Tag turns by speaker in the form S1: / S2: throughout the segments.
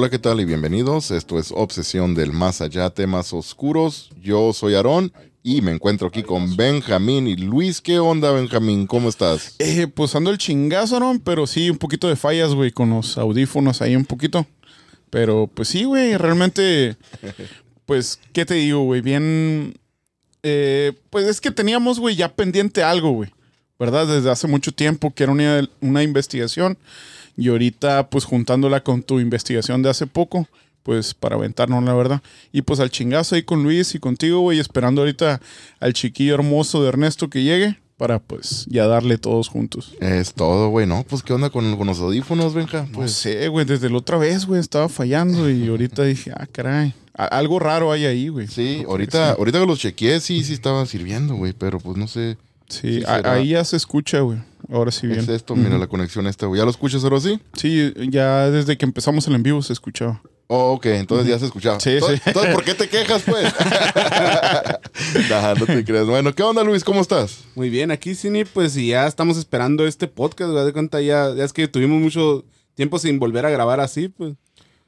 S1: Hola, ¿qué tal y bienvenidos? Esto es Obsesión del Más Allá, temas oscuros. Yo soy Aarón y me encuentro aquí con Benjamín y Luis. ¿Qué onda, Benjamín? ¿Cómo estás?
S2: Eh, pues ando el chingazo, ¿no? Pero sí, un poquito de fallas, güey, con los audífonos ahí un poquito. Pero pues sí, güey, realmente, pues, ¿qué te digo, güey? Bien, eh, pues es que teníamos, güey, ya pendiente algo, güey, ¿verdad? Desde hace mucho tiempo, que era una, una investigación. Y ahorita, pues, juntándola con tu investigación de hace poco, pues, para aventarnos, la verdad. Y pues al chingazo ahí con Luis y contigo, güey, esperando ahorita al chiquillo hermoso de Ernesto que llegue para pues ya darle todos juntos.
S1: Es todo, güey, ¿no? Pues qué onda con, con los audífonos, Benja.
S2: Pues
S1: Pues
S2: sé, güey, desde la otra vez, güey, estaba fallando y ahorita dije, ah, caray, a- algo raro hay ahí, güey.
S1: sí, ahorita, ahorita que los chequeé, sí, sí estaban sirviendo, güey, pero pues no sé.
S2: Sí,
S1: Sí,
S2: a-
S1: será.
S2: ahí ya se escucha, güey. Ahora sí bien.
S1: Es esto, mira la conexión esta, güey. ¿Ya lo escuchas ahora sí?
S2: Sí, ya desde que empezamos el en vivo se escuchaba.
S1: Oh, ok, entonces ya se escuchaba.
S2: Sí,
S1: entonces,
S2: sí.
S1: entonces, ¿por qué te quejas, pues? nah, no te creas. Bueno, ¿qué onda, Luis? ¿Cómo estás?
S3: Muy bien, aquí Cini, pues y ya estamos esperando este podcast, güey, de cuenta ya, ya es que tuvimos mucho tiempo sin volver a grabar así, pues.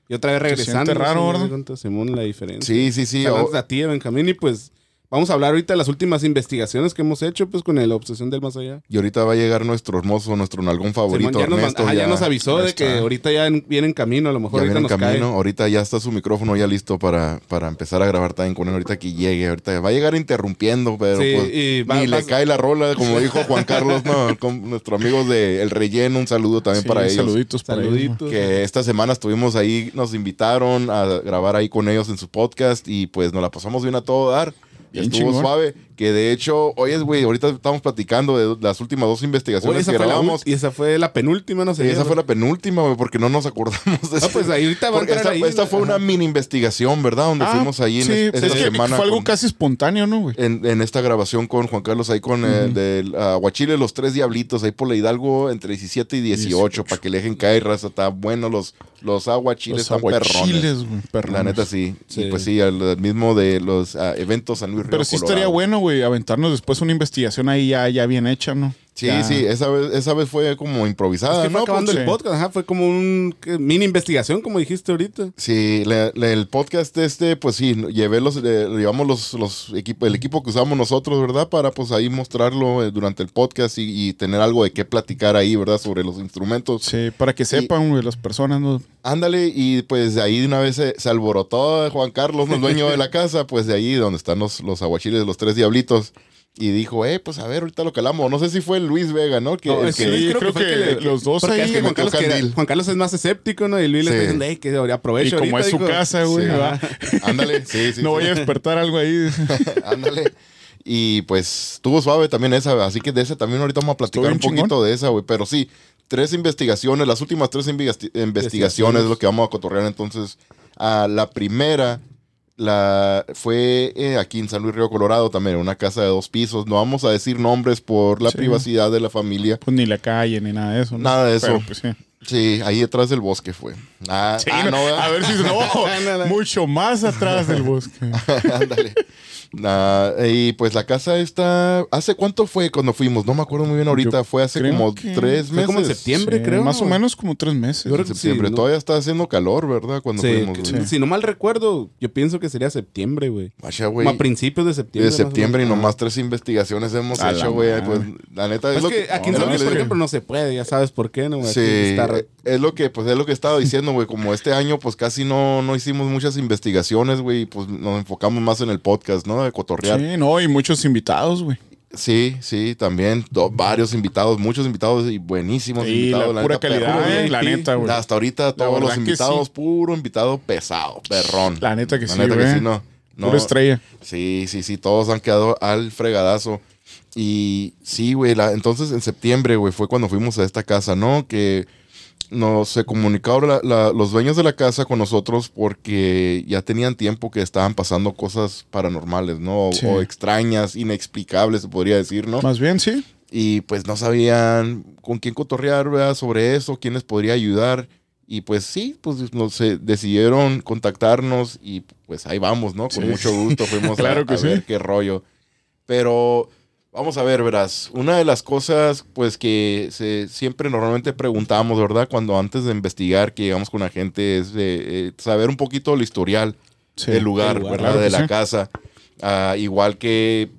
S3: Y otra vez
S2: Se
S3: regresando.
S2: siente raro,
S3: sí,
S2: ¿verdad?
S3: Simón, la diferencia.
S1: Sí, sí, sí. Oh,
S3: a ti, Benjamín, y pues vamos a hablar ahorita de las últimas investigaciones que hemos hecho, pues con la obsesión del más allá.
S1: y ahorita va a llegar nuestro hermoso, nuestro nalgón favorito,
S3: Simón, ya, nos,
S1: Ernesto.
S3: ajá, ya nos avisó
S2: ya
S3: de que ahorita ya en- viene en camino, a lo mejor
S1: Ya
S3: ahorita
S1: viene en
S3: nos
S1: camino,
S3: cae.
S1: ahorita ya está su micrófono ya listo para, para empezar a grabar también con él, ahorita que llegue, ahorita va a llegar interrumpiendo, pero
S3: Sí,
S1: pues
S3: y va-
S1: ni le cae la rola, como dijo Juan Carlos, no, con nuestro amigo de El Relleno, un saludo también
S2: Sí,
S1: para ellos.
S2: Saluditos para ellos,
S3: Saluditos.
S1: Que esta semana estuvimos ahí, nos invitaron a grabar ahí con ellos en su podcast y pues nos la pasamos bien a todo dar.
S2: Bien
S1: Estuvo
S2: chingón.
S1: suave, que de hecho, oye, güey, ahorita estamos platicando de las últimas dos
S3: Oye,
S1: investigaciones
S3: esa,
S1: que
S3: fue
S1: grabamos.
S3: y esa fue la penúltima, no sé.
S1: Y esa fue la penúltima, güey, porque no nos acordamos de
S3: Ah,
S1: eso.
S3: pues ahí ahorita va a
S1: esta,
S3: ahí.
S1: esta fue una mini investigación, ¿verdad? Donde
S2: Ah,
S1: fuimos ahí en
S2: sí, pues
S1: esta
S2: es que
S1: semana.
S2: Fue algo
S1: con-
S2: casi espontáneo, ¿no, güey?
S1: en, en esta grabación con Juan Carlos ahí con el del Aguachile, los tres diablitos, ahí por la Hidalgo, entre 17 y 18, para que le dejen caer, raza. Está bueno, los, los aguachiles
S2: Los
S1: perrones.
S2: aguachiles, perrones.
S1: La neta sí.
S3: Sí.
S1: Y pues sí, el, mismo de los ah, eventos San Luis Río
S2: Pero sí estaría bueno, güey, aventarnos después una investigación ahí ya, ya bien hecha, ¿no?
S1: Sí,
S2: Ya.
S1: sí, esa vez, esa vez fue como improvisada,
S3: Es que fue
S1: ¿no?
S3: acabando el
S2: sí.
S3: podcast, ajá, fue como un mini investigación, como dijiste ahorita.
S1: Sí, le- le- el podcast este, pues sí, llevé los, eh, llevamos los, los equipo, el equipo que usamos nosotros, ¿verdad? Para pues ahí mostrarlo eh, durante el podcast y, y tener algo de qué platicar ahí, ¿verdad? Sobre los instrumentos.
S2: Sí, para que sepan, güey, las personas, ¿no?
S1: Ándale, y pues de ahí de una vez se, se alborotó Juan Carlos, el dueño de la casa, pues de ahí donde están los, los aguachiles, los tres diablitos. Y dijo, eh, pues a ver, ahorita lo calamos. No sé si fue Luis Vega, ¿no? Que,
S3: No,
S1: el
S3: sí,
S1: que-
S2: sí,
S3: creo,
S2: creo
S3: que, le-
S2: los dos ahí
S3: es Juan Carlos, que era-
S1: candil.
S3: Juan Carlos es más escéptico, ¿no? Y Luis le está diciendo, "Ey, que ahora
S2: Y
S3: aprovecho
S2: como
S3: ahorita",
S2: es su casa, güey,
S1: Sí. Ándale, sí, sí.
S2: no voy a despertar algo ahí.
S1: Ándale. Y pues estuvo suave también esa, así que de esa también ahorita vamos a platicar un poquito
S2: chingón.
S1: de esa, güey. Pero sí, tres investigaciones, las últimas tres investi- investigaciones es lo que vamos a cotorrear. Entonces, a la primera la fue eh, aquí en San Luis Río Colorado también, una casa de dos pisos. No vamos a decir nombres por la
S2: Sí.
S1: privacidad de la familia.
S2: Pues ni la calle, ni nada de eso. ¿no?
S1: Nada de eso.
S2: Pero, pues, sí.
S1: Sí, ahí detrás del bosque fue. Ah,
S2: Sí,
S1: ah,
S2: no,
S1: no, ¿verdad?
S2: a ver si no, mucho más atrás del bosque.
S1: Ándale. Y pues la casa está. ¿Hace cuánto fue cuando fuimos? No me acuerdo muy bien ahorita.
S2: Yo
S1: fue hace como
S2: que
S1: tres
S3: fue
S1: meses.
S3: como en septiembre.
S2: Sí,
S3: creo,
S2: Más o
S3: ¿no?
S2: menos como tres meses.
S3: Yo creo que
S1: septiembre.
S3: sí, ¿no?
S1: Todavía está haciendo calor, ¿verdad? Cuando
S3: Sí,
S1: fuimos.
S3: que- si no mal recuerdo, yo pienso que sería septiembre, güey. Como a principios de septiembre.
S1: De septiembre y nomás tres investigaciones hemos
S2: A la
S1: hecho, güey.
S2: madre.
S1: Pues la neta es
S3: Pues
S1: lo
S3: que aquí en
S1: es
S3: San
S1: lo
S3: Luis,
S1: que
S3: por ejemplo, no se puede, ya sabes por qué, ¿no? güey?
S1: Sí, es lo que, pues es lo que estaba diciendo, güey. Como este año, pues casi no, no hicimos muchas investigaciones, güey. y, Pues nos enfocamos más en el podcast, ¿no? De cotorrear.
S2: Sí, no, y muchos invitados, güey.
S1: Sí, sí, también. Do- varios invitados, muchos invitados y buenísimos
S2: Sí,
S1: invitados.
S2: la pura
S1: neta,
S2: calidad,
S1: perrón.
S2: eh, la neta, güey.
S1: Hasta ahorita todos los invitados,
S2: sí.
S1: puro invitado pesado, perrón.
S2: La neta que
S1: La
S2: sí,
S1: neta que sí, no. no.
S2: Pura estrella.
S1: Sí, sí, sí, todos han quedado al fregadazo. Y sí, güey, la- entonces en septiembre, güey, fue cuando fuimos a esta casa, ¿no? Que nos se comunicaron la- la- los dueños de la casa con nosotros porque ya tenían tiempo que estaban pasando cosas paranormales, ¿no? O,
S2: Sí.
S1: o extrañas, inexplicables, se podría decir, ¿no?
S2: Más bien, sí.
S1: y pues no sabían con quién cotorrear ¿verdad? sobre eso, quién les podría ayudar. Y pues sí, pues nos eh, decidieron contactarnos y pues ahí vamos, ¿no? Con
S2: Sí.
S1: mucho gusto fuimos
S2: Claro
S1: a,
S2: que
S1: a ver
S2: sí.
S1: qué rollo. Pero Vamos a ver, verás. Una de las cosas, pues, que se, siempre normalmente preguntamos, ¿verdad? Cuando antes de investigar, que llegamos con la gente, es eh, saber un poquito el historial
S2: Sí.
S1: del lugar, ¿verdad?
S2: claro
S1: de la
S2: sí.
S1: casa. Ah, igual que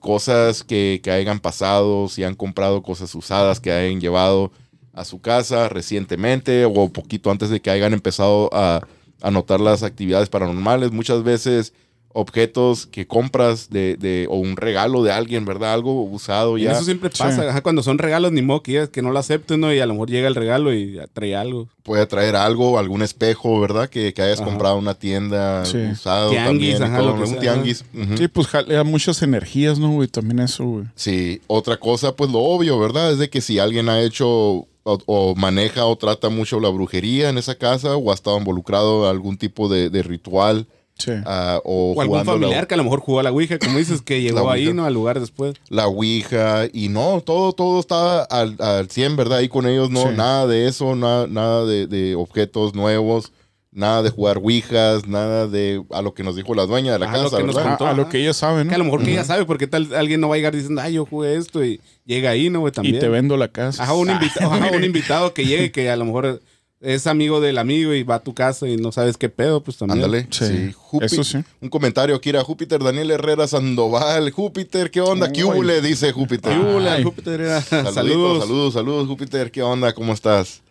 S1: cosas que, que hayan pasado, si han comprado cosas usadas que hayan llevado a su casa recientemente o poquito antes de que hayan empezado a, a notar las actividades paranormales. Muchas veces objetos que compras de, de- o un regalo de alguien, ¿verdad? Algo usado
S3: Y
S1: ya.
S3: eso siempre pasa.
S2: Sí.
S3: ajá, cuando son regalos, ni modo que, que no lo acepten, ¿no? Y a lo mejor llega el regalo y trae algo.
S1: puede traer algo, algún espejo, ¿verdad? Que, que hayas
S3: Ajá.
S1: comprado en una tienda
S2: Sí.
S1: usado
S3: Tianguis,
S1: también. y
S3: ajá,
S1: todo,
S3: lo que
S1: un
S3: sea,
S1: tianguis. ujú.
S2: Sí, pues jalea muchas energías, ¿no, güey? También eso, güey.
S1: Sí, otra cosa, pues lo obvio, ¿verdad? Es de que si alguien ha hecho o, o maneja o trata mucho la brujería en esa casa o ha estado involucrado en algún tipo de, de ritual
S2: Sí.
S1: ah, o,
S3: O algún
S1: la-
S3: familiar que a lo mejor jugó a la Ouija, como dices, que llegó ahí. ¿no? Al lugar después.
S1: la Ouija y no, todo, todo estaba al, al 100, ¿verdad? Ahí con ellos no,
S2: Sí.
S1: nada de eso, nada, nada de, de objetos nuevos, nada de jugar Ouijas, nada de a lo que nos dijo la dueña de la
S3: lo
S1: casa,
S3: que nos
S1: ¿verdad?
S2: A,
S3: contó,
S2: a lo que ella sabe,
S3: Que a
S2: ¿no?
S3: lo mejor que ella sabe, porque tal alguien no va a llegar diciendo, ay, yo jugué esto y llega ahí, ¿no, güey? También.
S2: Y te vendo la casa.
S3: Ajá, un,
S2: Ah,
S3: invitado, ajá, un invitado que llegue que a lo mejor es amigo del amigo y va a tu casa y no sabes qué pedo, pues también.
S1: Ándale,
S2: Sí, eso sí.
S1: Un comentario aquí era Júpiter Daniel Herrera Sandoval. Júpiter, ¿qué onda? ¿Qué le dice Júpiter?
S3: ¿Qué. Júpiter era?
S1: Saluditos,
S3: Saludos.
S1: saludos, saludos, Júpiter. ¿Qué onda? ¿Cómo estás?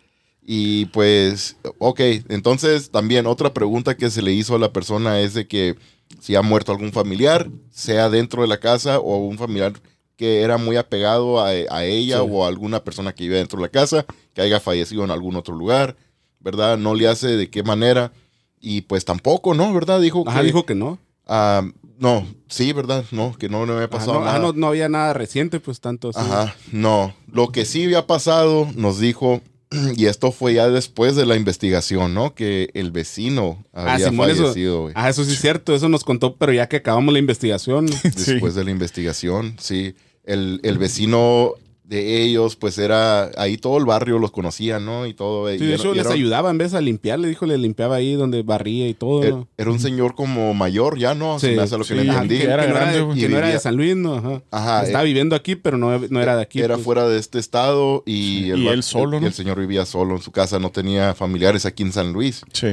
S1: Y pues, ok, entonces también otra pregunta que se le hizo a la persona es de que si ha muerto algún familiar, sea dentro de la casa o un familiar que era muy apegado a, a ella
S3: Sí.
S1: o a alguna persona que vive dentro de la casa, que haya fallecido en algún otro lugar, ¿verdad? No le hace de qué manera. Y pues tampoco, ¿no? ¿Verdad? Dijo
S3: Ajá,
S1: que...
S3: dijo que no.
S1: ah, no, sí, ¿verdad? No, que no, no había pasado
S3: no,
S1: nada.
S3: no, no había nada reciente, pues tanto así.
S1: Ajá, no. Lo que sí había pasado, nos dijo, y esto fue ya después de la investigación, ¿no? Que el vecino
S3: Ah,
S1: había
S3: Simón, eso-
S1: fallecido, güey.
S3: Ah, eso sí es cierto, eso nos contó, pero ya que acabamos la investigación.
S1: Después de la investigación, sí. El, el vecino de ellos, pues era, ahí todo el barrio los conocía, ¿no? Y todo.
S3: Sí,
S1: y
S3: de
S1: era-
S3: hecho, les
S1: era-
S3: ayudaba en vez de limpiar, le dijo, le limpiaba ahí donde barría y todo,
S1: Era,
S3: ¿no?
S1: era un señor como mayor ya, ¿no? Se
S3: Sí,
S1: me hace lo que
S2: sí,
S1: le
S3: Ajá,
S1: entendí.
S3: que,
S2: era
S3: que no, era
S2: grande,
S3: que
S1: Y
S3: no era de San Luis, ¿no? Ajá.
S1: Ajá,
S3: Estaba
S1: eh,
S3: viviendo aquí, pero no, no era de aquí.
S1: era
S3: pues.
S1: fuera de este estado y,
S2: Sí,
S1: el,
S2: y él solo,
S1: el-
S2: ¿no?
S1: el señor vivía solo en su casa, no tenía familiares aquí en San Luis.
S2: Sí.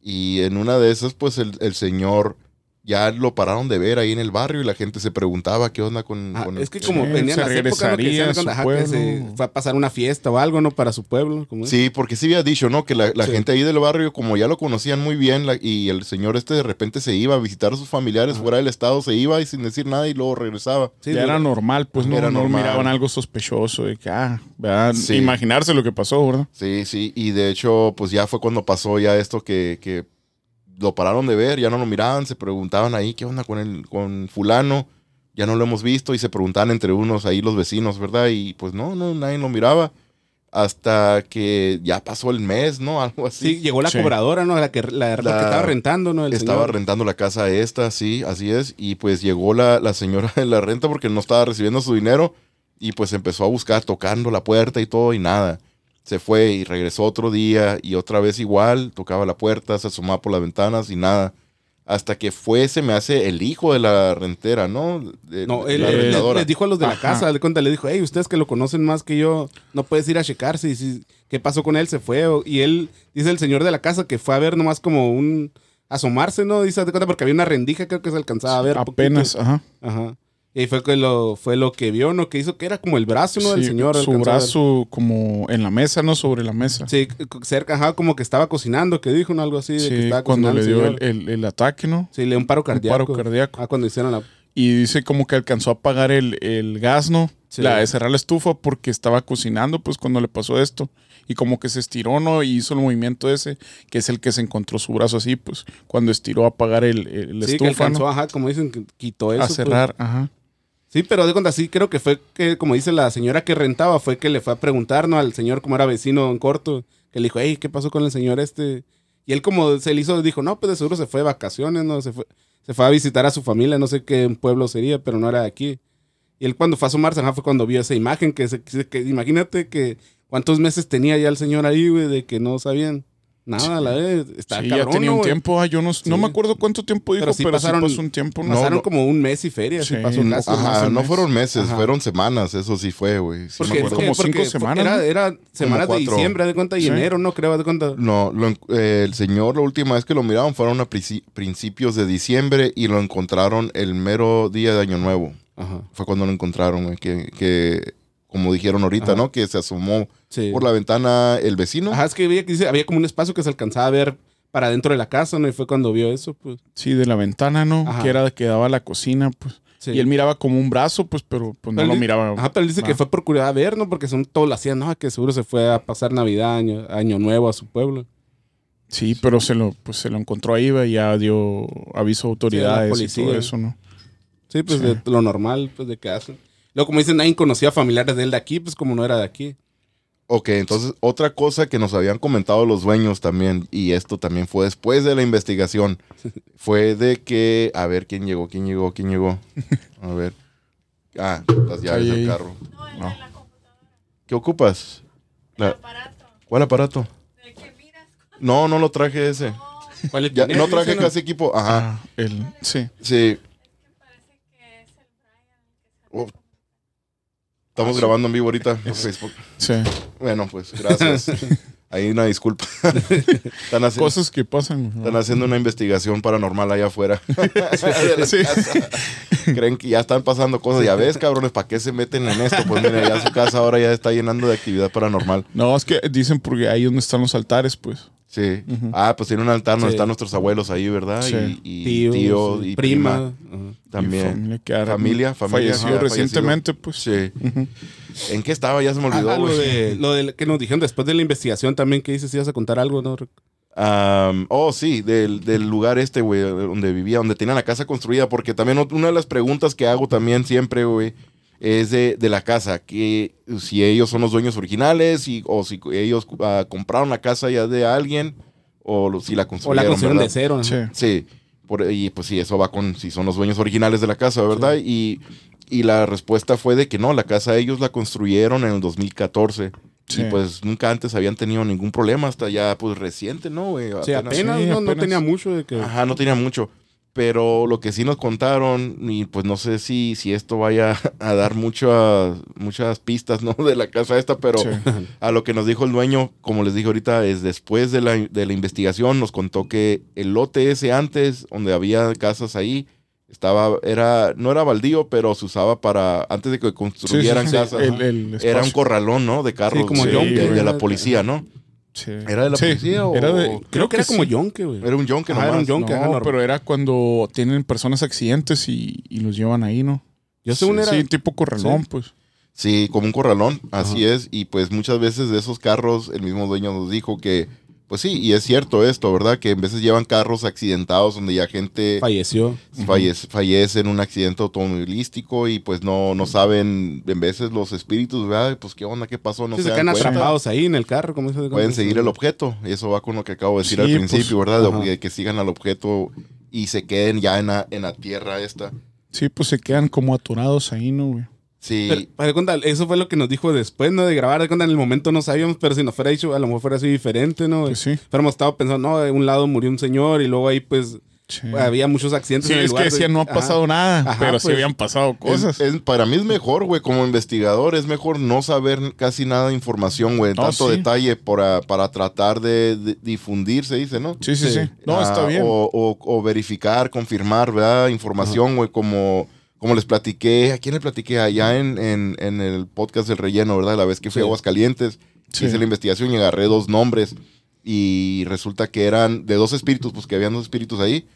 S1: Y en una de esas, pues el, el señor ya lo pararon de ver ahí en el barrio y la gente se preguntaba qué onda con,
S3: Ah,
S1: con
S3: es que
S1: el
S3: como
S2: Sí,
S3: venían
S2: se
S3: las épocas, ¿no? Que,
S2: a su pueblo.
S3: se fue a pasar una fiesta o algo, ¿no? Para su pueblo. como es.
S1: Sí, porque sí había dicho, ¿no? Que la, la
S3: Sí.
S1: gente ahí del barrio, como ya lo conocían muy bien, la- y el señor este de repente se iba a visitar a sus familiares fuera del estado, se iba y sin decir nada y luego regresaba.
S3: Sí,
S2: ya era normal, pues no,
S1: Era
S2: no
S1: normal.
S2: miraban algo sospechoso de que, ah, ¿verdad?
S1: Sí.
S2: Imaginarse lo que pasó, ¿verdad?
S1: Sí, sí, y de hecho, pues ya fue cuando pasó ya esto que, que lo pararon de ver, ya no lo miraban, se preguntaban ahí, ¿qué onda con el, con fulano? Ya no lo hemos visto y se preguntaban entre unos ahí los vecinos, ¿verdad? Y pues no, no, nadie lo miraba. Hasta que ya pasó el mes, ¿no? Algo así.
S3: Sí, llegó la
S2: Sí.
S3: cobradora, ¿no? La que, la, la que estaba rentando, ¿no? El
S1: estaba
S3: señor.
S1: rentando la casa esta, sí, así es. Y pues llegó la, la señora de la renta porque no estaba recibiendo su dinero. Y pues empezó a buscar tocando la puerta y todo y nada. Se fue y regresó otro día y otra vez igual, tocaba la puerta, se asomaba por las ventanas y nada. Hasta que fue, se me hace el hijo de la rentera, ¿no? De-
S3: No, él, él-
S1: arrendadora.
S3: les dijo a los de la casa, de cuenta, le dijo, hey, ustedes que lo conocen más que yo, no puedes ir a checar si, si- qué pasó con él, se fue. y él, dice el señor de la casa que fue a ver nomás como un asomarse, ¿no? Dice, de cuenta, porque había una rendija, creo que se alcanzaba a ver.
S2: Apenas,
S3: poquito.
S2: ajá.
S3: Ajá. Y fue que lo, fue lo que vio, ¿no? Que hizo que era como el brazo, ¿no? del
S2: Sí,
S3: señor.
S2: su brazo como en la mesa, ¿no? Sobre la mesa.
S3: Sí, cerca, ajá, como que estaba cocinando, que dijo, ¿no? Algo así. de que estaba
S2: cuando le dio el, el- el ataque, ¿no?
S3: Sí, le dio un paro
S2: Un
S3: cardíaco.
S2: paro cardíaco.
S3: Ah, cuando hicieron la...
S2: Y dice como que alcanzó a apagar el, el gas, ¿no?
S3: Sí.
S2: La de cerrar la estufa porque estaba cocinando, pues cuando le pasó esto. Y como que se estiró, ¿no? Y hizo el movimiento ese, que es el que se encontró su brazo así, pues cuando estiró a apagar el, el-
S3: sí, que
S2: estufa,
S3: alcanzó,
S2: ¿no?
S3: ajá, como dicen, que quitó eso.
S2: A
S3: pues.
S2: cerrar, ajá.
S3: Sí, pero de cuenta, sí, creo que fue que, como dice la señora que rentaba, fue que le fue a preguntar, ¿no? Al señor, como era vecino en corto, que le dijo, hey, ¿qué pasó con el señor este? Y él como se le hizo, dijo, no, pues de seguro se fue de vacaciones, ¿no? Se fue, se fue a visitar a su familia, no sé qué pueblo sería, pero no era de aquí. Y él cuando fue a asomarse, ajá, fue cuando vio esa imagen, que, se, que imagínate que cuántos meses tenía ya el señor ahí, güey, de que no sabían. Nada, la vez. Está
S2: Sí,
S3: cabrón,
S2: ya tenía
S3: ¿no,
S2: un
S3: güey?
S2: tiempo. ah, yo no, no me acuerdo cuánto tiempo dijo,
S3: Pero sí pasaron-
S2: pasó un tiempo. ¿no?
S3: Pasaron
S1: no.
S3: como un mes y feria, sí, pasó
S2: un más
S1: Ajá,
S2: de
S1: no
S2: mes.
S1: fueron meses,
S3: Ajá.
S1: fueron semanas, eso sí fue, güey. Me
S3: Porque,
S2: Como
S3: porque
S2: cinco semanas,
S3: Era, semanas de diciembre, de cuenta, y enero, ¿no? Creo, de cuenta.
S1: No, lo eh, el señor, la última vez que lo miraron fueron a princi- principios de diciembre y lo encontraron el mero día de Año Nuevo.
S3: Ajá.
S1: Fue cuando lo encontraron, güey, que, que, como dijeron ahorita,
S3: Ajá.
S1: ¿no? Que se asomó
S3: Sí.
S1: por la ventana el vecino.
S3: Ajá, es que había, que dice, había como un espacio que se alcanzaba a ver para dentro de la casa, ¿no? Y fue cuando vio eso, pues.
S2: Sí, de la ventana, ¿no?
S3: Ajá.
S2: Que era que daba a la cocina, pues.
S3: Sí.
S2: Y él miraba como un brazo, pues, pero pues no
S3: Pero
S2: lo miraba.
S3: Ajá, pero él dice que
S2: Ah.
S3: fue por curiosidad a ver, ¿no? Porque son todos lo hacían, ¿no? Que seguro se fue a pasar Navidad, Año, año Nuevo a su pueblo.
S2: Sí, pero se lo, pues, se lo encontró ahí va, y ya dio aviso a autoridades y todo eso, ¿no?
S3: Sí, pues
S2: Sí.
S3: de lo normal, pues de que hacen. Luego, como dicen, nadie conocía a familiares de él de aquí, pues como no era de aquí.
S1: Ok, entonces otra cosa que nos habían comentado los dueños también, y esto también fue después de la investigación, fue de que, a ver quién llegó, quién llegó, quién llegó. A ver. Ah, las llaves del carro.
S4: No, el
S2: No.
S4: de la computadora.
S1: ¿Qué ocupas?
S4: El
S1: La-
S4: aparato.
S1: ¿Cuál aparato?
S4: El que miras.
S1: No, no lo traje ese.
S4: No,
S3: ¿Cuál es
S1: Ya, no traje casi equipo. Ajá.
S2: Ah, el, sí.
S1: Sí.
S4: parece que es el Brian el que
S1: Oh. Estamos grabando en vivo ahorita en Facebook.
S2: Sí.
S1: Bueno, pues gracias. Ahí una disculpa. están, haci-
S2: Cosas que pasan.
S1: están haciendo una investigación paranormal allá afuera.
S2: Sí.
S1: Creen que ya están pasando cosas. Ya ves, cabrones, ¿para qué se meten en esto? Pues mira, ya su casa ahora ya está llenando de actividad paranormal.
S2: No, es que dicen porque ahí donde están los altares, pues.
S1: Sí. Ah, pues tiene un altar donde
S3: Sí.
S1: están nuestros abuelos ahí, ¿verdad?
S2: Sí.
S1: Y, y
S3: Tío,
S1: tío, y
S3: prima.
S1: prima.
S3: Ajá.
S2: Y
S1: También.
S2: Familia,
S1: Familia,
S2: Falleció
S1: ajá,
S2: recientemente, pues.
S1: Sí. ¿En qué estaba? Ya se me olvidó,
S3: Ah, lo, de, lo de que nos dijeron después de la investigación también, que dices, ibas a contar algo, ¿no?
S1: Am, oh, sí, del, del lugar este, güey, donde vivía, donde tenía la casa construida, porque también una de las preguntas que hago también siempre, güey, es de, de la casa, que si ellos son los dueños originales y, o si ellos ah, compraron la casa ya de alguien o lo- si la
S3: O
S1: construyeron.
S3: la construyeron de cero. ¿no?
S2: Sí.
S1: Sí, por, y pues sí, eso va con si son los dueños originales de la casa, ¿verdad? Y, y la respuesta fue de que no, la casa ellos la construyeron en el 2014.
S2: Sí.
S1: Y pues nunca antes habían tenido ningún problema, hasta ya pues reciente, ¿no, güey?
S3: Sí, apenas,
S2: Sí,
S3: no, no
S2: apenas.
S3: tenía mucho de que...
S1: Ajá, no tenía mucho. Pero lo que sí nos contaron, y pues no sé si, si esto vaya a dar muchas, muchas pistas, ¿no? De la casa esta, pero
S2: Sí.
S1: a lo que nos dijo el dueño, como les dije ahorita, es después de la, de la investigación, nos contó que el lote ese antes, donde había casas ahí, estaba, era, no era baldío, pero se usaba para, antes de que
S2: Sí, sí,
S1: construyeran
S2: sí,
S1: casas,
S2: el- el
S1: era un corralón, ¿no? De carros,
S3: como
S1: de, de- la policía, ¿no?
S2: Sí.
S1: ¿Era de la
S2: Sí,
S1: policía o-
S2: Era de,
S1: o-
S3: Creo, que era como yonke, güey.
S1: Era un yonke
S3: Ajá, era
S1: nomás.
S3: un yonke.
S2: No, pero era cuando tienen personas accidentes y, y los llevan ahí, ¿no?
S3: Yo según
S2: sí,
S3: era...
S2: Sí, tipo corralón, pues.
S1: Sí, como un corralón, así
S3: Ajá.
S1: es. Y pues muchas veces de esos carros, el mismo dueño nos dijo que, pues sí, y es cierto esto, ¿verdad? Que en veces llevan carros accidentados donde ya gente
S3: Falleció.
S1: fallece, fallece en un accidente automovilístico y pues no, no saben, en veces los espíritus, ¿verdad? Pues qué onda, qué pasó, no
S3: Sí,
S1: se
S3: se
S1: dan
S3: quedan atrapados ahí en el carro, como dice.
S1: Pueden seguir el objeto. Y eso va con lo que acabo de decir
S2: Sí,
S1: al
S2: pues,
S1: principio, ¿verdad?
S3: ajá.
S1: De que sigan al objeto y se queden ya en la, en la tierra esta.
S2: Sí, pues se quedan como atorados ahí, ¿no, güey?
S1: Sí,
S3: Pero, para cuenta, eso fue lo que nos dijo después, ¿no? De grabar, de cuenta, en el momento no sabíamos, pero si nos fuera dicho, a lo mejor fuera así diferente, ¿no?
S2: Pues sí.
S3: Pero hemos estado pensando, no, de un lado murió un señor y luego ahí, pues,
S2: Sí.
S3: había muchos accidentes
S2: Sí,
S3: en el
S2: es
S3: lugar.
S2: que
S3: de-
S2: decían, no ha
S3: Ajá.
S2: pasado nada,
S3: Ajá,
S2: pero sí
S3: pues.
S2: habían pasado cosas.
S1: Es- es- para mí es mejor, güey, como investigador, es mejor no saber casi nada de información, güey,
S2: No,
S1: tanto
S2: sí.
S1: detalle para, para tratar de, de difundir, se dice, ¿no?
S2: sí, sí, sí,
S3: sí.
S2: No,
S1: Ah,
S2: está bien.
S1: O, o- o verificar, confirmar, ¿verdad? Información, güey, como, como les platiqué, ¿a quién le platiqué? Allá en, en, en el podcast del relleno, ¿verdad? La vez que fui a. Aguascalientes,
S2: Sí.
S1: hice la investigación y agarré dos nombres y resulta que eran de dos espíritus, pues que habían dos espíritus ahí.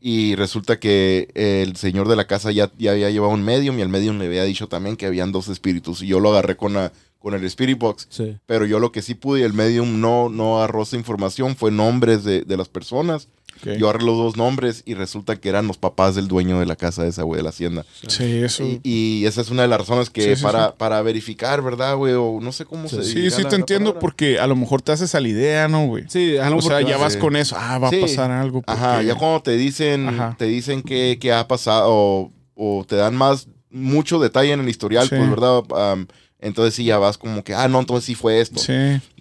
S1: Y resulta que el señor de la casa ya, ya había llevado un medium y el medium le había dicho también que habían dos espíritus. Y yo lo agarré con, la, con el Spirit Box.
S3: Sí.
S1: Pero yo lo que sí pude y el medium no, no agarró esa información fue nombres de, de las personas.
S2: Ok.
S1: Yo agarré los dos nombres y resulta que eran los papás del dueño de la casa esa, güey, de la hacienda.
S2: Sí, eso.
S1: Y, y esa es una de las razones que
S2: Sí,
S1: para,
S2: sí.
S1: para verificar, ¿verdad, güey? O no sé cómo se
S2: Sí, sí
S1: la-
S2: te entiendo
S1: palabra.
S2: porque a lo mejor te haces a la idea, ¿no, güey?
S3: Sí, a lo
S2: O sea, ya vas
S1: sí.
S2: con eso. Ah, va
S1: Sí.
S2: a pasar algo.
S1: Ajá, ya cuando te dicen,
S2: Ajá.
S1: te dicen que, que ha pasado o, o te dan más, mucho detalle en el historial,
S2: Sí.
S1: pues, ¿verdad? Entonces sí, ya vas como que, ah, no, entonces sí fue esto.
S2: Sí.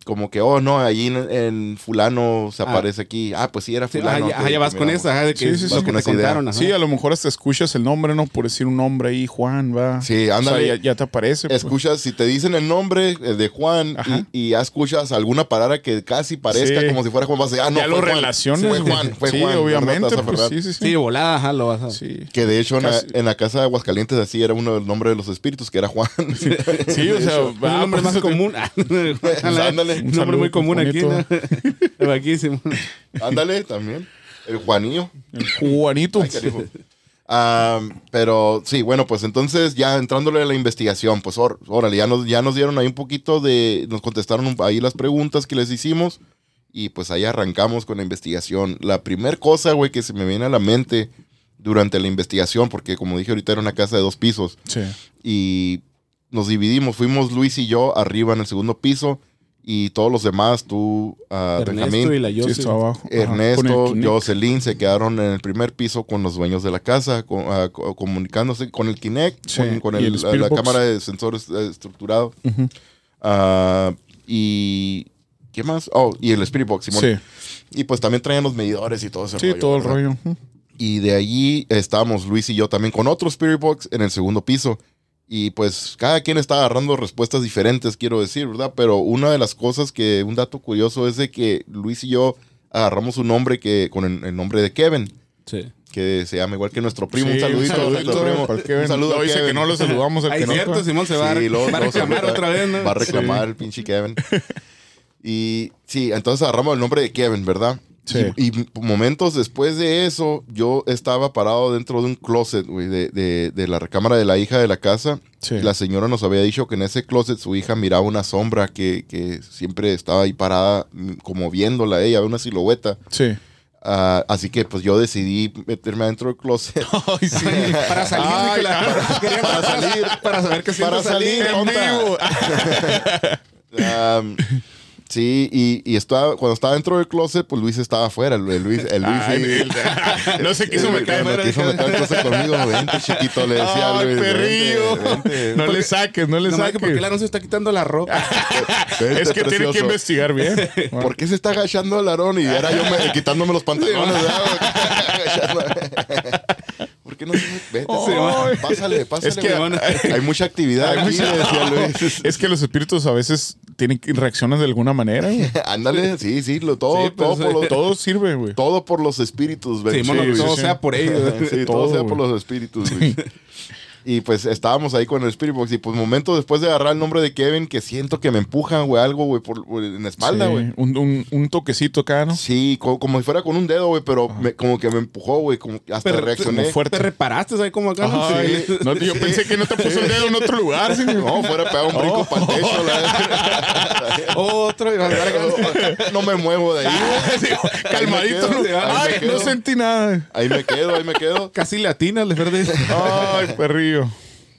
S1: Como que, oh, no, allí en, en fulano se
S3: Ah.
S1: aparece aquí. Ah, pues sí, era
S3: Sí,
S1: fulano.
S3: ajá, ya, vas
S1: que
S3: con esa, ajá, de que
S2: Sí, sí,
S3: lo
S2: sí,
S1: con idea.
S3: contaron. ajá.
S2: Sí, a lo mejor hasta escuchas el nombre, ¿no? Por decir un nombre ahí, Juan, va.
S1: Sí,
S2: O sea,
S1: ándale.
S2: ya, ya te aparece. pues.
S1: Escuchas, si te dicen el nombre eh, de Juan
S2: Ajá.
S1: y, y ya escuchas alguna palabra que casi parezca
S2: Sí.
S1: como si fuera Juan, vas a decir, ah, no,
S2: ya
S1: fue
S2: lo
S1: Juan.
S2: relacionas.
S1: Fue. Juan, fue
S2: sí,
S1: Juan.
S2: obviamente. Pues, sí, sí, sí.
S3: Sí, volada, ajá, lo vas a...
S2: Sí.
S1: Que de hecho en la,
S2: Casi.
S1: en la casa de Aguascalientes así era uno del nombre de los espíritus, que era Juan.
S2: Sí, o sea, va,
S3: nombre
S2: pues,
S3: más común.
S1: Ándale.
S3: Un nombre
S2: saludo,
S3: muy común aquí, ¿no? Vaquísimo.
S1: Ándale, también. El Juanillo.
S2: el Juanito.
S1: Ay. Ah, pero sí, bueno, pues entonces ya entrándole a la investigación, pues or- órale, ya nos, ya nos dieron ahí un poquito de, nos contestaron un- ahí las preguntas que les hicimos y pues ahí arrancamos con la investigación. La primer cosa, güey, que se me viene a la mente durante la investigación, porque como dije ahorita era una casa de dos pisos
S2: Sí.
S1: y nos dividimos, fuimos Luis y yo arriba en el segundo piso y todos los demás, tú, ah,
S3: Ernesto
S1: Benjamín,
S3: y la
S2: Sí,
S3: Yossi.
S2: está abajo.
S1: Ernesto. Jocelyn se quedaron en el primer piso con los dueños de la casa, con- co- comunicándose con el Kinect,
S2: Sí,
S1: con, el-
S2: el
S1: la, cámara de sensores eh, estructurado. Ah, y. ¿Qué más? Oh, y el Spirit Box, Simón.
S2: Sí,
S1: Y pues también traían los medidores y todo ese
S2: sí,
S1: rollo,
S2: todo el
S1: ¿verdad?
S2: rollo.
S1: Y de allí estábamos Luis y yo también con otro Spirit Box en el segundo piso. Y pues cada quien está agarrando respuestas diferentes, quiero decir, ¿verdad? Pero una de las cosas que, un dato curioso es de que Luis y yo agarramos un nombre que, con el, el nombre de Kevin,
S3: Sí.
S1: que se llama igual que nuestro primo.
S2: Sí,
S1: un saludito, a nuestro primo.
S2: Kevin.
S1: Un saludo
S2: No, dice
S1: Kevin.
S2: que no lo saludamos al que no.
S3: cierto,
S2: pues.
S3: Simón se va, a-
S1: Sí, luego-
S3: va a reclamar
S1: va-
S3: otra vez, ¿no?
S1: Va a reclamar
S2: Sí.
S1: el pinche Kevin. y sí, entonces agarramos el nombre de Kevin, ¿verdad?
S2: Sí.
S1: Y, y momentos después de eso, yo estaba parado dentro de un closet, güey, de, de- de la recámara de la hija de la casa.
S2: Sí.
S1: La señora nos había dicho que en ese closet su hija miraba una sombra que, que siempre estaba ahí parada, mm, como viéndola a ella, una silueta.
S2: Sí.
S1: Ah, así que pues yo decidí meterme adentro del closet.
S2: Ay, sí.
S3: Para salir,
S2: Ay,
S3: Nicolás. Quería
S1: para salir,
S3: para saber qué
S1: para
S3: salir.
S1: salir,
S2: En vivo.
S1: sí, y, y estaba, cuando estaba dentro del closet, pues Luis estaba afuera. El Luis, el Luis
S2: Ay,
S1: sí.
S2: Bill. No se quiso meter.
S1: me quiso meter al closet conmigo. Vente, chiquito, le decía a
S2: Ay,
S1: Luis.
S2: perrillo.
S1: Vente, vente,
S2: No le saques, no le
S3: porque
S2: saques.
S3: la no se está quitando la ropa.
S1: vente,
S2: Es que tiene que
S1: precioso.
S2: investigar bien.
S1: ¿Por qué se está agachando el Aarón? Y era yo me- quitándome los pantalones. ¿Por qué no se me- Vete,
S2: Ay.
S1: pásale, pásale.
S2: Es que-
S1: güey. hay mucha actividad
S2: Hay
S1: aquí,
S2: mucha-
S1: decía Luis.
S2: Es que los espíritus a veces tienen que- reaccionan de alguna manera.
S1: Ándale, sí, sí, lo, todo,
S3: Sí, pues,
S1: todo, por los, todo,
S2: Todo sirve, güey.
S1: por los espíritus. güey.
S3: Sí, todo
S2: sí.
S3: sea por ellos.
S1: Sí, todo,
S2: Todo,
S1: sea por los espíritus. güey. Y pues estábamos ahí con el Spirit Box. Y pues momento después de agarrar el nombre de Kevin, que siento que me empujan, güey, algo, güey, por, por- en la espalda,
S2: Sí,
S1: güey.
S2: un, un, un toquecito acá, ¿no?
S1: Sí, co- como, si fuera con un dedo, güey, pero me- como que me empujó, güey, como hasta
S3: Pero-
S1: reaccioné.
S2: como fuerte.
S3: Te reparaste, ¿sabes cómo acá? no?
S2: Ay,
S3: Sí.
S2: no, yo pensé que no te puso el dedo en otro lugar. sí.
S1: No, fuera a pegar un brinco
S2: Oh.
S1: para el techo. la-
S3: Otro.
S1: no me muevo de ahí. güey.
S2: Sí, calmadito.
S1: Quedo, ahí
S2: Ay, no sentí nada.
S1: Ahí me quedo, ahí me quedo.
S3: Casi latinas, de verdad.
S2: Ay, perrillo.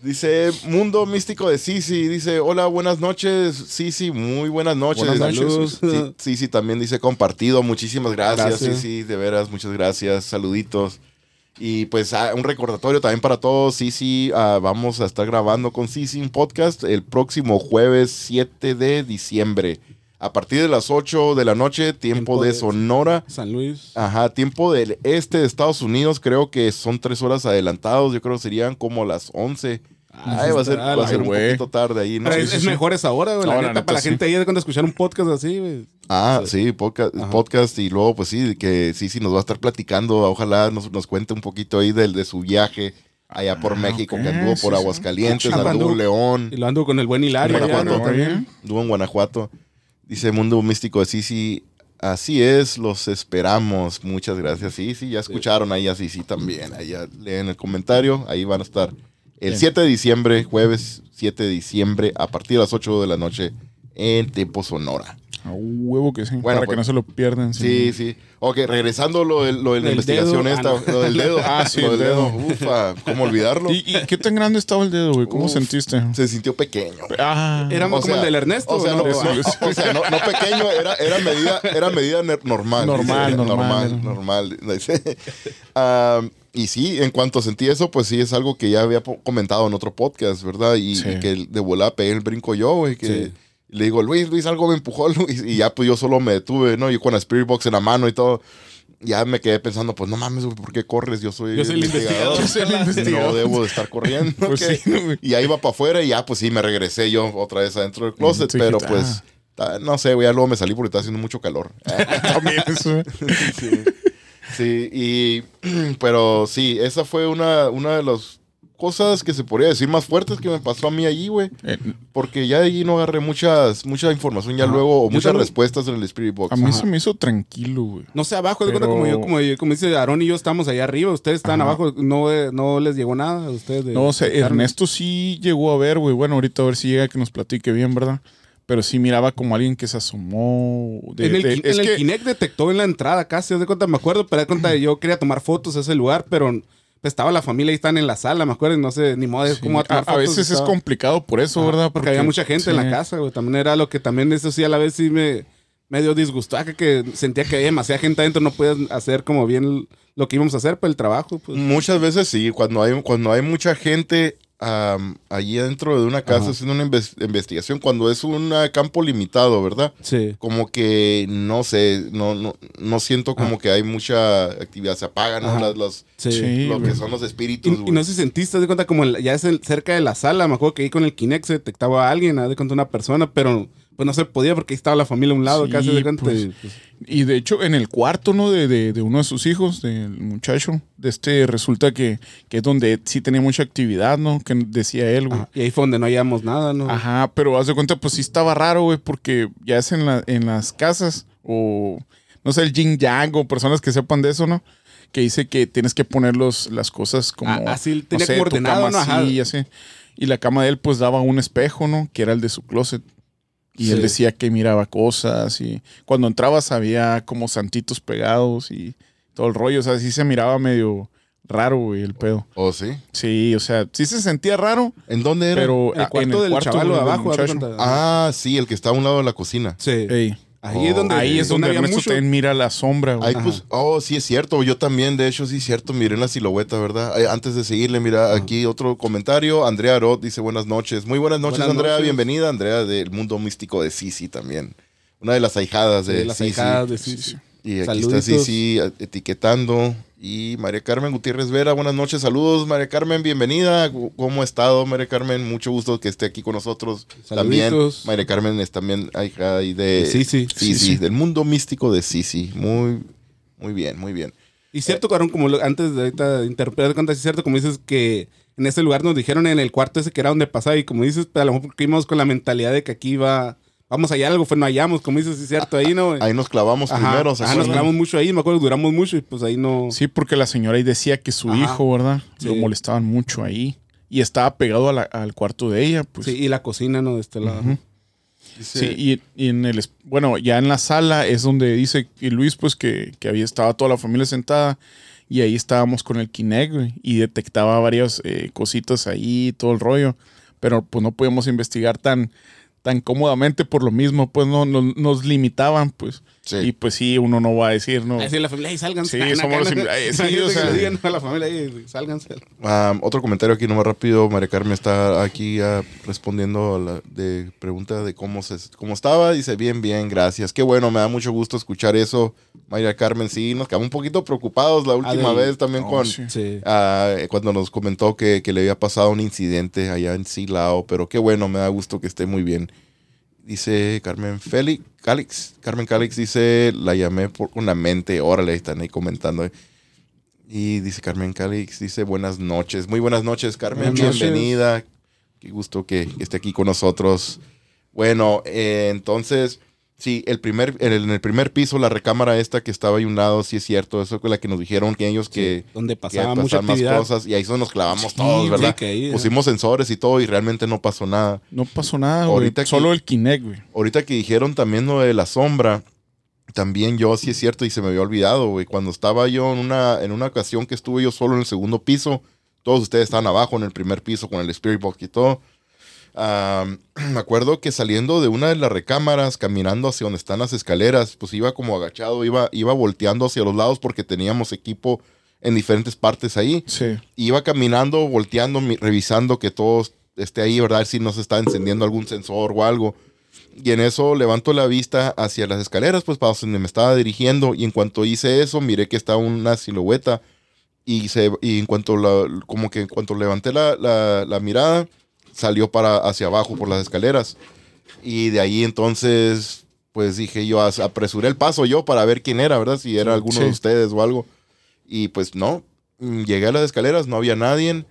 S1: Dice Mundo Místico de Sisi. Dice: Hola, buenas noches. Sisi, muy buenas noches.
S2: Buenas noches.
S1: Sisi también dice compartido. Muchísimas gracias,
S3: Gracias.
S1: Sisi. De veras, muchas gracias. Saluditos. Y pues ah, un recordatorio también para todos. Sisi, ah, vamos a estar grabando con Sisi un podcast el próximo jueves 7 de diciembre. A partir de las 8 de la noche, tiempo,
S3: Tiempo
S1: de
S3: de-
S1: Sonora.
S3: San Luis.
S1: Ajá, tiempo del este de Estados Unidos, creo que son tres horas adelantados, yo creo que serían como las 11.
S3: Ah,
S1: Ay, va a ser,
S3: está,
S1: va a ser un poquito tarde ahí, ¿no?
S3: Pero es,
S1: sí,
S3: es
S1: sí.
S3: mejor esa hora, güey. La
S2: No, la
S3: neta, para la gente ahí de cuando escuchar un podcast así, güey.
S1: Ah, sí, podcast,
S3: Ajá.
S1: podcast y luego pues sí, que sí, sí nos va a estar platicando, ojalá nos, nos cuente un poquito ahí del, de su viaje allá por
S2: Ah,
S1: México, que anduvo por. Aguascalientes, anduvo en
S3: anduvo-
S1: León,
S3: Y lo ando con el buen Hilario. ¿no? También.
S1: anduvo en Guanajuato. Dice Mundo Místico de Sisi, así es, los esperamos. Muchas gracias. Sí, sí, ya escucharon ahí a Sisi también. Ahí leen el comentario, ahí van a estar. El
S2: Bien.
S1: 7 de diciembre, jueves 7 de diciembre, a partir de las 8 de la noche, en Tempo Sonora.
S2: A huevo que sí.
S1: Bueno,
S2: para
S1: pues-
S2: que no se lo pierdan.
S1: Sí, sí. Ok, regresando lo, del- lo de la investigación
S3: dedo,
S1: esta,
S3: ah, no.
S1: lo del dedo.
S2: Ah, sí,
S1: lo
S2: el
S1: del dedo.
S2: dedo.
S1: Ufa, ¿cómo olvidarlo?
S2: ¿Y, y qué tan grande estaba el dedo, güey? ¿Cómo
S1: Uf.
S2: sentiste?
S1: Se sintió pequeño.
S2: Ah,
S3: Era
S1: O
S3: como
S1: sea,
S3: el del Ernesto.
S1: O sea,
S3: ¿no?
S2: Sí, sí.
S1: o sea, no- no pequeño, era, era medida, era medida normal.
S2: Normal,
S1: dice,
S2: normal.
S1: normal, normal. Dice. Am, y sí, en cuanto sentí eso, pues sí es algo que ya había comentado en otro podcast, ¿verdad? Y,
S2: Sí.
S1: y que de volada pegué el brinco yo, güey, que
S3: Sí.
S1: Le digo, Luis, Luis, algo me empujó, Luis. Y ya pues yo solo me detuve, ¿no? Yo con la Spirit Box en la mano y todo. Ya me quedé pensando, pues no mames, ¿por qué corres? Yo soy,
S3: Yo soy el investigador.
S2: Yo soy el investigador.
S1: No debo de estar corriendo.
S2: Pues sí.
S1: Y ahí iba para afuera y ya pues sí, me regresé yo otra vez adentro del closet.
S2: Sí,
S1: pero pues, no sé, ya luego me salí porque estaba haciendo mucho calor.
S2: También eso.
S1: Sí, sí, y, pero sí, esa fue una, una de las cosas que se podría decir más fuertes que me pasó a mí allí, güey.
S2: Eh,
S1: Porque ya de allí no agarré muchas, mucha información ya luego, o
S3: Yo
S1: muchas
S3: también-
S1: respuestas en el Spirit Box.
S2: a mí
S1: Ajá.
S2: se me hizo tranquilo, güey.
S3: No sé, abajo, de cuenta como
S2: Pero-
S3: yo, como, como dice Aarón y yo estamos allá arriba, ustedes están
S2: Ajá.
S3: abajo, no, eh, no les llegó nada a ustedes. de-
S2: No, o sea,
S3: de?
S2: Ernesto sí llegó a ver, güey. Bueno, ahorita a ver si llega que nos platique bien, ¿verdad? Pero sí miraba como alguien que se asomó. de-
S3: en el,
S2: de-
S3: Ki-
S2: es
S3: en el
S2: que-
S3: Kinect detectó en la entrada casi, de cuenta, me acuerdo, pero de cuenta, yo quería tomar fotos a ese lugar, pero estaba la familia y están en la sala, me acuerdo, no sé ni modo
S2: sí,
S3: cómo
S2: a, a veces es complicado por eso, ¿verdad?
S3: Porque, había mucha gente en la casa, güey. También era lo que también eso sí a la vez sí me medio disgustaba, que, que sentía que había demasiada gente adentro, no podías hacer como bien lo que íbamos a hacer para el trabajo, pues.
S1: Muchas veces sí, cuando hay, cuando hay mucha gente allí dentro de una casa
S3: Ajá.
S1: haciendo una inves- investigación, cuando es un campo limitado, ¿verdad?
S3: Sí.
S1: Como que, no sé, no, no, no siento como que hay mucha actividad, se apagan las, las-
S3: Sí.
S2: Sí,
S1: lo que son los espíritus.
S3: y no sé si sentiste, de cuenta, como ya es el- cerca de la sala, me acuerdo que ahí con el Kinect se detectaba a alguien, de cuenta una persona, pero pues no se podía porque ahí estaba la familia a un lado,
S2: Sí,
S3: casi de cuenta.
S2: pues.
S3: pues,
S2: Y de hecho, en el cuarto, ¿no? De, de, de uno de sus hijos, del muchacho, de este, resulta que, que es donde sí tenía mucha actividad, ¿no? Que decía él, güey.
S3: Y ahí fue donde no hallamos nada, ¿no?
S2: Ajá, pero haz de cuenta, pues sí estaba raro, güey, porque ya es en, la, en las casas o, no sé, el yin yang o personas que sepan de eso, ¿no? Que dice que tienes que poner los, las cosas como...
S3: Ah, así,
S2: no
S3: tenía
S2: sé,
S3: como
S2: tu
S3: ordenado,
S2: cama
S3: ¿no? Ajá.
S2: así, y así. Y la cama de él, pues, daba un espejo, ¿no? Que era el de su closet. Y él decía que miraba cosas y cuando entrabas había como santitos pegados y todo el rollo. O sea, sí se miraba medio raro, güey, el pedo.
S1: ¿Oh, sí?
S2: Sí, o sea, sí se sentía raro,
S1: ¿En dónde era?
S2: pero
S3: El
S2: ah,
S3: cuarto del chaval
S2: güey, del
S3: abajo, haz de
S2: muchacho.
S3: cuenta.
S1: Ah, sí, el que está a un lado de la cocina.
S3: Sí.
S2: Ey.
S3: Ahí es donde,
S2: Ahí es donde
S3: había
S2: Ernesto
S3: mucho.
S2: mira la sombra.
S1: Ahí pues, oh, sí es cierto, yo también, de hecho, sí es cierto, miré la silueta, ¿verdad? Ay, Antes de seguirle, mira, aquí otro comentario, Andrea Arot dice buenas noches, muy buenas noches,
S3: Buenas
S1: Andrea,
S3: noches.
S1: bienvenida, Andrea del mundo místico de Sisi también, una de las ahijadas de
S3: las
S1: Sisi.
S3: ahijadas de
S2: Sí,
S3: Sisi.
S1: Y aquí
S3: Saluditos.
S1: está Sisi etiquetando. Y María Carmen Gutiérrez Vera, buenas noches, saludos María Carmen, bienvenida. ¿Cómo ha estado María Carmen? Mucho gusto que esté aquí con nosotros. También
S3: Saluditos.
S1: María Carmen es también hija de
S3: Sisi.
S1: Sisi, del mundo místico de Sisi. Muy, muy bien, muy bien.
S3: Y cierto, cabrón, como antes de ahorita interpretar cuenta, sí es cierto, como dices que en ese lugar nos dijeron en el cuarto ese que era donde pasaba y como dices, pues, a lo mejor porque íbamos con la mentalidad de que aquí va, vamos allá, algo fue, no hallamos, como dices, sí es cierto, ahí no.
S1: Ahí nos clavamos
S3: Ajá,
S1: primero, ¿se
S3: ajá, nos quedamos mucho ahí, me acuerdo, duramos mucho y pues ahí no.
S2: Sí, porque la señora ahí decía que su
S3: Ajá.
S2: hijo, ¿verdad?
S3: Sí.
S2: Lo molestaban mucho ahí. Y estaba pegado a la- al cuarto de ella, pues.
S3: Sí, y la cocina, ¿no? De este lado.
S1: Dice-
S2: Sí, y, y en el, bueno, ya en la sala es donde dice que Luis, pues que, que había estaba toda la familia sentada y ahí estábamos con el Kinect, güey, y detectaba varias eh, cositas ahí, todo el rollo, pero pues no podíamos investigar tan, tan cómodamente por lo mismo, pues no, no- nos limitaban, pues.
S1: Sí.
S2: Y pues sí, uno no va a decir, no.
S3: Ahí sí, la familia, ahí salgan.
S2: Sí, somos los eh, sí, o sea-
S3: digan a la familia, ahí sálganse.
S1: Um, otro comentario aquí nomás rápido. María Carmen está aquí ah, respondiendo a la de pregunta de cómo se cómo estaba. Dice, bien, bien, gracias. Qué bueno, me da mucho gusto escuchar eso. María Carmen, sí, nos quedamos un poquito preocupados la última vez también
S2: No,
S1: con...
S3: sí.
S1: Ah, cuando nos comentó que, que le había pasado un incidente allá en Silao, pero qué bueno, me da gusto que esté muy bien. Dice Carmen Félix, Calix, Carmen Calix dice, la llamé por una mente, órale, están ahí comentando. Y dice Carmen Calix, dice buenas noches, muy buenas noches Carmen,
S3: Buenas noches.
S1: bienvenida, qué gusto que esté aquí con nosotros. Bueno, eh, entonces, sí, el primer, en el, en el primer piso, la recámara esta que estaba ahí a un lado, sí es cierto, eso fue la que nos dijeron que ellos que,
S3: Donde
S1: que
S3: pasaba
S1: pasaban
S3: mucha
S1: más
S3: actividad.
S1: cosas y ahí eso nos clavamos
S3: Sí,
S1: todos,
S3: sí,
S1: ¿verdad?
S3: que ahí,
S1: Pusimos sensores y todo y realmente no pasó nada.
S2: No pasó nada, güey.
S1: Ahorita que-
S2: Solo el Kinect, güey.
S1: Ahorita que dijeron también lo de la sombra, también yo sí es cierto y se me había olvidado, güey. Cuando estaba yo en una, en una ocasión que estuve yo solo en el segundo piso, todos ustedes estaban abajo en el primer piso con el Spirit Box y todo. Me acuerdo que saliendo de una de las recámaras, caminando hacia donde están las escaleras, pues iba como agachado, iba, iba volteando hacia los lados porque teníamos equipo en diferentes partes ahí.
S2: Sí.
S1: Iba caminando, volteando, revisando que todo esté ahí, ¿verdad? Si no se está encendiendo algún sensor o algo. Y en eso levanto la vista hacia las escaleras, pues para donde me estaba dirigiendo. Y en cuanto hice eso, miré que estaba una silueta. Y, se, y en cuanto la, como que en cuanto levanté la, la- la mirada, salió para hacia abajo por las escaleras. Y de ahí entonces, pues dije yo, apresuré el paso yo para ver quién era, ¿verdad? Si era alguno de
S2: Sí.
S1: ustedes o algo. Y pues no, Mm, llegué a las escaleras, no había nadie.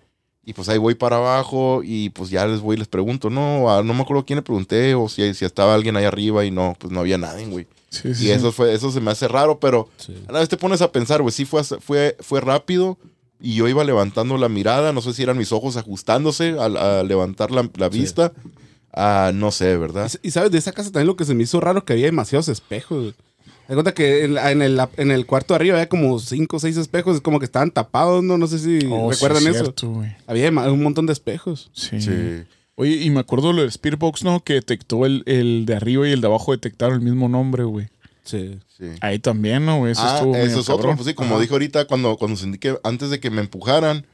S1: Y pues ahí voy para abajo y pues ya les voy y les pregunto, no, ah, no me acuerdo quién le pregunté o si, si estaba alguien ahí arriba y no, pues no había nadie, güey.
S2: Sí, sí,
S1: Y eso fue, eso se me hace raro, pero
S3: Sí.
S1: a la vez te pones a pensar, güey, sí fue, fue, fue rápido y yo iba levantando la mirada, no sé si eran mis ojos ajustándose al- a, levantar la, la vista. Ah, no sé, ¿verdad?
S3: Y sabes, de esa casa también lo que se me hizo raro que había demasiados espejos. Me cuenta que en, la- en el, en el cuarto de arriba había como cinco o seis espejos, como que estaban tapados, ¿no? No sé si
S2: Oh, sí,
S3: recuerdan eso.
S2: cierto, güey.
S3: Había un montón de espejos.
S2: Sí.
S1: Sí.
S2: Oye, y me acuerdo lo del Spearbox, ¿no? Que detectó el, el de arriba y el de abajo detectaron el mismo nombre, güey.
S3: Sí.
S1: sí.
S2: Ahí también, ¿no? güey? Eso
S1: ah, eso es otro. Pues sí, como
S3: Ajá.
S1: dijo ahorita, cuando, cuando sentí que antes de que me empujaran,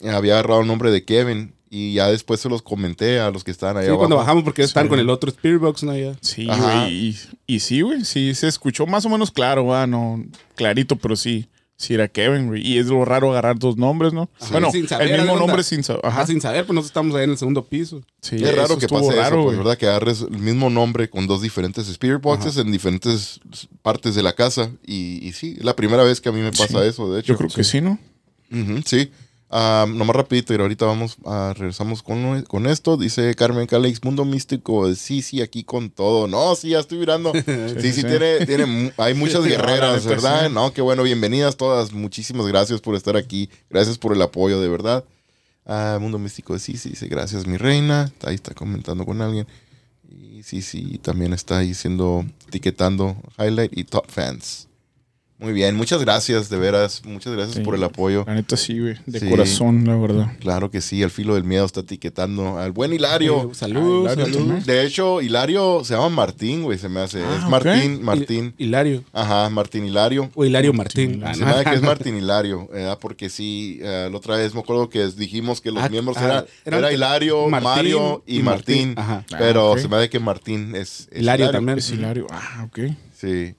S1: eh, había agarrado el nombre de Kevin. Y ya después se los comenté a los que estaban ahí
S3: Sí,
S1: abajo.
S3: cuando bajamos porque
S2: Sí.
S3: están con el otro Spearbox, ¿no? Ya.
S2: Sí, güey. Y, y sí, güey. Sí, se escuchó más o menos claro, ¿va? No, clarito, pero sí. Sí era Kevin, güey. Y es lo raro agarrar dos nombres, ¿no? Bueno,
S3: Sin saber,
S2: el mismo nombre sin saber.
S3: Ajá, sin saber, pues nosotros estamos ahí en el segundo piso.
S2: Sí,
S1: es raro
S2: eso
S1: que pase
S2: raro,
S1: eso, pues. ¿verdad? Que agarres el mismo nombre con dos diferentes Spirit Boxes en diferentes partes de la casa. Y, y sí, es la primera vez que a mí me pasa
S2: Sí.
S1: eso, de hecho.
S2: Yo creo que sí, ¿no?
S1: Sí. Ah, nomás rapidito, y ahorita vamos a regresamos con, con esto. Dice Carmen Calix, Mundo Místico. Sí, sí, aquí con todo. No, sí, ya estoy mirando. sí, sí,
S2: sí.
S1: tiene, tiene, hay muchas guerreras,
S2: neta,
S1: ¿verdad? No, qué bueno, bienvenidas todas. Muchísimas gracias por estar aquí. Gracias por el apoyo, de verdad. Ah, Mundo Místico, sí, sí, dice gracias, mi reina. Ahí está comentando con alguien. Y sí, sí, también está ahí siendo, etiquetando Highlight y Top Fans. Muy bien, muchas gracias, de veras. Muchas gracias
S2: Sí.
S1: por el apoyo.
S2: La neta sí, güey. De
S1: Sí.
S2: corazón, la verdad.
S1: Claro que sí, al filo del miedo está etiquetando al buen Hilario.
S3: Saludos,
S2: Ah, Hilario
S3: saludos.
S2: también.
S1: De hecho, Hilario se llama Martín, güey, se me hace.
S2: Ah,
S1: es. Martín, Martín.
S3: Hilario.
S1: Ajá, Martín Hilario.
S3: O Hilario Martín.
S2: Martín.
S1: Se me hace que es Martín Hilario, ¿verdad? Porque sí, eh, la otra vez me acuerdo que dijimos que los
S3: Ah,
S1: miembros
S3: ah,
S1: eran,
S3: eran
S1: era Hilario,
S3: Martín
S1: Mario y,
S3: y
S1: Martín.
S3: Martín. Ajá.
S1: Pero
S2: Ah,
S1: se me hace que Martín es, es
S3: Hilario también.
S2: Es Hilario. Ah, ok.
S1: Sí.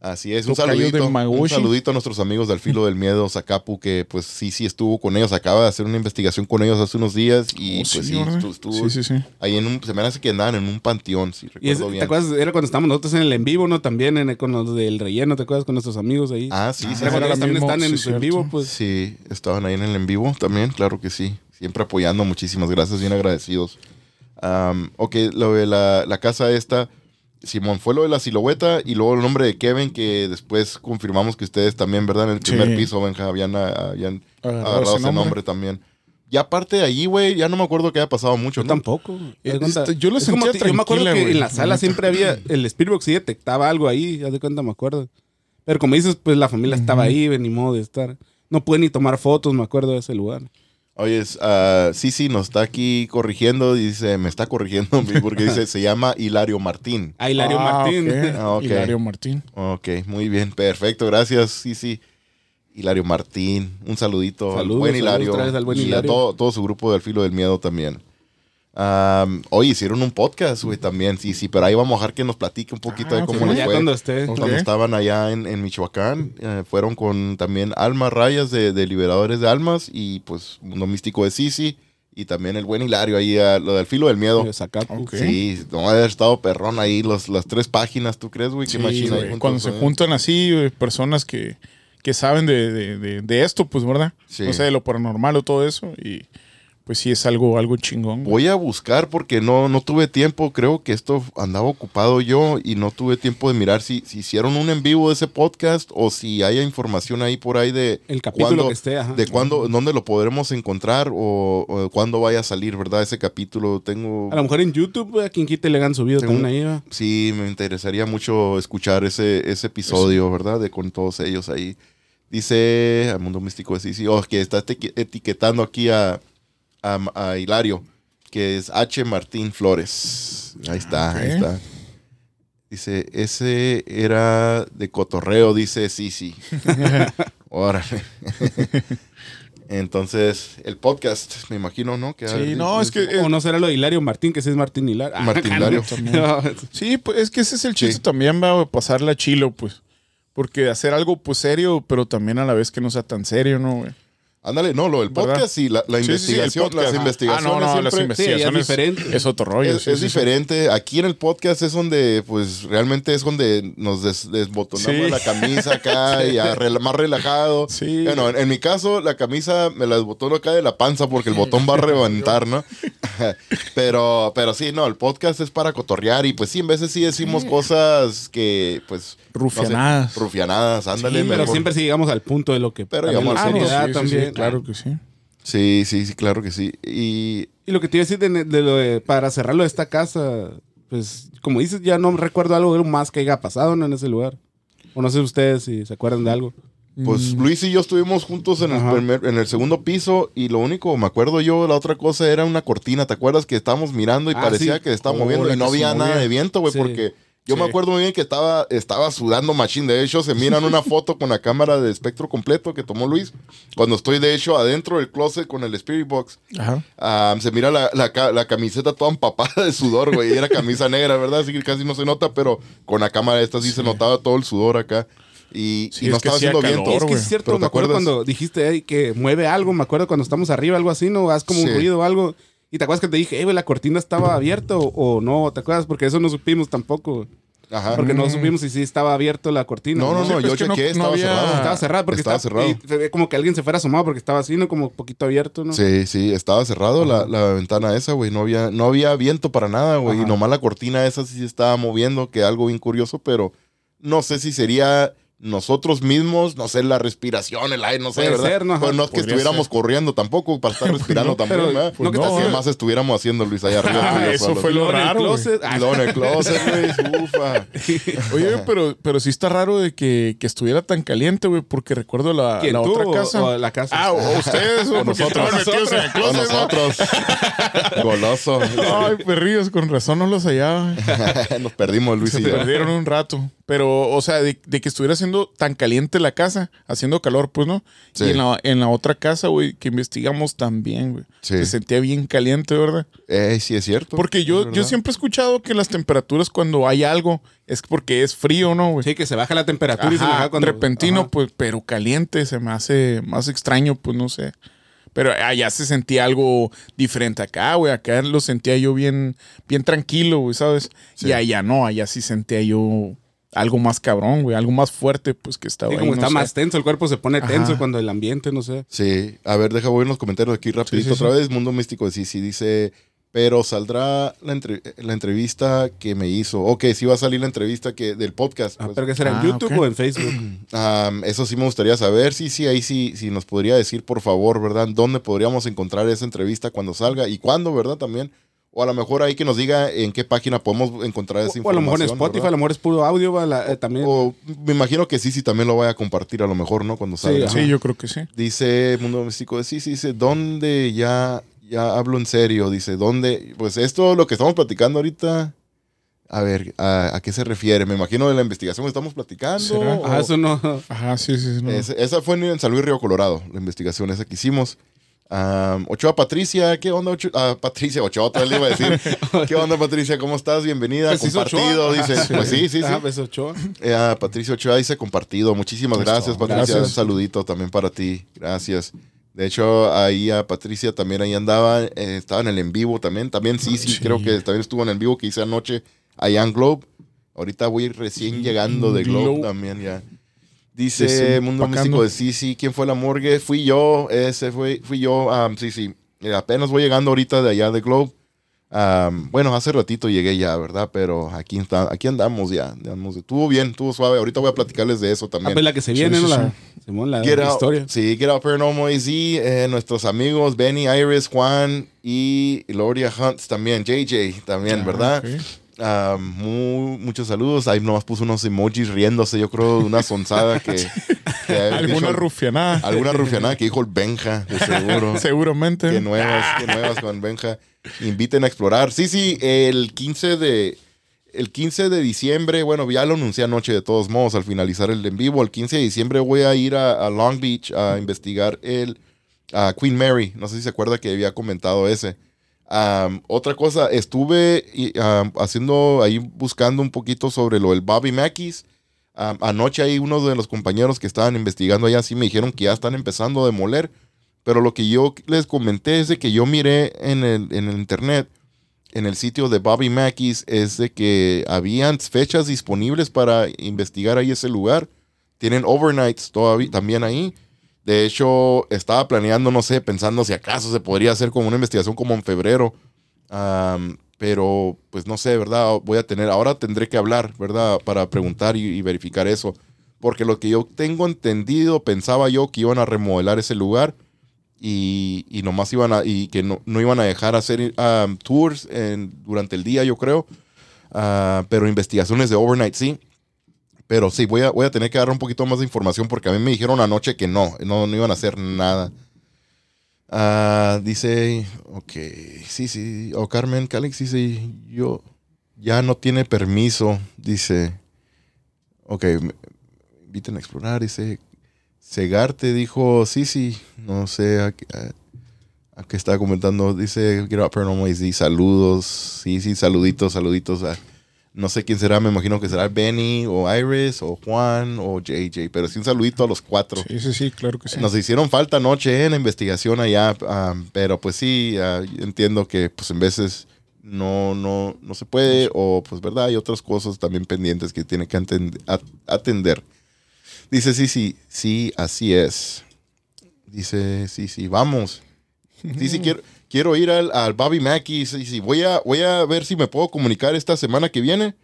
S1: Así es, un saludito, un saludito a nuestros amigos del Filo del Miedo, Zacapu, que pues sí, sí estuvo con ellos, acaba de hacer una investigación con ellos hace unos días y
S2: Oh,
S1: pues sí, estuvo,
S2: sí, sí, sí.
S1: ahí en un, se me hace que andaban en un panteón, si
S3: Y es-
S1: recuerdo
S3: ¿te
S1: bien.
S3: acuerdas? Era cuando estábamos nosotros en el en vivo, ¿no? También en el- con los del relleno, ¿te acuerdas? Con nuestros amigos ahí.
S1: Ah, sí, sí,
S2: Ah,
S1: sí,
S3: ellos también
S2: mismo,
S3: están en,
S2: sí,
S3: en vivo, pues.
S1: sí, estaban ahí en el en vivo también, claro que sí, siempre apoyando, muchísimas gracias, bien agradecidos. Am, ok, lo de la, la casa esta, Simón, fue lo de la silueta y luego el nombre de Kevin, que después confirmamos que ustedes también, ¿verdad? En el
S2: Sí.
S1: primer piso, Benja, habían, ah, habían
S2: Agarrado ese
S1: nombre.
S2: nombre.
S1: también. Y aparte de allí, güey, ya no me acuerdo que haya pasado mucho,
S3: Yo
S1: ¿no?
S3: tampoco. ¿te das
S2: Eh,
S3: cuenta?
S2: este, yo lo sentía
S3: Yo me acuerdo que en la
S2: la
S3: sala siempre había. El Spielberg sí detectaba algo ahí. Ya de cuenta, me acuerdo. Pero como dices, pues la familia estaba ahí, ni modo de estar. No pude ni tomar fotos, me acuerdo de ese lugar.
S1: Oye, ah, sí, sí, nos está aquí corrigiendo, dice, me está corrigiendo, porque dice, se llama Hilario Martín.
S3: Ah, Hilario
S2: Ah,
S3: Martín.
S2: ok.
S1: Ah, ok.
S2: Hilario Martín.
S1: Ok, muy bien, perfecto, gracias, sí, sí. Hilario Martín, un saludito al
S3: Saludos,
S1: buen
S3: saludos
S1: Hilario,
S3: otra vez al buen
S1: y
S3: Hilario.
S1: a todo, todo su grupo del Filo del Miedo también. Am, hoy hicieron un podcast, güey, también, sí, sí, pero ahí vamos a dejar que nos platique un poquito
S2: Ah,
S1: de cómo
S2: ok.
S1: les
S3: ya
S1: fue.
S3: cuando.
S1: Cuando estaban allá en, en Michoacán, eh, fueron con también Alma Rayas de, de Liberadores de Almas y pues Mundo Místico de Sisi y también el buen Hilario ahí, a lo del filo del miedo. Sí, no haber estado perrón ahí los, las tres páginas, ¿tú crees, güey? Qué
S2: Sí,
S1: machina
S2: Cuando se
S1: eh.
S2: juntan así, güey, personas que, que saben de, de- de- de esto, pues, ¿verdad?
S1: Sí.
S2: O sea, de lo paranormal o todo eso. Y pues sí es algo, algo chingón. güey.
S1: Voy a buscar porque no, no tuve tiempo. Creo que esto andaba ocupado yo y no tuve tiempo de mirar si, si hicieron un en vivo de ese podcast o si haya información ahí por ahí de
S3: El capítulo
S1: cuándo-
S3: que esté, ajá.
S1: de cuándo, dónde lo podremos encontrar o, o cuándo vaya a salir, ¿verdad? Ese capítulo tengo...
S3: A lo mejor en YouTube, a quien quite le han subido
S1: Tengo-
S3: también ahí.
S1: Sí, me interesaría mucho escuchar ese, ese episodio, ¿verdad? De con todos ellos ahí. Dice al mundo místico de Sisi, oh, que está eti- etiquetando aquí a, a, a Hilario, que es H. Martín Flores. Ahí está, ahí
S2: Ok.
S1: está. Dice, ese era de cotorreo, dice Sisi. Órale. Entonces, el podcast, me imagino, ¿no? Que
S2: Sí, no, es que... eh,
S3: O no será lo de Hilario Martín, que sí es Martín Hilario. Ah,
S1: Martín Hilario.
S3: No,
S2: Sí, pues es que ese es el chiste
S1: Sí.
S2: también, va a pasarla chilo, pues. Porque hacer algo pues serio, pero también a la vez que no sea tan serio, ¿no, güey?
S1: Ándale, no, lo del
S2: ¿Verdad?
S1: podcast y la, la
S2: Sí, sí,
S1: investigación, las investigaciones
S2: Ah, no, no, las investigaciones
S3: Sí, es diferente.
S2: es otro rollo.
S1: es,
S2: sí,
S1: es
S2: sí, sí.
S1: diferente. Aquí en el podcast es donde, pues, realmente es donde nos des- desbotonamos
S2: Sí.
S1: la camisa acá y a más relajado.
S2: Sí.
S1: Bueno, en, en mi caso, la camisa me la desbotono acá de la panza porque el botón va a reventar, ¿no? pero, pero sí, no, el podcast es para cotorrear y pues sí, en veces sí decimos cosas que, pues... no sé,
S2: Rufianadas.
S1: rufianadas, ándale.
S3: Sí, pero
S1: mejor.
S3: siempre sí llegamos al punto de lo que
S1: Pero
S3: también
S1: llegamos
S3: la
S1: al punto.
S3: seriedad
S2: sí, sí, sí,
S3: también.
S2: claro que sí.
S1: Sí, sí, sí, claro que sí. Y
S3: Y lo que te iba a decir de, de lo de- para cerrarlo de esta casa, pues como dices, ya no recuerdo algo más que haya pasado ¿no? en ese lugar. O no sé ustedes si se acuerdan de algo.
S1: Pues Luis y yo estuvimos juntos en el, primer- en el segundo piso y lo único, me acuerdo yo, la otra cosa era una cortina. ¿Te acuerdas que estábamos mirando y
S3: Ah,
S1: parecía
S3: sí.
S1: que estaba
S2: Oh,
S1: moviendo y no había nada de viento, güey?
S3: Sí.
S1: Porque yo me acuerdo muy bien que estaba, estaba sudando machín. De hecho, se mira en una foto con la cámara de espectro completo que tomó Luis. Cuando estoy, de hecho, adentro del closet con el Spirit Box.
S2: Ajá.
S1: Ah, se mira la, la ca- la camiseta toda empapada de sudor, güey. Y Era camisa negra, ¿verdad? Así que casi no se nota, pero con la cámara esta sí, se notaba todo el sudor acá. Y,
S2: Sí,
S1: y no
S2: es
S1: estaba haciendo
S2: calor,
S1: viento.
S3: es que es cierto, me
S1: ¿te
S3: acuerdo
S1: acuerdas?
S3: cuando dijiste "Ey, que mueve algo, me acuerdo cuando estamos arriba, algo así, ¿no? Haz como un ruido o algo. Y te acuerdas que te dije, eh, güey, la cortina estaba abierta o, o no, ¿te acuerdas? Porque eso no supimos tampoco.
S1: Ajá.
S3: Porque no
S2: Mm.
S3: supimos si sí estaba abierto la cortina.
S1: No, no, no, yo
S2: no-
S1: chequeé,
S2: no
S1: estaba
S2: había-
S1: cerrado.
S3: Estaba cerrado porque
S1: estaba
S3: estaba,
S1: cerrado.
S3: y se ve como que alguien se fuera asomado porque estaba así, ¿no? Como poquito abierto, ¿no?
S1: Sí, sí, estaba cerrado la, la ventana esa, güey. No había, no había viento para nada, güey. Y nomás la cortina esa sí se estaba moviendo, que algo bien curioso, pero no sé si sería nosotros mismos, no sé, la respiración, el aire, no sé,
S3: Puede
S1: ¿verdad?
S3: ser, ¿no?
S1: Pues no es que estuviéramos
S2: ser.
S1: corriendo tampoco para estar respirando
S2: no,
S1: también,
S3: pero
S1: ¿verdad?
S3: no que
S2: hacía-
S1: más estuviéramos haciendo, Luis, allá arriba.
S2: Ah, eso fue lo raro,
S3: closet,
S1: luego en el closet, güey, ufa.
S2: Oye, pero, pero sí está raro de que, que estuviera tan caliente, güey, porque recuerdo la,
S3: ¿Quién,
S2: la
S3: tú
S2: otra casa.
S3: o la casa?
S2: Ah, o o ustedes,
S1: O nosotros.
S2: metidos en el
S1: Con
S2: closet, ¿no?
S1: nosotros. Goloso.
S2: Ay, perrillos, con razón no los hallaba.
S1: Nos perdimos, Luis
S2: Se
S1: y yo.
S2: perdieron un rato. Pero, o sea, de, de que estuviera haciendo tan caliente la casa, haciendo calor, pues, ¿no?
S1: Sí.
S2: Y en la, en la otra casa, güey, que investigamos también, güey.
S1: Sí.
S2: Se sentía bien caliente, ¿verdad?
S1: Eh, sí, es cierto.
S2: Porque yo, yo siempre he escuchado que las temperaturas cuando hay algo es porque es frío, ¿no, güey?
S3: Sí, que se baja la temperatura y se
S2: Ajá,
S3: baja cuando...
S2: repentino,
S3: Ajá.
S2: pues, pero caliente, se me hace más extraño, pues no sé. Pero allá se sentía algo diferente acá, güey. Acá lo sentía yo bien, bien tranquilo, güey, ¿sabes?
S1: Sí.
S2: Y allá no, allá sí sentía yo algo más cabrón, güey. Algo más fuerte, pues, que estaba
S3: Sí,
S2: ahí,
S3: como
S2: no
S3: está
S2: sé.
S3: más tenso, el cuerpo se pone tenso
S2: Ajá.
S3: cuando el ambiente, no sé.
S1: Sí, a ver, deja voy en los comentarios aquí rapidito
S2: Sí, sí,
S1: otra
S2: sí.
S1: vez. Mundo Místico de Sisi dice, pero saldrá la, entre- la entrevista que me hizo. Ok, sí va a salir la entrevista que del podcast.
S3: Ah,
S1: pues.
S3: ¿Pero que será
S2: Ah,
S3: en YouTube
S2: ok.
S3: o en Facebook?
S1: Am, eso sí me gustaría saber. Sí, sí, ahí sí, sí nos podría decir, por favor, ¿verdad? ¿Dónde podríamos encontrar esa entrevista cuando salga y cuándo, ¿verdad? También. O a lo mejor ahí que nos diga en qué página podemos encontrar esa
S3: O, o a lo
S1: información.
S3: mejor en Spotify,
S1: ¿verdad?
S3: a lo mejor es puro audio, va, la- eh, también.
S1: O me imagino que sí, sí, también lo vaya a compartir a lo mejor, ¿no? Cuando salga.
S2: Sí, yo creo que sí.
S1: Dice Mundo Místico, sí, sí, dice, ¿dónde ya, ya hablo en serio? Dice, ¿dónde? Pues esto, lo que estamos platicando ahorita, a ver, ¿a, a qué se refiere? Me imagino de la investigación que estamos platicando.
S2: ¿Será?
S1: o-
S3: Ajá, eso no.
S2: Ajá, sí, sí. sí, no.
S1: Esa fue en San Luis Río Colorado, la investigación esa que hicimos. Ochoa Patricia, ¿qué onda Ochoa? Ah, Patricia Ochoa, te le iba a decir. ¿Qué onda Patricia? ¿Cómo estás? Bienvenida.
S3: Pues
S1: compartido,
S3: Ochoa.
S1: dice.
S3: Ah,
S1: Pues sí, sí, sí.
S3: Ah, pues Ochoa.
S1: Eh, ah, Patricia Ochoa dice compartido. Muchísimas gracias, Patricia.
S2: gracias.
S1: Un saludito también para ti. Gracias. De hecho, ahí a Patricia también ahí andaba. eh, estaba en el en vivo también. También sí, sí,
S2: Sí.
S1: creo que también estuvo en el vivo que hice anoche allá en Globe. Ahorita voy recién llegando de Globe,
S2: Globe.
S1: también ya. Dice. Mundo Místico de sí, sí. ¿Quién fue la morgue? Fui yo. Ese fue, fui yo. am, sí, sí. Eh, apenas voy llegando ahorita de allá de Globe. Am, bueno, hace ratito llegué ya, ¿verdad? Pero aquí, está, aquí andamos ya. andamos. Estuvo bien, estuvo suave. Ahorita voy a platicarles de eso
S3: Ah,
S1: también.
S3: pues la que se viene,
S2: sí,
S3: ¿no? La, Simón, la,
S1: Get
S3: la
S1: Out-
S3: historia.
S1: Sí, Get Out Paranormal AZ, eh, nuestros amigos Benny, Iris, Juan y Gloria Hunts también, JJ también,
S2: Ah,
S1: ¿verdad?
S2: ok.
S1: Ah, mu- muchos saludos. Ahí nomás puso unos emojis riéndose, yo creo, de una sonzada que...
S2: Alguna rufianada.
S1: Alguna rufianada que dijo el Benja, de seguro.
S2: Seguramente.
S1: Qué nuevas, qué nuevas con Benja. Inviten a explorar. Sí, sí, el 15 de... El 15 de diciembre, bueno, ya lo anuncié anoche de todos modos al finalizar el en vivo. El 15 de diciembre voy a ir a, a Long Beach a investigar el a Queen Mary. No sé si se acuerda que había comentado ese. Am, otra cosa, estuve haciendo ahí, buscando un poquito sobre lo del Bobby Mackey's. Anoche ahí uno de los compañeros que estaban investigando allá sí me dijeron que ya están empezando a demoler. Pero lo que yo les comenté es de que yo miré en el, en el internet, en el sitio de Bobby Mackey's, es de que habían fechas disponibles para investigar ahí ese lugar. Tienen overnights todavía también ahí. De hecho, estaba planeando, no sé, pensando si acaso se podría hacer como una investigación como en febrero. Pero, pues no sé, ¿verdad? Voy a tener, ahora tendré que hablar, ¿verdad? Para preguntar y, verificar eso. Porque lo que yo tengo entendido, pensaba yo que iban a remodelar ese lugar y, nomás iban a, y que no, no iban a dejar hacer um, tours durante el día, yo creo. Ah, pero investigaciones de overnight sí. Pero sí, voy a, voy a tener que dar un poquito más de información porque a mí me dijeron anoche que no, no, no iban a hacer nada. Ah, dice, ok, sí, sí, o Carmen Calix dice, yo ya no tiene permiso, dice, ok, inviten a explorar, dice, Segarte dijo, sí, sí, no sé, a, a- a qué estaba comentando, dice, Get Up Paranormal y saludos, sí, sí, saluditos, saluditos a, no sé quién será, me imagino que será Benny o Iris o Juan o JJ, pero sí un saludito a los cuatro.
S2: Sí, sí, sí, claro que sí.
S1: Nos hicieron falta anoche en la investigación allá, ah, pero pues sí, ah, entiendo que pues en veces no, no, no se puede o pues verdad, hay otras cosas también pendientes que tiene que atend- at- atender. Dice, sí, sí, sí, así es. Dice, sí, sí, vamos. Sí, sí, quiero, quiero ir al, al Bobby Mackey. Sí, sí, voy a, voy a ver si me puedo comunicar esta semana que viene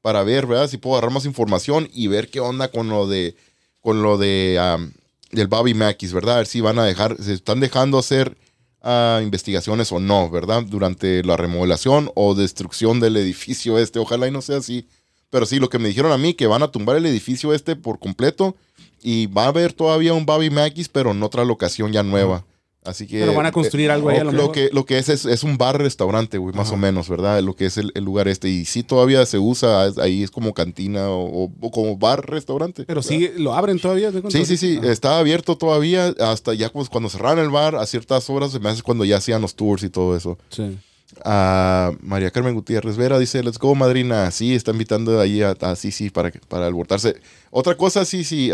S1: para ver, ¿verdad? Si puedo agarrar más información y ver qué onda con lo de, con lo de, am, del Bobby Mackey's, ¿verdad? A ver si van a dejar, se están dejando hacer ah, investigaciones o no, ¿verdad? Durante la remodelación o destrucción del edificio este. Ojalá y no sea así. Pero sí, lo que me dijeron a mí, que van a tumbar el edificio este por completo y va a haber todavía un Bobby Mackey's, pero en otra locación ya nueva. Así que...
S3: Pero van a construir algo ahí a lo
S1: lo,
S3: mejor.
S1: que, lo que es es, es un bar-restaurante, güey, más o menos, ¿verdad? Lo que es el, el lugar este. Y sí todavía se usa, es- ahí es como cantina o, o- o como bar-restaurante.
S3: Pero
S1: ¿verdad?
S3: sí, lo abren todavía.
S1: Sí, sí, sí,
S3: Ah.
S1: está abierto todavía hasta ya pues, cuando cerraron el bar a ciertas horas, se me hace cuando ya hacían los tours y todo eso.
S3: Sí.
S1: Ah, María Carmen Gutiérrez Vera dice, let's go, madrina. Sí, está invitando ahí a, a sí, sí, para, para albortarse. Otra cosa, sí, sí,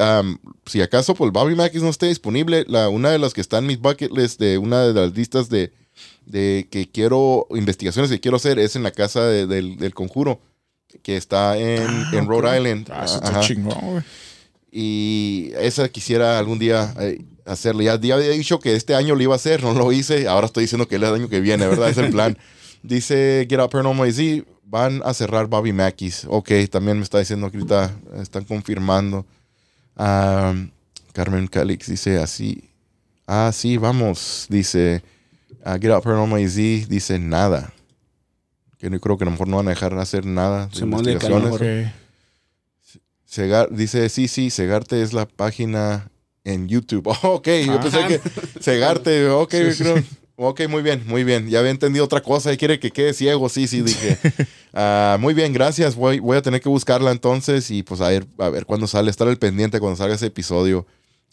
S1: si acaso pues Bobby Mackey's no esté disponible, la, una de las que está en mis bucket list de una de las listas de, de que quiero, investigaciones que quiero hacer es en la casa de- del, del conjuro, que está en,
S2: Ah,
S1: en Rhode. Island.
S2: Ah, eso está chingón.
S1: Y esa quisiera algún día eh, hacerle. Ya, ya había dicho que este año lo iba a hacer, no lo hice. Ahora estoy diciendo que es el año que viene, ¿verdad? Es el plan. Dice Get Up Paranormal sí, van a cerrar Bobby Mackey's. Ok, también me está diciendo que ahorita están confirmando. Am, Carmen Calix dice así. Ah, sí, vamos. Dice ah, Get Up Paranormal sí, dice nada. Que no creo que a lo mejor no van a dejar hacer nada de
S3: de
S1: investigaciones. Segar, dice, sí, sí, Segarte es la página en YouTube. Oh, ok, yo pensé que Segarte, ok,
S2: Sí, sí,
S1: creo-
S2: sí.
S1: ok, muy bien, muy bien. Ya había entendido otra cosa y quiere que quede ciego, sí, sí, dije. Ah, muy bien, gracias. Voy, voy a tener que buscarla entonces y pues a ver, a ver cuándo sale, estar al pendiente cuando salga ese episodio.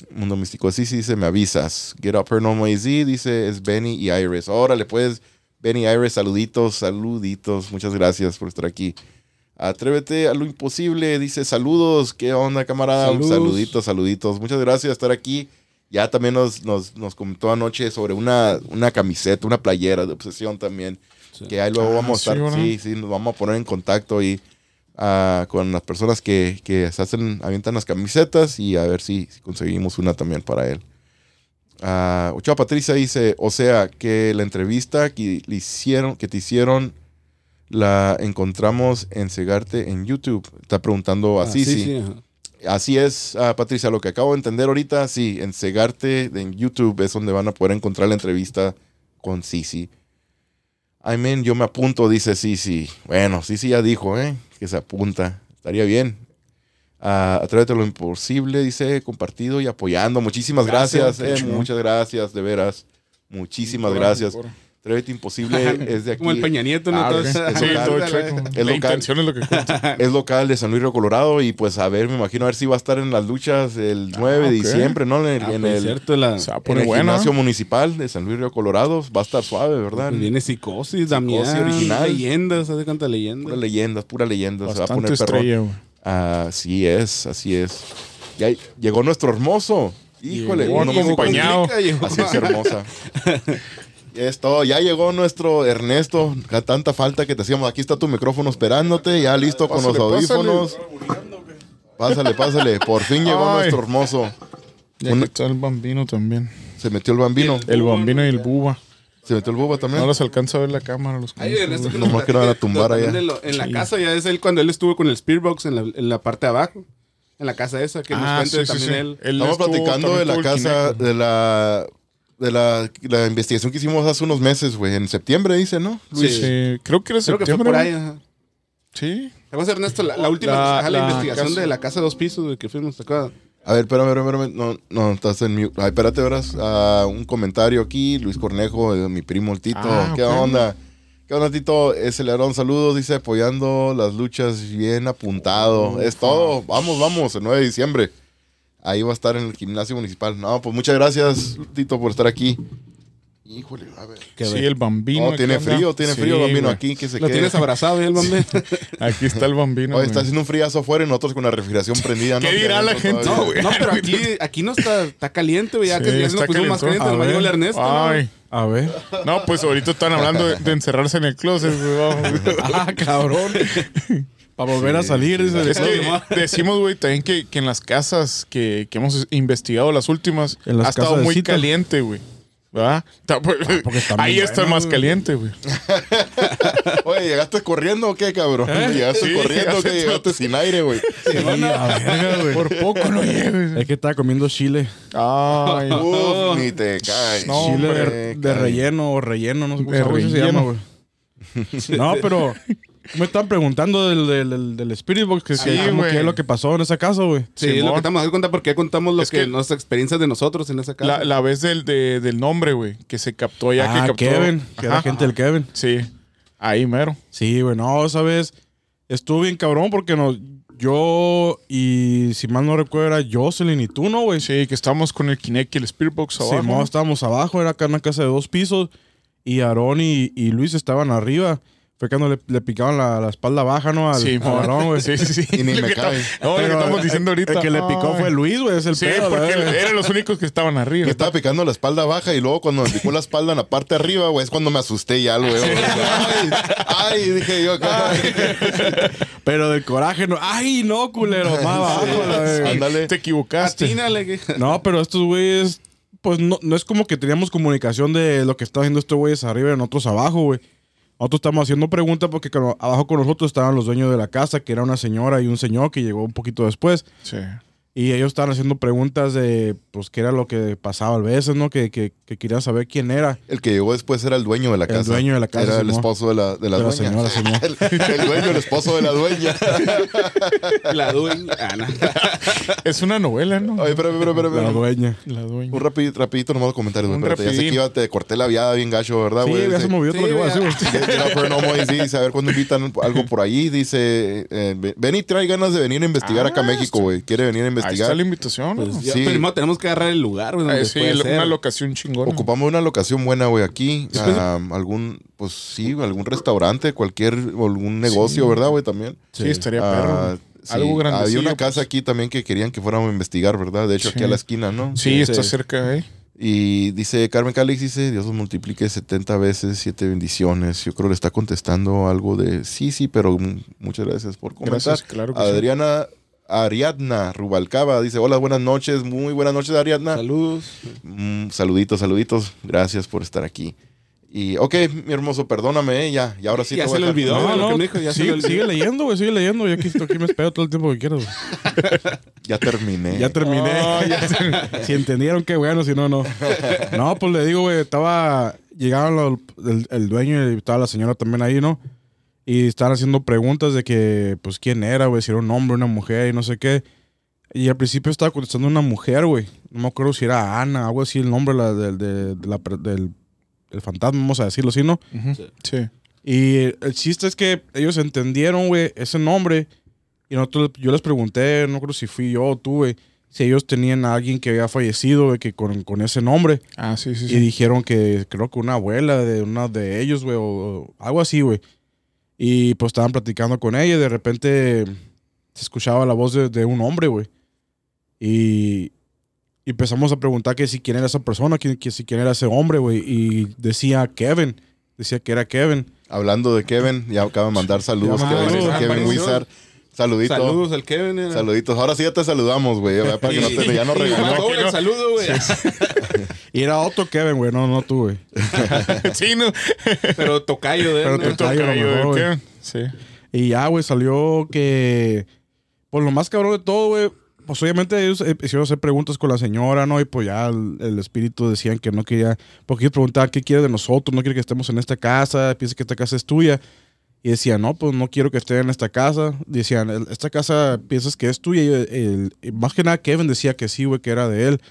S1: Mundo Místico, sí, sí, dice, me avisas. Get Up Paranormal AZ, dice, es Benny y Iris. Órale, pues, Benny y Iris, saluditos, saluditos. Muchas gracias por estar aquí. Atrévete a lo imposible, dice saludos, ¿qué onda camarada? Saluditos, saluditos. Muchas gracias por estar aquí. Ya también nos, nos, nos comentó anoche sobre una, una camiseta, una playera de obsesión también.
S3: Sí.
S1: Que ahí luego
S2: Ah,
S1: vamos a estar, sí, sí, nos vamos a poner en contacto ahí ah, con las personas que, que se hacen, avientan las camisetas y a ver si, si conseguimos una también para él. Ah, Ochoa Patricia dice, o sea, que la entrevista que le hicieron, que te hicieron, la encontramos en Segarte en YouTube. Está preguntando
S3: Ah,
S1: así, sí.
S3: ajá.
S1: Así es, ah, Patricia, lo que acabo de entender ahorita, sí, en Segarte en YouTube es donde van a poder encontrar la entrevista con Sisi. Amén, yo me apunto, dice Sisi. Bueno, Sisi ya dijo, ¿eh? Que se apunta. Estaría bien. Ah, Atrévete a lo imposible, dice, compartido y apoyando. Muchísimas gracias,
S2: Gracias,
S1: eh, muchas gracias, de veras. Muchísimas gracias.
S2: por-
S1: Atrévete Imposible es de aquí.
S3: Como el Peña Nieto, ¿no?
S2: Ah, ok.
S3: Todos-
S2: Sí,
S1: local,
S2: todo chueco.
S1: Es
S2: La
S1: local.
S2: es lo que cuenta.
S1: Es local de San Luis Río Colorado y pues a ver, me imagino a ver si va a estar en las luchas el 9 de
S2: ok.
S1: diciembre, ¿no? En el,
S3: Ah,
S1: en
S3: pues,
S1: el-
S3: cierto, la,
S2: O sea,
S1: en el
S2: bueno.
S1: gimnasio municipal de San Luis Río Colorado. Va a estar suave, ¿verdad?
S3: pues viene psicosis, Damián.
S1: original.
S3: Leyendas, ¿sabes cuántas leyendas?
S1: Pura leyenda, pura leyenda. Se va a
S2: Bastante
S1: poner perrón.
S2: estrella.
S1: Así es, así es. Ya llegó nuestro hermoso. Híjole,
S2: Llegó
S1: no me
S2: acompañado.
S1: Así es hermosa. es todo. Ya llegó nuestro Ernesto. A tanta falta que te hacíamos. Aquí está tu micrófono esperándote. Ya listo con los audífonos. Pásale, pásale. Por fin llegó
S2: Ay.
S1: nuestro hermoso.
S2: Y aquí está el bambino también.
S1: Se metió el bambino.
S2: El bambino y el buba.
S1: Se metió el buba también.
S2: No los alcanza a ver la cámara. Los
S3: Ay, Ernesto, que
S1: Nomás no van a tumbar allá.
S3: lo- en la
S2: Sí.
S3: casa, ya es él cuando él estuvo con el Spearbox en la, en la parte de abajo. En la casa esa, que nos
S2: Ah,
S3: cuente
S2: sí,
S3: también
S2: sí.
S3: él.
S2: Él
S1: Estamos platicando de la casa, de la, de la, la investigación que hicimos hace unos meses, güey. En septiembre, dice, ¿no?
S2: güey. Sí, creo que era
S3: Creo que fue por ahí. ajá.
S2: Sí.
S3: ¿Te acuerdas, Ernesto? La, la última
S2: La-
S3: la,
S2: la
S3: investigación
S2: casa-
S3: de la casa de dos pisos de que fuimos, ¿te acuerdas?
S1: A ver, espérame, espérame, espérame. No, no, estás en mute. Ay, espérate, verás. Ah, un comentario aquí. Luis Cornejo, eh, mi primo el Tito.
S2: Ah,
S1: ¿Qué onda? ¿Qué onda, Tito? Es el Aarón, saludos. Dice, apoyando las luchas, bien apuntado. es todo. Vamos, vamos, el 9 de diciembre. Ahí va a estar en el gimnasio municipal. No, pues muchas gracias, Tito, por estar aquí. Híjole, a ver.
S2: Sí, el bambino.
S1: No, tiene frío, tiene
S2: Sí,
S1: frío, bambino,
S2: güey.
S1: aquí que se
S3: Lo
S1: quede.
S3: tienes abrazado, ¿eh, el bambé?
S2: Aquí está el bambino.
S1: Oye, está haciendo un friazo afuera y nosotros con la refrigeración prendida.
S2: ¿Qué
S1: ¿no?
S2: dirá la gente? No,
S3: pero aquí, aquí no está, está caliente, güey. Ya
S2: Sí,
S3: que ya nos pusimos más caliente,
S2: A
S3: nos el
S2: ver.
S3: Ernesto. ¿no?
S2: Ay.
S5: A ver.
S2: No, pues ahorita están hablando de, de encerrarse en el closet, güey.
S5: Ah, cabrón. Para volver a salir. dice.
S2: Es que decimos, güey, también que, que en las casas que, que hemos investigado, las últimas,
S5: En las
S2: ha estado muy
S5: cita.
S2: caliente, güey. ¿Verdad? Está- pues,
S5: porque está
S2: ahí está
S5: bueno,
S2: más caliente, güey.
S1: Oye, ¿llegaste corriendo o qué, cabrón? ¿Llegaste
S2: Sí,
S1: corriendo o qué? ¿Llegaste sin aire, güey?
S5: Sí, verga, güey.
S2: Por poco no llegues.
S5: Es que estaba comiendo chile.
S2: Ay,
S1: Uf, ni te caes.
S2: No,
S5: chile
S1: hombre,
S5: de, de relleno o relleno, no sé cómo se llama, güey. No, pero me están preguntando del, del, del, del Spirit Box que
S2: Sí,
S5: sí, como que es lo que pasó en esa casa, güey.
S3: Sí, es lo que estamos dando cuenta porque ya contamos lo
S2: Es
S3: que,
S2: que-
S3: nuestras experiencias de nosotros en esa casa.
S2: la, la vez del, de- del nombre, güey, que se captó ya que
S5: ah,
S2: captó.
S5: Kevin, que era gente del Kevin.
S2: Sí, ahí mero.
S5: Sí, güey, no, esa vez estuvo bien cabrón porque no, yo y si mal no recuerdo era Jocelyn y tú, ¿no, güey?
S2: Sí, que estamos con el Kinect y el Spirit Box abajo.
S5: Simón, estábamos abajo, era acá en una casa de dos pisos y Aarón y, y Luis estaban arriba. Fue cuando le, le picaban la, la espalda baja, ¿no? Al,
S2: Sí,
S5: al güey.
S2: Sí, sí, sí.
S1: Y ni me
S2: que
S1: cae.
S2: lo que estamos diciendo ahorita.
S5: El que le picó
S2: Ay.
S5: fue Luis, güey, es el
S2: Sí,
S5: pedo,
S2: porque
S5: verga.
S2: eran los únicos que estaban arriba.
S1: Me estaba picando la espalda baja y luego cuando me picó la espalda en la parte de arriba, güey, es cuando me asusté ya, güey. Ay, ay, dije yo acá.
S5: Pero del coraje, no. ¡Ay, no, culero! Más abajo.
S1: Ándale.
S2: Te equivocaste.
S3: Atínale, que-
S5: No, pero estos güeyes, pues no, no es como que teníamos comunicación de lo que estaba haciendo estos güeyes arriba y nosotros abajo, güey. Nosotros estamos haciendo preguntas porque abajo con nosotros estaban los dueños de la casa, que era una señora y un señor que llegó un poquito después.
S2: Sí.
S5: Y ellos estaban haciendo preguntas de, pues, qué era lo que pasaba a veces, ¿no? Que, que, que querían saber quién era.
S1: El que llegó después era el dueño de la
S5: El
S1: casa.
S5: dueño de la casa,
S1: Era el esposo de la, de la
S5: De la
S1: dueña.
S5: señora,
S1: el, el dueño, el esposo de la dueña.
S3: La dueña. Ah.
S2: Es una novela, ¿no?
S1: Oye, espérame, espérame, espérame.
S5: La dueña.
S2: La dueña.
S1: Un rapidito, rapidito nomás comentarios, güey.
S2: Un
S1: Espérate, ya sé que iba, te corté la viada bien gacho, ¿verdad,
S5: Sí,
S1: güey?
S5: ya se movió todo lo que iba a decir,
S1: dice, a ver cuándo invitan algo por ahí. Dice, eh, ven y trae ganas de venir a investigar
S2: Ah,
S1: acá a México, güey. Quiere venir a
S2: Ahí
S1: investigar.
S2: está la invitación. ¿no?
S3: Pues ya,
S1: Sí.
S3: Primero tenemos que agarrar el lugar, güey.
S2: Eh, sí,
S3: puede
S2: lo-
S3: ser.
S2: una locación chingona.
S1: Ocupamos una locación buena, güey, aquí. Ah, algún, pues sí, algún restaurante, cualquier, algún negocio, ¿verdad, güey? También.
S2: Sí, estaría
S1: Ah,
S2: perro.
S1: sí.
S2: Algo grandecillo,
S1: Había una casa
S2: pues.
S1: aquí también que querían que fuéramos a investigar, ¿verdad? De hecho, aquí a la esquina, ¿no?
S2: Sí, está
S5: Sí.
S2: cerca, ¿eh?
S1: Y dice Carmen Calix, dice, Dios os multiplique 70 veces, siete bendiciones. Yo creo que le está contestando algo de, sí, sí, pero muchas gracias por comentar.
S2: Gracias, claro que sí.
S1: Adriana Ariadna Rubalcaba dice, hola, buenas noches, muy buenas noches, Ariadna.
S3: Saludos.
S1: Mm, saluditos, saluditos, gracias por estar aquí. Y, ok, mi hermoso, perdóname, eh, ya, y ahora sí
S3: Ya
S1: te
S3: se
S1: voy a
S3: le olvidó.
S5: No,
S3: lo
S5: no,
S3: que me dijo, ya se
S5: sigue,
S3: le olvidó.
S5: sigue leyendo, güey, sigue leyendo. Yo aquí, aquí me espero todo el tiempo que quieras, güey.
S1: Ya terminé.
S5: Ya terminé. si entendieron, qué bueno, si no, no. No, pues le digo, güey, estaba. Llegaron los- el, el dueño y estaba la señora también ahí, ¿no? Y estaban haciendo preguntas de que, pues, quién era, güey, si era un hombre, una mujer y no sé qué. Y al principio estaba contestando una mujer, güey. No me acuerdo si era Ana, algo así, el nombre la, del- de, de la del, el fantasma, vamos a decirlo así, ¿no?
S2: Ujú.
S3: Sí.
S2: Sí.
S5: Y el chiste es que ellos entendieron, güey, ese nombre. Y nosotros, yo les pregunté, no creo si fui yo o tú, güey, si ellos tenían a alguien que había fallecido, güey, que con, con ese nombre.
S2: Ah, sí, sí,
S5: Y
S2: sí.
S5: dijeron que creo que una abuela de una de ellos, güey, o, o algo así, güey. Y pues estaban platicando con ella y de repente se escuchaba la voz de, de un hombre, güey. Y, y empezamos a preguntar que si quién era esa persona, que, que si quién era ese hombre, güey. Y decía Kevin, decía que era Kevin.
S1: Hablando de Kevin, ya acaba de mandar saludos.
S5: Ya
S1: Kevin,
S5: mandó.
S1: Kevin. Wizard. Saludito.
S3: Saludos al Kevin. era.
S1: Saluditos. Ahora sí ya te saludamos, güey. ya Para que no te, ya no regañó.
S3: saludo, güey.
S5: Y era otro Kevin, güey, no, no tú, güey.
S2: sí, no.
S3: Pero tocayo de él.
S5: Pero
S3: ¿no?
S5: tocayo. Mejor.
S2: Kevin. Sí.
S5: Y ya, güey, salió que. Pues lo más cabrón de todo, güey. Pues obviamente ellos eh, hicieron hacer preguntas con la señora, ¿no? Y pues ya el, el espíritu decían que no quería. Porque ellos preguntaban qué quiere de nosotros, no quiere que estemos en esta casa, piensa que esta casa es tuya. Y decían, no, pues no quiero que esté en esta casa. Decían, "El- esta casa piensas que es tuya. Y el- el- y más que nada, Kevin decía que sí, güey, que era de él.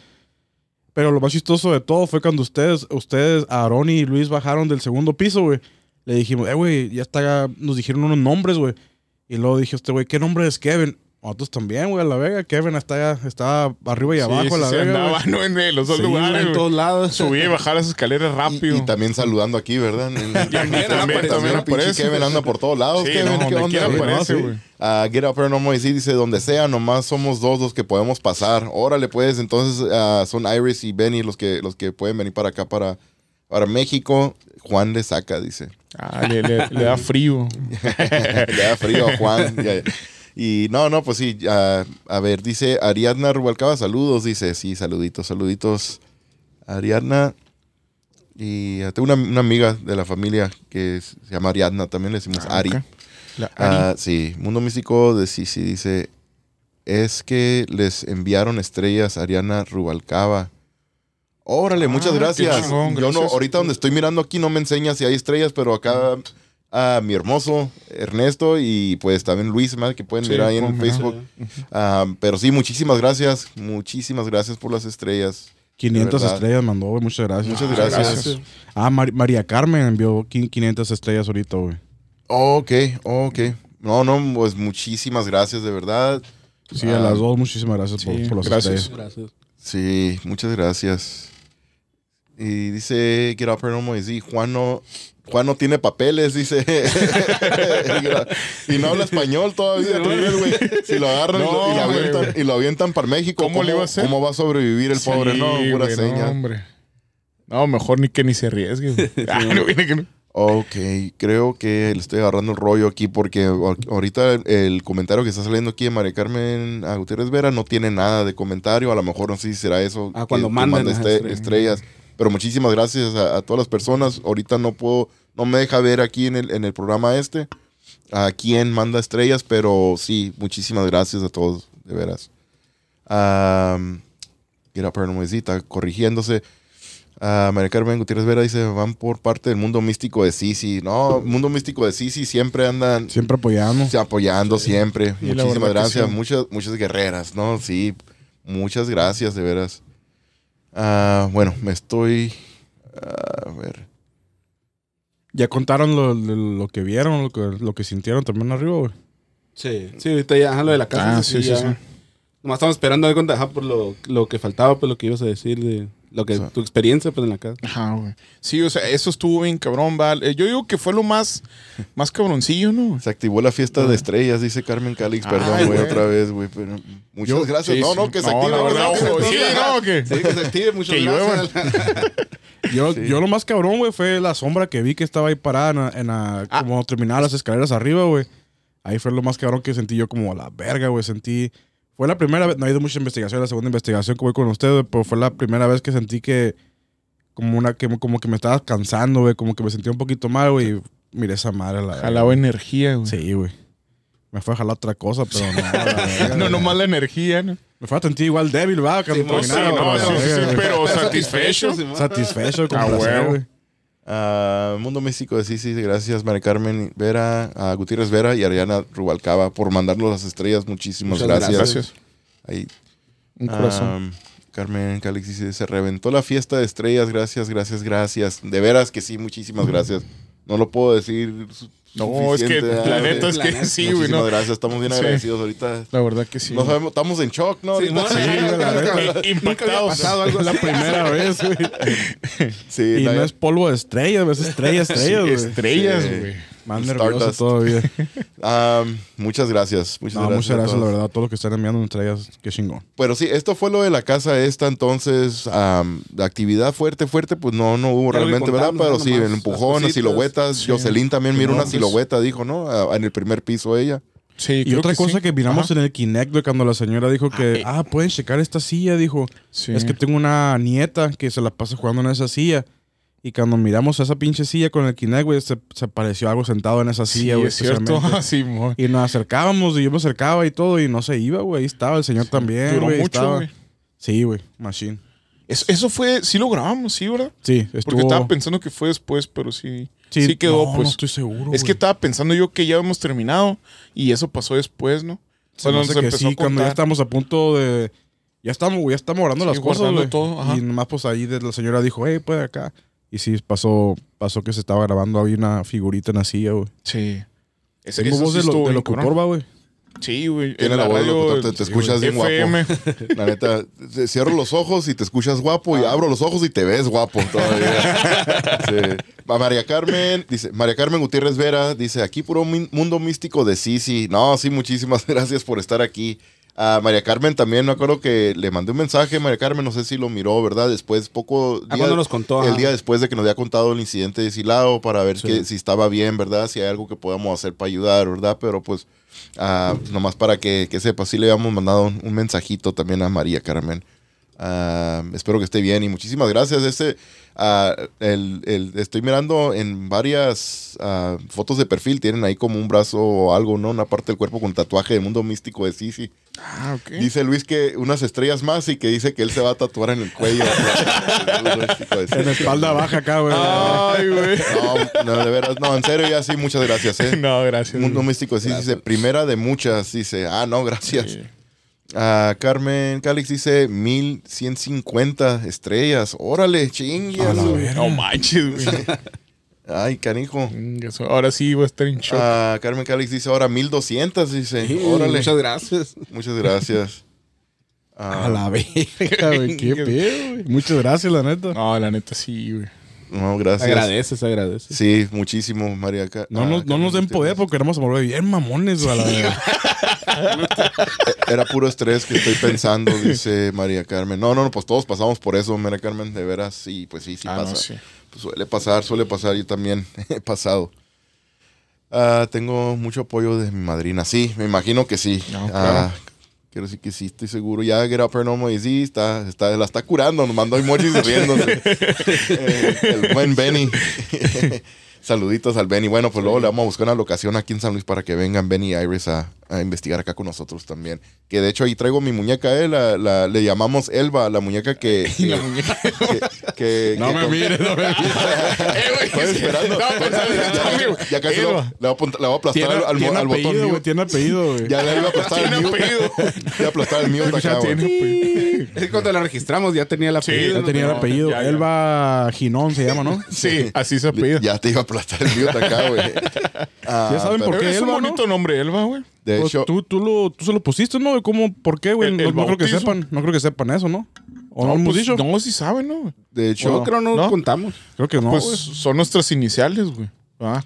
S5: Pero lo más chistoso de todo fue cuando ustedes, ustedes, Aaron y Luis bajaron del segundo piso, güey. Le dijimos, eh, güey, ya está, nos dijeron unos nombres, güey. Y luego dije, este güey, ¿qué nombre es Kevin? Nosotros también, güey, a la vega. Kevin está, está arriba y abajo,
S2: sí,
S5: a la
S2: sí,
S5: vega,
S2: andaba. ¿no? en los dos
S5: Sí,
S2: lugares.
S3: en todos lados.
S2: Subía y bajaba las escaleras
S1: Y,
S2: rápido.
S1: y también saludando aquí, ¿verdad? En el-
S3: también
S2: también
S1: pinche
S2: aparece.
S1: Kevin anda por todos lados.
S2: Sí,
S1: Kevin,
S2: no,
S1: ¿qué onda,
S2: aparece,
S1: No,
S2: güey.
S1: Ah, Get Up Paranormal sí dice, donde sea, nomás somos dos los que podemos pasar. Órale, pues, entonces ah, son Iris y Benny los que, los que pueden venir para acá, para, para México. Juan le saca, dice.
S2: Ah, le, le- le da frío.
S1: le da frío a Juan. Ya- Y no, no, pues sí. ah, a ver, dice Ariadna Rubalcaba, saludos. Dice, sí, saluditos, saluditos. Ariadna. Y ah, tengo una, una amiga de la familia que se llama Ariadna, también le decimos
S2: Ah,
S1: Ari.
S2: La Ari.
S1: Ah, sí, Mundo Místico de Sisi dice, es que les enviaron estrellas a Ariana Rubalcaba. Órale, muchas
S2: Ah,
S1: gracias.
S2: chingón,
S1: Yo no, ahorita donde estoy mirando aquí no me enseña si hay estrellas, pero acá a mi hermoso Ernesto y pues también Luis, más que pueden
S2: Sí,
S1: ver ahí en. Facebook. Ah, pero sí, muchísimas gracias. Muchísimas gracias por las estrellas.
S5: 500
S1: De verdad.
S5: estrellas mandó, güey, muchas gracias.
S1: Muchas gracias.
S2: gracias.
S5: Ah, Mar- María Carmen envió qui- 500 estrellas ahorita, güey.
S1: Ok, ok. No, no, pues muchísimas gracias, de verdad.
S5: Sí,
S1: Ah,
S5: a las dos, muchísimas gracias por,
S2: sí,
S5: por las
S2: gracias.
S5: estrellas.
S3: Gracias.
S1: Sí, muchas gracias. Y dice Get Up y sí, Juan no, Juan no tiene papeles, dice. y no habla español todavía. güey. Si lo agarran y, lo, y lo
S2: No,
S1: avientan,
S2: güey.
S1: y lo avientan para México,
S2: ¿Cómo le iba a hacer?
S1: ¿Cómo va a sobrevivir el pobre?
S2: Sí,
S1: no, pura
S2: güey,
S1: seña.
S2: No, hombre. No, mejor ni que ni se arriesgue. güey. Ah, no, no.
S1: Ok, creo que le estoy agarrando el rollo aquí porque ahor- ahorita el, comentario que está saliendo aquí de María Carmen a Gutiérrez Vera no tiene nada de comentario. A lo mejor no sé si será eso.
S3: Ah, cuando
S1: que
S3: mandan
S1: manda
S3: las
S1: este-
S3: estrellas.
S1: estrellas. Pero muchísimas gracias a, a todas las personas. Ahorita no puedo, no me deja ver aquí en el, en el programa este a quién manda estrellas, pero sí, muchísimas gracias a todos, de veras. Um, Get Up corrigiéndose. Ah, María Carmen Gutiérrez Vera dice, van por parte del mundo místico de Sisi. No, mundo místico de Sisi siempre andan
S5: Siempre apoyando.
S1: sí, apoyando, siempre.
S2: Y
S1: Muchísimas gracias. Muchas, muchas guerreras, ¿no? Sí, muchas gracias, de veras. Ah, bueno, me estoy... A ver.
S5: Ya contaron lo, lo- lo que vieron, lo que, lo que sintieron también arriba, güey.
S3: Sí, sí, ahorita ya, ajá, lo de la casa.
S2: Ah, sí, sí,
S3: ya.
S2: sí.
S3: Nomás estamos esperando de cuenta, ajá, por lo, lo que faltaba, por lo que ibas a decir, de lo que,
S1: O sea.
S3: tu experiencia, pues, en la casa.
S2: Ajá, güey. Sí, o sea, eso estuvo bien cabrón, ¿va? Eh, Yo digo que fue lo más, más cabroncillo, ¿no?
S1: Se activó la fiesta de estrellas, dice Carmen Calix.
S2: Ah. Ay,
S1: Perdón, güey, otra vez, güey. Pero muchas
S2: Yo-
S1: gracias.
S2: sí,
S1: no, no, que se
S2: No,
S1: active.
S2: la
S1: ¿verdad?
S2: verdad,
S1: Que se
S2: ojo,
S1: active.
S2: sí, no, que-
S3: Sí, que se active, muchas
S2: Que
S3: gracias.
S5: Yo,
S1: Sí.
S5: yo lo más cabrón, güey, fue la sombra que vi que estaba ahí parada en, la- en la-
S2: Ah.
S5: como terminaba las escaleras arriba, güey. Ahí fue lo más cabrón que sentí yo como a la verga, güey. Sentí... Fue la primera vez, no ha ido mucha investigación, la segunda investigación que voy con ustedes, pero fue la primera vez que sentí que como una que como que me estaba cansando, güey, como que me sentía un poquito mal, güey. y Miré esa madre la.
S2: Jalaba energía, güey.
S5: Sí, güey. Me fue a jalar otra cosa, pero no. la verga,
S2: No, nomás la energía, ¿no?
S5: Me fue a sentir igual débil, va,
S3: Sí, no,
S2: sí, no, sí, pero satisfecho.
S5: Satisfecho con
S2: Ah,
S5: güey.
S1: Ah, Mundo Místico de Sisi, gracias María Carmen Vera, a Gutiérrez Vera y Ariana Rubalcaba por mandarnos las estrellas. Muchísimas
S3: Muchas
S1: gracias.
S2: Gracias.
S1: Ahí,
S2: Un corazón.
S1: Am, Carmen Calix dice, se reventó la fiesta de estrellas, gracias, gracias, gracias. De veras que sí, muchísimas gracias. No lo puedo decir.
S2: No, es que la neta es que
S3: neta.
S2: sí, güey,
S1: Muchísimas
S2: no.
S1: gracias, estamos bien
S2: Sí.
S1: agradecidos ahorita.
S2: La verdad que sí.
S1: No sabemos, estamos en shock, ¿no?
S3: Sí, no,
S5: Sí, la
S3: había
S2: Impactados.
S3: pasado algo
S5: Es la primera vez, güey.
S1: Sí,
S5: Y no es polvo de estrellas, es estrellas,
S2: Sí,
S5: estrellas, güey.
S2: estrellas,
S1: Sí.
S2: güey.
S5: Más nervioso todavía.
S1: Ah, muchas gracias. Muchas
S5: No,
S1: gracias.
S5: muchas gracias, la verdad, a todos los que están enviando estrellas. Qué chingón.
S1: Pero sí, esto fue lo de la casa esta, entonces, am, de actividad fuerte, fuerte, pues no, no hubo realmente, ¿verdad? Pero sí, el empujón, las siluetas.
S2: Sí.
S1: Jocelyn también miró
S2: No,
S1: una
S2: pues-
S1: silueta, dijo, ¿no? Ah, En el primer piso ella.
S2: Sí,
S5: Y otra cosa
S2: sí.
S5: que miramos
S2: Ajá.
S5: en el Kinect, cuando la señora dijo que, ah, pueden checar esta silla, dijo.
S2: Sí.
S5: Es que tengo una nieta que se la pasa jugando en esa silla. Y cuando miramos esa pinche silla con el Kinect, güey, se, se pareció algo sentado en esa
S2: Sí,
S5: silla, güey.
S2: es cierto. sí.
S5: Y nos acercábamos y yo me acercaba y todo y no se iba, güey. Ahí estaba el señor también,
S2: Duró mucho, güey.
S5: Sí, güey. Machine.
S2: Eso, eso fue, sí lo grabamos, sí, ¿verdad?
S5: Sí, estuvo...
S2: Porque estaba pensando que fue después, pero sí.
S5: Sí,
S2: Sí, quedó,
S5: no,
S2: pues.
S5: No estoy seguro,
S2: es que estaba pensando yo que ya hemos terminado y eso pasó después, ¿no?
S5: Se hace que sí, cuando ya estamos a punto de... Ya estamos, güey, ya estamos orando
S2: Sí,
S5: las cosas,
S2: guardando todo, ajá.
S5: Y nomás pues ahí de- la señora dijo, hey, puede acá. Y sí, pasó, pasó que se estaba grabando, había una figurita en la silla, güey.
S2: Sí. Ese,
S5: Tengo voz
S2: sí
S5: de, lo, de locutor, va, güey.
S2: Sí, güey.
S1: Tiene
S2: en
S1: la voz locutor, te- te escuchas bien guapo. La neta, cierro los ojos y te escuchas guapo y abro los ojos y te ves guapo todavía. Sí. Va María Carmen, dice, María Carmen Gutiérrez Vera, dice, aquí puro mundo místico de Sisi. No, sí, muchísimas gracias por estar aquí. A María Carmen también, me acuerdo que le mandé un mensaje, María Carmen, no sé si lo miró, ¿verdad? Después, poco...
S3: Ah, cuando nos contó,
S1: El
S3: ajá.
S1: día después de que nos había contado el incidente de Silao para ver
S5: Sí.
S1: que, si estaba bien, ¿verdad? Si hay algo que podamos hacer para ayudar, ¿verdad? Pero pues, ah, nomás para que, que sepa, sí le habíamos mandado un, un mensajito también a María Carmen. Ah, espero que esté bien y muchísimas gracias. Este, ah, el, el- estoy mirando en varias ah, fotos de perfil, tienen ahí como un brazo o algo, ¿no? Una parte del cuerpo con tatuaje del mundo místico de Sisi.
S2: Ah, ok.
S1: Dice Luis que unas estrellas más y que dice que él se va a tatuar en el cuello. De
S5: En
S1: Sisi.
S5: la espalda baja acá, güey.
S2: Ay, güey.
S1: No, no, de veras, no, en serio, ya sí, muchas gracias, ¿eh?
S2: No, gracias.
S1: Mundo místico, sí, dice, primera de muchas, dice, ah, no, gracias.
S2: Sí.
S1: Ah, Carmen Calix dice 1150 estrellas. Órale, chingue.
S2: No manches, güey.
S1: Ay, canijo.
S2: Ahora sí voy a estar en shock.
S1: Ah, Carmen Calix dice ahora 1200. Dice,
S3: Sí,
S1: órale.
S3: Muchas gracias.
S1: Muchas gracias.
S5: A la verga, güey. Qué pedo, güey. Muchas gracias, la neta.
S2: No, la neta sí, güey.
S1: No, gracias.
S3: Agradece, se agradece.
S1: Sí, muchísimo, María. Ca-
S5: No,
S1: ah,
S5: nos, no nos den poder porque queremos volver bien mamones, a la.
S1: Era puro estrés que estoy pensando, dice María Carmen. No, no, no, pues todos pasamos por eso, María Carmen, de veras. Sí, pues sí, sí
S2: Ah,
S1: pasa.
S2: no, sí.
S1: Pues suele pasar, suele pasar. Yo también he pasado. Ah, tengo mucho apoyo de mi madrina. Sí, me imagino que sí.
S2: No, claro.
S1: Quiero decir que sí, estoy seguro. Ya Get Up Normal y sí, está, está, la está curando. Nos mandó emojis riéndose. Eh, el buen Benny. Saluditos al Benny. Bueno, pues luego le vamos a buscar una locación aquí en San Luis para que vengan Benny y Iris a, a investigar acá con nosotros también. Que de hecho ahí traigo mi muñeca, eh, la, la- le llamamos Elba, la muñeca que... que-
S2: La muñeca.
S1: que- que-
S5: No
S1: que
S5: me
S1: con-
S5: mires, no me mires.
S1: Estoy
S2: sí.
S1: esperando.
S2: No, pues,
S1: ya, casi lo- le voy a apont- le voy a aplastar
S5: Tiene,
S1: al, al-
S5: tiene
S1: al botón
S5: apellido, güey.
S1: mute.
S5: Tiene apellido, güey.
S1: Ya le iba a aplastar el
S2: Tiene
S1: mute.
S2: apellido.
S1: Le iba a aplastar el
S2: Ya
S1: acá, güey.
S2: tiene, güey.
S3: Es que cuando la registramos ya tenía la
S2: Sí,
S3: apellido.
S5: Ya tenía el apellido. Elba Ginón se llama, ¿no?
S2: Sí, así se apellida.
S1: Ya te iba a aplastar el mute acá, güey. Ah,
S5: Ya saben
S1: pero-
S5: por qué
S2: Es un
S5: Elba, ¿no?
S2: bonito nombre, Elba, güey.
S1: De
S5: Pues
S1: hecho,
S5: tú, tú, lo, tú se lo pusiste, ¿no? ¿Cómo? ¿Por qué, güey?
S2: El-
S5: No,
S2: el
S5: no creo que sepan. No creo que sepan eso, ¿no? ¿O no, lo hemos
S2: pues,
S5: dicho?
S2: No, sí saben, ¿no? güey?
S1: de hecho
S3: Yo creo no,
S2: ¿No?
S3: contamos.
S5: Creo que no,
S2: pues
S5: güey.
S2: son nuestras iniciales, güey. Ah,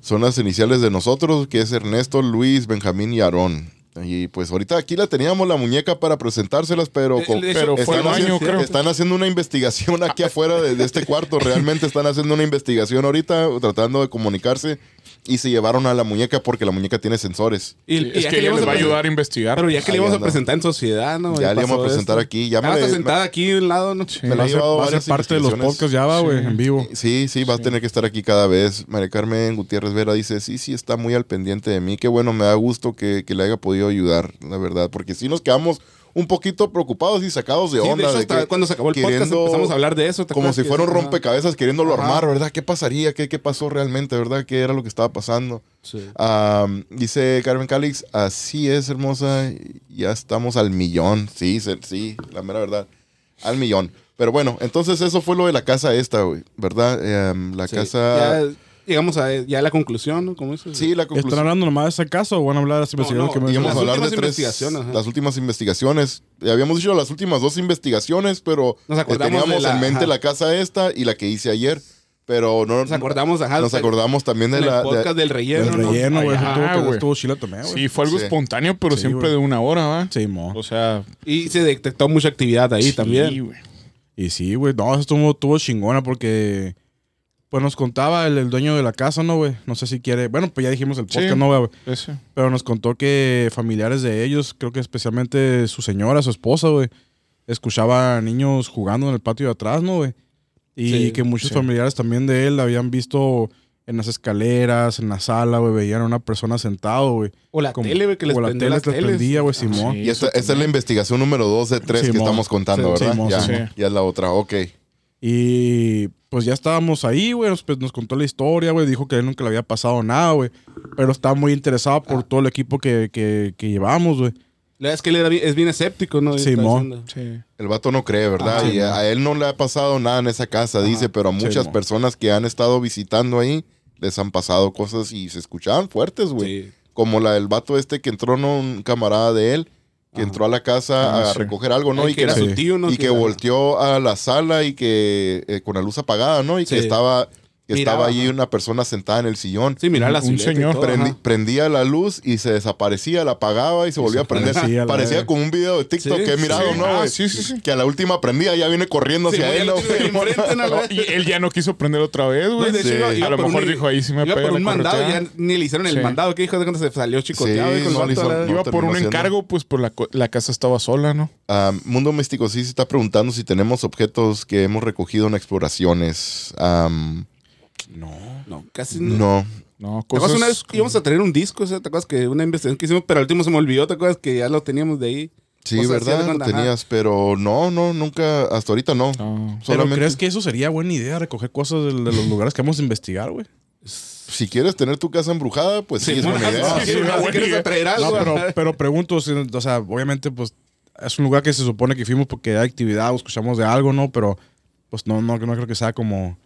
S1: son las iniciales de nosotros, que es Ernesto, Luis, Benjamín y Aarón. Y pues ahorita aquí la teníamos la muñeca para presentárselas, pero, con-
S2: pero fue
S1: están, haciendo,
S2: creo.
S1: están haciendo una investigación aquí afuera de, de este cuarto. Realmente están haciendo una investigación ahorita, tratando de comunicarse. Y se llevaron a la muñeca porque la muñeca tiene sensores.
S3: Y,
S2: es
S3: y ya
S2: que ella les va a ayudar a investigar.
S3: Pero ya que le íbamos a presentar en sociedad, ¿no?
S1: Ya le íbamos a presentar
S3: esto.
S1: aquí, ya me
S3: Ah,
S1: le-
S3: está sentada aquí a un lado, ¿no?
S1: Me la
S5: va a
S1: he
S5: ser,
S1: llevado a
S5: va a ser
S1: varias
S5: parte de los podcasts ya, va, güey, en vivo.
S1: Sí, sí, va a tener que estar aquí cada vez. María Carmen Gutiérrez Vera dice, sí, sí, está muy al pendiente de mí. Qué bueno, me da gusto que, que le haya podido ayudar, la verdad. Porque sí nos quedamos un poquito preocupados y sacados de
S3: Sí, de
S1: onda.
S3: hecho,
S1: de
S3: hasta
S1: que
S3: cuando se acabó el podcast empezamos a hablar de eso. ¿te
S1: Como si fuera un rompecabezas queriéndolo
S3: Ajá.
S1: armar, ¿verdad? ¿Qué pasaría? ¿Qué, qué pasó realmente, verdad? ¿Qué era lo que estaba pasando?
S3: Sí.
S1: Dice Carmen Calix, así es, hermosa, ya estamos al millón. Sí, se- sí, la mera verdad. al millón. Pero bueno, entonces eso fue lo de la casa esta, güey, ¿verdad? Em, la
S3: Sí.
S1: casa...
S3: Ya llegamos a ya a la conclusión, ¿no?
S1: Sí, la
S5: ¿Están
S1: conclusión...
S5: hablando nomás de esa casa o van a hablar de las investigaciones
S3: no,
S5: que me
S1: Íbamos
S3: Las
S1: a hablar de
S3: últimas
S1: tres,
S3: investigaciones, ajá.
S1: las últimas investigaciones. Ya Habíamos dicho las últimas dos investigaciones, pero
S3: Nos
S1: eh,
S3: acordamos
S1: teníamos
S3: de la-
S1: en mente
S3: ajá.
S1: la casa esta y la que hice ayer. Pero no
S3: Nos acordamos, ajá,
S1: nos
S3: del-
S1: acordamos también de la de-
S3: podcast del relleno,
S5: El
S3: ¿no?
S5: relleno, güey. Estuvo- chila también, güey.
S2: Sí, fue algo
S1: Sí.
S2: espontáneo, pero
S5: Sí,
S2: siempre de una hora, ¿va?
S5: Sí, mo.
S2: O sea,
S3: Y se detectó mucha actividad ahí
S2: sí,
S3: también.
S2: güey.
S5: Y sí, güey. No, eso estuvo, estuvo chingona porque... Pues nos contaba el, el dueño de la casa, ¿no, güey? No sé si quiere... Bueno, pues ya dijimos el podcast,
S2: Sí.
S5: ¿no, güey?
S2: Ese.
S5: Pero nos contó que familiares de ellos, creo que especialmente su señora, su esposa, güey, escuchaba niños jugando en el patio de atrás, ¿no, güey? Y
S3: Sí,
S5: que muchos
S2: sí.
S5: familiares también de él habían visto en las escaleras, en la sala, güey, veían a una persona sentado, güey.
S3: O la
S5: Como-
S3: tele, güey, que les
S5: o la tele
S3: las
S5: les prendía, güey,
S2: Ah,
S5: Simón.
S2: sí.
S1: Y esta, esta es la investigación número dos de tres que
S5: Simón.
S1: estamos contando,
S5: Sí,
S1: ¿verdad?
S5: Simón,
S1: ya,
S2: sí.
S1: ya es la otra, ok.
S5: Y pues ya estábamos ahí, güey. Nos, pues, nos contó la historia, güey. Dijo que a él nunca le había pasado nada, güey. Pero estaba muy interesado por todo el equipo que, que, que llevamos, güey.
S3: La verdad es que él era bien- es bien escéptico, ¿no? Diciendo.
S2: Sí.
S1: El vato no cree, ¿verdad?
S3: Ajá.
S1: y a, a él no le ha pasado nada en esa casa, dice, pero a muchas
S5: mo.
S1: personas que han estado visitando ahí les han pasado cosas y se escuchaban fuertes, güey.
S3: Sí.
S1: Como la del vato este que entró, ¿no? Un camarada de él, que entró a la casa
S2: Ah,
S1: a
S2: sí.
S1: recoger algo, ¿no?
S3: Ay,
S1: Y
S3: que era su tío, ¿no?
S1: y que volteó a la sala y que eh, con la luz apagada, ¿no? Y que
S3: Sí.
S1: estaba, que estaba allí
S3: ajá.
S1: una persona sentada en el sillón.
S3: Sí, mira la
S2: Un señor.
S3: todo,
S1: Prendi-
S3: ajá.
S1: prendía la luz y se desaparecía, la apagaba y se volvía a prender. Parecía
S5: verga.
S1: como un video de TikTok
S3: Sí,
S1: que he mirado,
S2: sí.
S1: ¿no?
S2: Ah, sí, sí, sí.
S1: Que a la última prendía, ya viene corriendo hacia él. ¿no,
S3: ¿no?
S2: No, y él ya no quiso prender otra vez, güey.
S3: No,
S2: A lo mejor
S3: un-
S2: dijo ahí sí me
S3: Iba
S2: pega
S3: por un
S2: la
S3: mandado y ya ni le hicieron el
S2: Sí.
S3: mandado. que hijo de cuando se salió chicoteado?
S1: No no
S2: Iba por un encargo, pues por la, casa estaba sola, ¿no?
S1: Ah, Mundo Místico sí se está preguntando si tenemos objetos que hemos recogido en exploraciones. Am,
S5: No.
S3: No, casi no.
S1: no.
S2: No,
S3: ¿Te acuerdas
S2: cosas...
S3: una vez que íbamos a traer un disco? ¿sí? ¿Te acuerdas que una investigación que hicimos, pero al último se me olvidó? ¿Te acuerdas que ya lo teníamos de ahí?
S1: Sí,
S3: O sea,
S1: ¿verdad? Lo tenías, pero no, no, nunca, hasta ahorita no.
S2: No.
S5: ¿Pero
S1: Solamente-
S5: crees que eso sería buena idea, recoger cosas de, de los lugares que vamos a investigar, güey?
S1: Si quieres tener tu casa embrujada, pues sí, es buena idea.
S3: ah,
S2: sí,
S3: si
S2: buena
S3: quieres
S5: No,
S3: algo.
S5: pero, pero pregunto, si- o sea, obviamente, pues, es un lugar que se supone que fuimos porque hay actividad o escuchamos de algo, ¿no? Pero, pues, no, no, no creo que sea como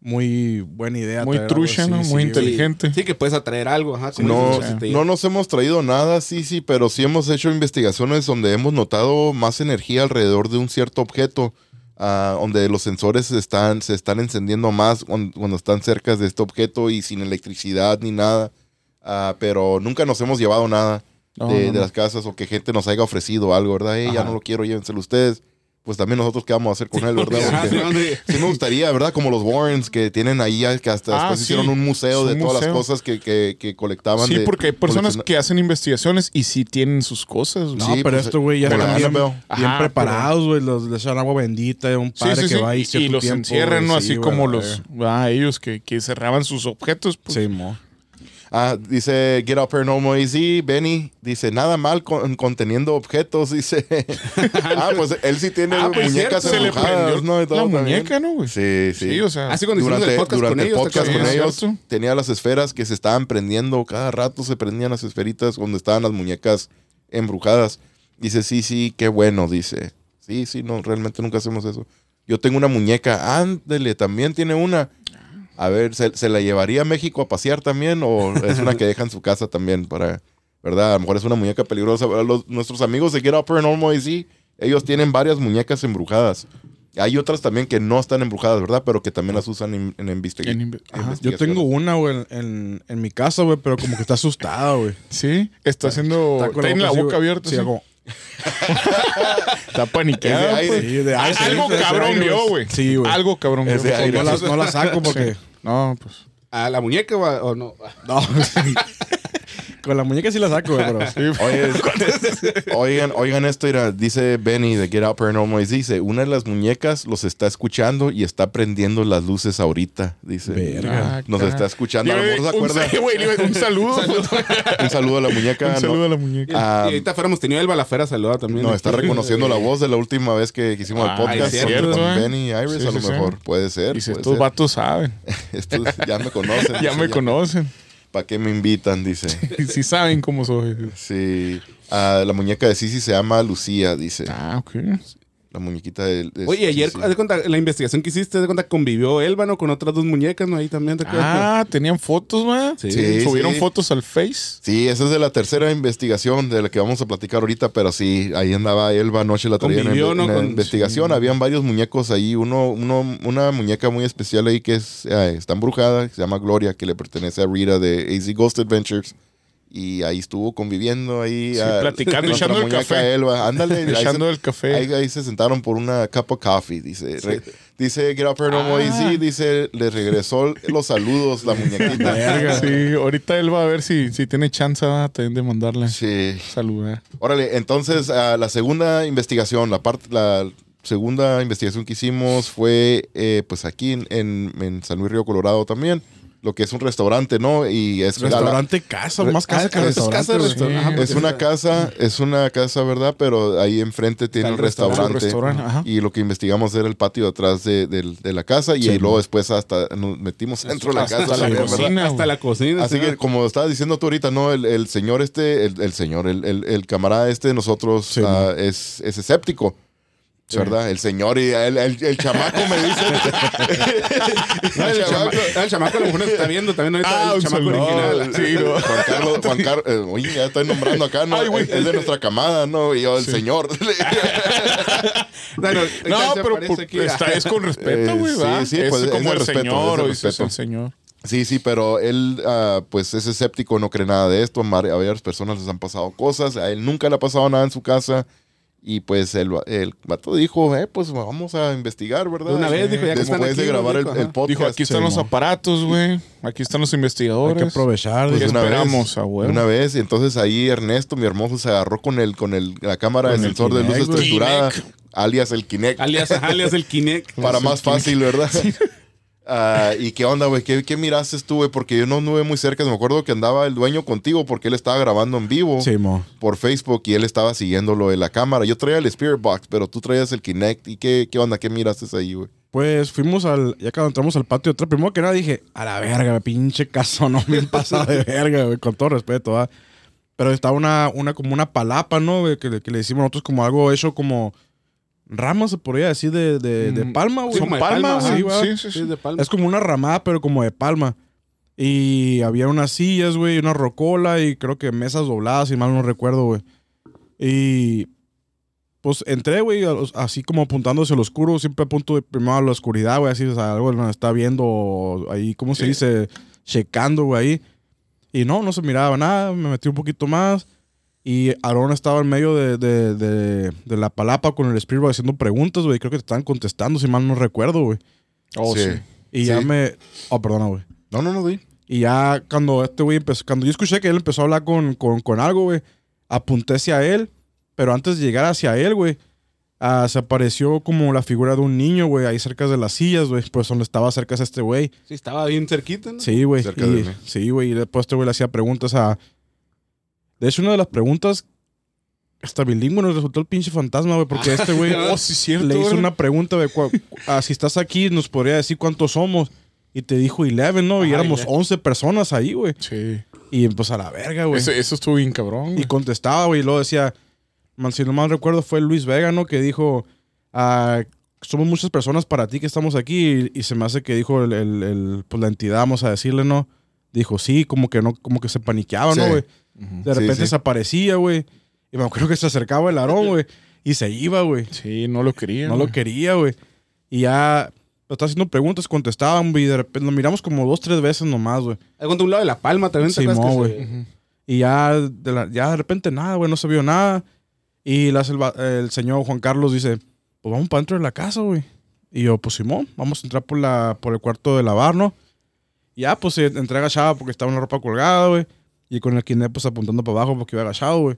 S5: muy buena idea.
S2: Muy trucha, ¿no? Muy inteligente.
S3: Sí, que puedes atraer algo. Ajá, como
S1: No,
S3: dices,
S1: no nos hemos traído nada, sí, sí, pero sí hemos hecho investigaciones donde hemos notado más energía alrededor de un cierto objeto, ah, donde los sensores se están, se están encendiendo más cuando, cuando están cerca de este objeto y sin electricidad ni nada. Ah, pero nunca nos hemos llevado nada
S2: No,
S1: de,
S2: no,
S1: de
S2: no.
S1: las casas o que gente nos haya ofrecido algo, ¿verdad? "Ey, ya no lo quiero, llévenselo ustedes. Pues también nosotros qué vamos a hacer con él, ¿verdad? Porque-
S3: sí,
S1: me gustaría, ¿verdad? Como los Warrens que tienen ahí, que hasta
S2: Ah,
S1: después
S2: sí.
S1: hicieron un museo de
S2: un
S1: todas
S2: museo.
S1: las cosas que, que, que colectaban.
S2: Sí,
S1: de
S2: porque hay personas que hacen investigaciones y sí tienen sus cosas.
S5: No,
S1: Sí,
S5: pero
S1: pues,
S5: esto, güey, ya están bien, bien preparados, güey. Los les echan agua bendita, un
S2: Sí,
S5: padre
S2: sí,
S5: que
S2: sí.
S5: va ahí
S2: Y,
S5: cierto
S2: los
S5: tiempo,
S2: encierran, ¿no? Así
S5: sí,
S2: como los... Ah, ellos que, que cerraban sus objetos. Pues.
S5: Sí, mo.
S1: Ah, dice Get Up Paranormal Easy, Benny, dice, nada mal con, conteniendo objetos, dice. ah, pues él sí tiene
S3: Ah, pues
S1: muñecas
S3: cierto.
S2: Se le
S1: embrujadas,
S2: prendió
S1: ¿no? Y todo
S2: la
S1: también.
S2: muñeca, ¿no, güey?
S1: Sí, sí.
S2: Sí, o sea...
S3: Así cuando hicimos
S1: durante
S3: el podcast
S1: durante
S3: con
S1: el
S3: ellos. ¿te
S1: podcast con
S3: acuerdas?
S1: ellos
S2: ¿Cierto?
S1: tenía las esferas que se estaban prendiendo, cada rato se prendían las esferitas donde estaban las muñecas embrujadas. Dice, sí, sí, qué bueno, dice. Sí, sí, no, realmente nunca hacemos eso. Yo tengo una muñeca, ándele, también tiene una. A ver, ¿se, se la llevaría a México a pasear también o es una que deja en su casa también para, verdad? A lo mejor es una muñeca peligrosa. Los- nuestros amigos de Get Up Paranormal AC, ellos tienen varias muñecas embrujadas. Hay otras también que no están embrujadas, ¿verdad? Pero que también las usan en, en investiga-
S2: En inve- Ajá.
S5: Yo
S1: investigaciones.
S5: tengo una, güey, en, en, en mi casa, güey, pero como que está asustada, güey.
S2: Sí, está haciendo...
S5: Está con
S2: en la boca abierta.
S5: Sí,
S2: Sí,
S5: como-
S2: Está paniqueada,
S1: Es de
S2: pues.
S1: aire.
S5: Sí,
S2: Algo cabrón vio, güey.
S5: Sí, güey.
S2: Algo cabrón
S1: Es
S2: vio.
S1: de aire.
S5: No la, no la saco porque...
S2: No, pues...
S3: ¿A la muñeca o, a- o no?
S5: No. Con la muñeca sí la saco, güey, pero...
S1: Oye, oigan, oigan esto, mira, dice Benny de Get Out Paranormal, dice, una de las muñecas los está escuchando y está prendiendo las luces ahorita, dice.
S5: Verga.
S1: Nos está escuchando, a lo mejor se
S2: Un,
S1: acuerda.
S2: sí, un saludo.
S1: Un saludo a la muñeca.
S2: un
S1: no-
S2: saludo a la muñeca.
S1: Ah,
S3: y ahorita fuéramos tenido Elba la Fera saludada también.
S1: No, está reconociendo la voz de la última vez que, que hicimos el
S2: Ah,
S1: podcast
S3: es cierto,
S1: con,
S2: ¿eh?
S1: Benny y Iris,
S2: Sí,
S1: a lo
S2: sí, sí.
S1: mejor. Puede ser.
S2: Dice, estos
S1: ser.
S2: vatos saben.
S1: Estos ya me conocen.
S2: Ya me conocen.
S1: ¿Para qué me invitan? Dice.
S2: Sí saben cómo soy.
S1: Sí. Ah, la muñeca de Sisi se llama Lucía, dice.
S2: Ah, ok.
S1: La muñequita del. de-
S3: Oye, ayer,
S1: sí, sí.
S3: haz de cuenta, la investigación que hiciste, haz de cuenta, convivió Elvano con otras dos muñecas, ¿no? Ahí también, ¿te acuerdas?
S2: Ah, tenían fotos, man.
S3: Sí.
S1: Sí,
S2: Subieron
S1: sí.
S2: fotos al Face.
S1: Sí, esa es de la tercera investigación de la que vamos a platicar ahorita, pero sí, ahí andaba Elba anoche la traía en,
S3: Convivió,
S1: en
S3: ¿no?
S1: la
S3: Con-
S1: investigación. Habían varios muñecos ahí, uno, uno, una muñeca muy especial ahí que es, eh, está embrujada, que se llama Gloria, que le pertenece a Rita de AZ Ghost Adventures. Y ahí estuvo conviviendo ahí.
S2: Sí,
S1: ah,
S2: platicando, echando el café.
S1: Elba. Ándale,
S2: Echando el café.
S1: Ahí, ahí se sentaron por una cup of coffee, dice. Re- dice Get Up Paranormal
S2: Ah.
S1: AZ, dice, le regresó los saludos la muñequita.
S2: Sí, ahorita él va a ver si, si tiene chance también de mandarle
S1: Sí.
S2: saludar.
S1: Órale, entonces ah, la segunda investigación, la parte, la segunda investigación que hicimos fue pues pues aquí en, en- en San Luis Río Colorado también. Lo que es un restaurante, ¿no? Y es
S5: Restaurante, casa, más casa
S3: Ah,
S5: que
S3: es
S5: restaurante.
S3: casa de
S1: Es una casa, es una casa, ¿verdad? Pero ahí enfrente tiene
S3: el
S1: un restaurante.
S2: restaurante, ajá.
S1: Y lo que investigamos era el patio atrás de, del- de la casa. Y
S5: Sí,
S1: luego después hasta nos metimos dentro de la
S3: hasta
S1: casa.
S3: la
S1: ¿verdad?
S2: cocina.
S3: Hasta la cocina.
S1: Así
S3: sí,
S1: que,
S3: ¿no?
S1: como estabas diciendo tú ahorita, ¿no? El, el señor este, el, el señor, el, el- el camarada este de nosotros
S5: Sí,
S1: ah, es, es escéptico. ¿Verdad? El señor y el, el- el chamaco me dice.
S3: No, el,
S1: el
S3: chamaco, el chamaco a lo mejor está viendo también ahorita
S2: Ah,
S3: el chamaco original.
S1: Sí, ¿no? Juan Carlos, Juan Carlos, eh, oye, ya estoy nombrando acá, ¿no?
S2: Ay,
S1: es de nuestra camada, ¿no? Y yo, el señor.
S3: Bueno,
S2: No,
S3: se
S2: pero por-
S3: aquí.
S2: está, es con respeto,
S1: Eh,
S2: güey,
S1: sí,
S2: ¿verdad?
S1: sí,
S2: es
S1: pues, es
S2: como
S1: de
S2: el
S1: respeto, es
S2: señor, es
S1: respeto.
S2: el señor.
S1: Sí, sí, pero él, ah, pues, es escéptico, no cree nada de esto. A varias personas les han pasado cosas. A él nunca le ha pasado nada en su casa. Y pues el, el vato dijo, eh, pues vamos a investigar, ¿verdad?
S3: Una vez, dijo, ya que
S1: Después
S3: están aquí,
S1: de grabar
S3: dijo,
S1: el, el podcast.
S2: Dijo, aquí están
S5: Sí,
S2: los aparatos, güey. Aquí están los
S5: Hay
S2: investigadores.
S5: que aprovechar.
S1: Pues
S2: ¿Qué
S5: dice.
S1: una
S2: esperamos,
S1: vez,
S2: a huevo?
S1: Una vez, y entonces ahí Ernesto, mi hermoso, se agarró con el, con el, la cámara
S5: Con el
S1: sensor de luces
S5: güey.
S1: triturada, alias el Kinect,
S3: Alias, alias el Kinect.
S1: para más fácil, ¿verdad? Ah, ¿Y qué onda, güey? ¿Qué, ¿Qué miraste tú, güey? Porque yo no anduve muy cerca. Me acuerdo que andaba el dueño contigo porque él estaba grabando en vivo
S5: Sí,
S1: por Facebook y él estaba siguiendo lo de la cámara. Yo traía el Spirit Box, pero tú traías el Kinect. ¿Y qué, qué onda? ¿Qué miraste ahí, güey?
S5: Pues fuimos al. Ya cuando entramos al patio, otra, primero que nada dije, a la verga, pinche caso, no me pasado de verga, güey, con todo respeto, ¿va? Pero estaba una, una como una palapa, ¿no? güey, Que, le- que le decimos nosotros como algo hecho como ramas, se podría decir, de, de, de
S2: Mm,
S5: palma, güey.
S2: Son
S3: de
S2: palmas,
S3: palma,
S2: sí, sí, sí,
S3: de palma.
S5: Es como una ramada, pero como de palma. Y había unas sillas, güey, una rocola y creo que mesas dobladas, si mal no recuerdo, güey. Y pues entré, güey, así como apuntando hacia lo oscuro, siempre apunto de primero a la oscuridad, güey, así, o sea, algo nos está viendo ahí, ¿cómo se dice? Checando, güey, ahí. Y no, no se miraba nada, me metí un poquito más. Y Aaron estaba en medio de, de, de, de la palapa con el Spirit Box haciendo preguntas, güey. Creo que te estaban contestando, si mal no recuerdo, güey.
S2: Oh, sí.
S5: Y ya me. Oh, perdona, güey.
S1: No, no, no, di.
S5: Y ya cuando este güey empezó. Cuando yo escuché que él empezó a hablar con, con, con algo, güey. Apunté hacia él. Pero antes de llegar hacia él, güey. ah, se apareció como la figura de un niño, güey. Ahí cerca de las sillas, güey. Pues donde estaba cerca de este güey.
S3: Sí, estaba bien cerquita, ¿no?
S5: Sí, güey.
S1: Cerca
S5: y-
S1: de mí.
S5: Sí, güey. Y después este güey le hacía preguntas a. De hecho, una de las preguntas. Hasta bilingüe nos resultó el pinche fantasma, güey. Porque este güey.
S2: Oh, sí, cierto.
S5: le hizo una pregunta de ah, si estás aquí, nos podría decir cuántos somos. Y te dijo 11, ¿no? y
S3: Ajá,
S5: éramos
S3: 11.
S5: 11 personas ahí, güey.
S2: Sí.
S5: Y pues a la verga, güey.
S2: Eso, eso estuvo bien cabrón.
S5: Y contestaba, güey. Y luego decía, man, si no mal recuerdo, fue Luis Vega, ¿no? Que dijo, ah, somos muchas personas para ti que estamos aquí. Y, y se me hace que dijo el, el- el- pues la entidad, vamos a decirle, ¿no? Dijo, sí, como que no, como que se paniqueaba, ¿no, güey? De repente
S1: sí.
S5: se aparecía, güey. Y me acuerdo que se acercaba el arón, güey. Y se iba, güey.
S2: Sí, no lo quería.
S5: No lo quería, güey. Y ya lo estaba haciendo preguntas, contestaban, güey. Y de repente lo miramos como dos, tres veces nomás, güey.
S3: Un lado de la palma también. ¿te
S5: Simón,
S3: acuerdas que
S5: güey.
S3: se-.
S5: Y ya de, la- ya de repente nada, güey, no se vio nada. Y la selva- el señor Juan Carlos dice, pues vamos para dentro de la casa, güey. Y yo, pues Simón, vamos a entrar por, la, por el cuarto de lavar, ¿no? Y ya, pues entré agachado porque estaba una ropa colgada, güey. Y con el Kinect, pues apuntando para abajo porque iba agachado, güey.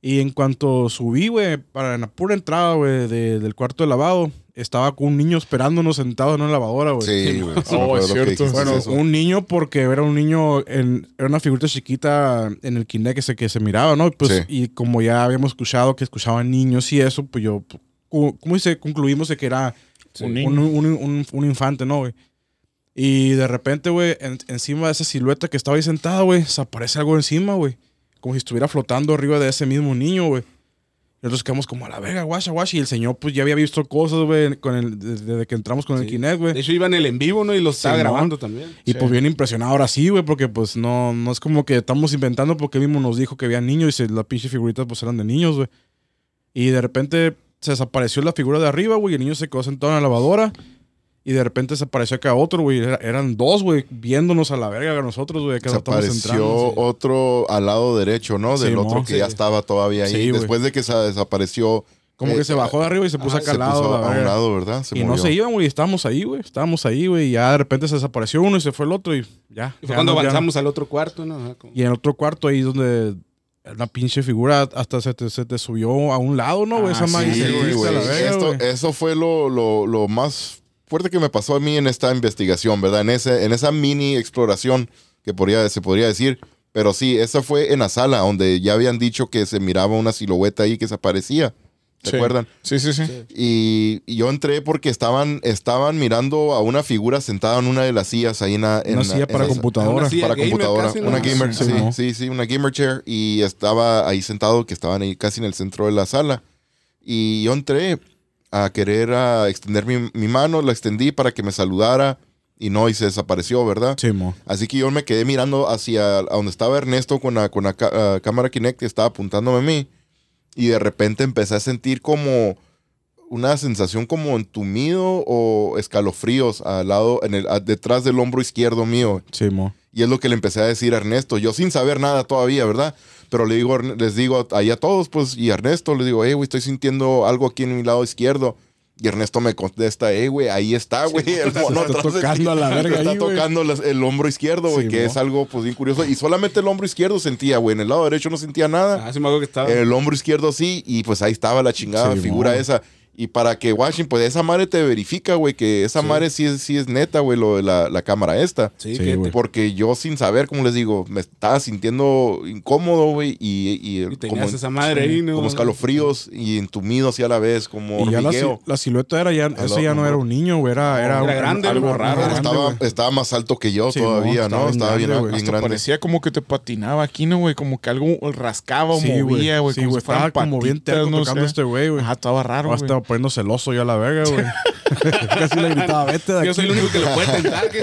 S5: Y en cuanto subí, güey, para la pura entrada, güey, de- del cuarto de lavado, estaba con un niño esperándonos sentado en una lavadora, güey.
S1: Sí, güey. sí
S2: Oh, es cierto.
S5: Bueno,
S1: eso.
S5: un niño porque era un niño, en, era una figurita chiquita en el Kinect que se, que se miraba, ¿no? Y Pues,
S1: Sí.
S5: Y como ya habíamos escuchado que escuchaban niños y eso, pues yo, ¿cómo dice? Concluimos de que era
S2: un-
S5: un- un infante, ¿no, güey? Y de repente, güey, en- encima de esa silueta que estaba ahí sentada, güey, se aparece algo encima, güey. Como si estuviera flotando arriba de ese mismo niño, güey. Nosotros quedamos como a la verga, guacha, guacha. Y el señor, pues ya había visto cosas, güey, con el, desde, que entramos con el. Kinect, güey.
S3: De hecho, iba en el en vivo, ¿no? Y lo estaba
S5: Sí, ¿no?
S3: grabando también.
S5: Y pues bien impresionado ahora sí, güey, porque pues no, no es como que estamos inventando porque él mismo nos dijo que había niños y se- las pinches figuritas pues eran de niños, güey. Y de repente se desapareció la figura de arriba, güey, y el niño se quedó sentado en la lavadora. Y de repente desapareció acá otro, güey. Era- eran dos, güey, viéndonos a la verga a nosotros, güey. Que
S1: Se apareció
S5: entrando, sí.
S1: otro al lado derecho, ¿no? Del
S5: Sí,
S1: otro que
S5: Sí.
S1: ya estaba todavía ahí. Después de que se desapareció.
S5: Como
S1: eh,
S5: que se bajó de arriba y se puso
S1: ah,
S5: acá
S1: se
S5: al lado.
S1: a un lado, ¿verdad? Se
S5: y no se iban, güey. Estábamos ahí, güey. Estábamos ahí, güey. Y ya de repente se desapareció uno y se fue el otro y ya.
S3: Y
S5: ya
S3: fue cuando
S5: no- ya no-
S3: avanzamos al otro cuarto, ¿no? Ajá, como-
S5: Y en el otro cuarto ahí donde la pinche figura hasta se te, se te subió a un lado, ¿no? güey?
S3: Ah,
S5: Esa
S1: Sí,
S5: se
S1: güey.
S5: fuiste a la verga,
S1: Esto-
S5: güey.
S1: eso fue lo, lo- lo más fuerte que me pasó a mí en esta investigación, ¿verdad? En, ese, en esa mini exploración que podría, se podría decir. Pero sí, esa fue en la sala donde ya habían dicho que se miraba una silueta ahí que se aparecía. ¿Se
S2: Sí.
S1: acuerdan?
S2: Sí, sí, sí.
S1: Y, y yo entré porque estaban, estaban mirando a una figura sentada en una de las sillas ahí en la... en
S5: Una
S1: la-
S5: silla
S1: en
S5: para
S1: esa-
S5: computadora.
S3: Una silla
S1: para
S3: gamer
S1: computadora.
S3: casi, ¿no?
S1: Una gamer,
S5: Sí,
S1: sí,
S5: ¿no?
S1: sí, sí, una gamer chair. Y estaba ahí sentado, que estaban ahí casi en el centro de la sala. Y yo entré a querer a extender mi, mi mano, la extendí para que me saludara. Y no, y se desapareció, ¿verdad?
S5: Sí, mo.
S1: Así que yo me quedé mirando hacia a donde estaba Ernesto con la, con la ah, cámara Kinect que estaba apuntándome a mí. Y de repente empecé a sentir como una sensación como entumido o escalofríos al lado, en el, a- detrás del hombro izquierdo mío.
S5: Sí, mo.
S1: Y es lo que le empecé a decir a Ernesto, yo sin saber nada todavía, ¿verdad? Pero le digo, les digo ahí a todos, pues, y a Ernesto le digo, hey, güey, estoy sintiendo algo aquí en mi lado izquierdo. Y Ernesto me contesta, hey, güey, ahí está, güey, el mono
S5: está
S1: atrás de ti".
S5: tocando a la verga
S1: Está
S5: ahí,
S1: tocando el hombro izquierdo, güey,
S5: Sí,
S1: que
S5: mo.
S1: es algo, pues, bien curioso. Y solamente el hombro izquierdo sentía, güey, en el lado derecho no sentía nada.
S3: Ah, sí me acuerdo que estaba.
S1: El hombro izquierdo sí, y pues ahí estaba la chingada
S5: Sí,
S1: figura
S5: mo.
S1: esa. Y para que Washington, pues esa madre te verifica, güey, que esa madre sí es, sí es neta, güey, lo de la, la cámara esta.
S3: sí,
S5: Sí,
S3: que
S5: güey.
S1: Porque yo sin saber, como les digo, me estaba sintiendo incómodo, güey, y, y,
S3: y
S1: como,
S3: esa madre ahí, ¿no?
S1: como escalofríos y entumido así a la vez, como
S5: Y ya la, silueta era ya, eso ya no era un niño, güey. Era, era,
S3: era
S5: un-
S3: grande,
S5: algo raro. Grande,
S1: estaba,
S5: güey.
S1: estaba más alto que yo
S5: Sí,
S1: todavía,
S5: no,
S1: ¿no?
S5: estaba
S1: bien,
S5: grande,
S1: bien
S2: parecía como que te patinaba aquí, ¿no, güey? Como que algo rascaba o
S5: Sí,
S2: movía, güey.
S5: Sí, güey. Estaba como bien tocando este güey, güey.
S2: Ajá, estaba raro, güey.
S5: Poniendo celoso yo a la verga, güey. Casi le gritaba, vete de aquí.
S3: Yo soy el único que lo puede tentar. que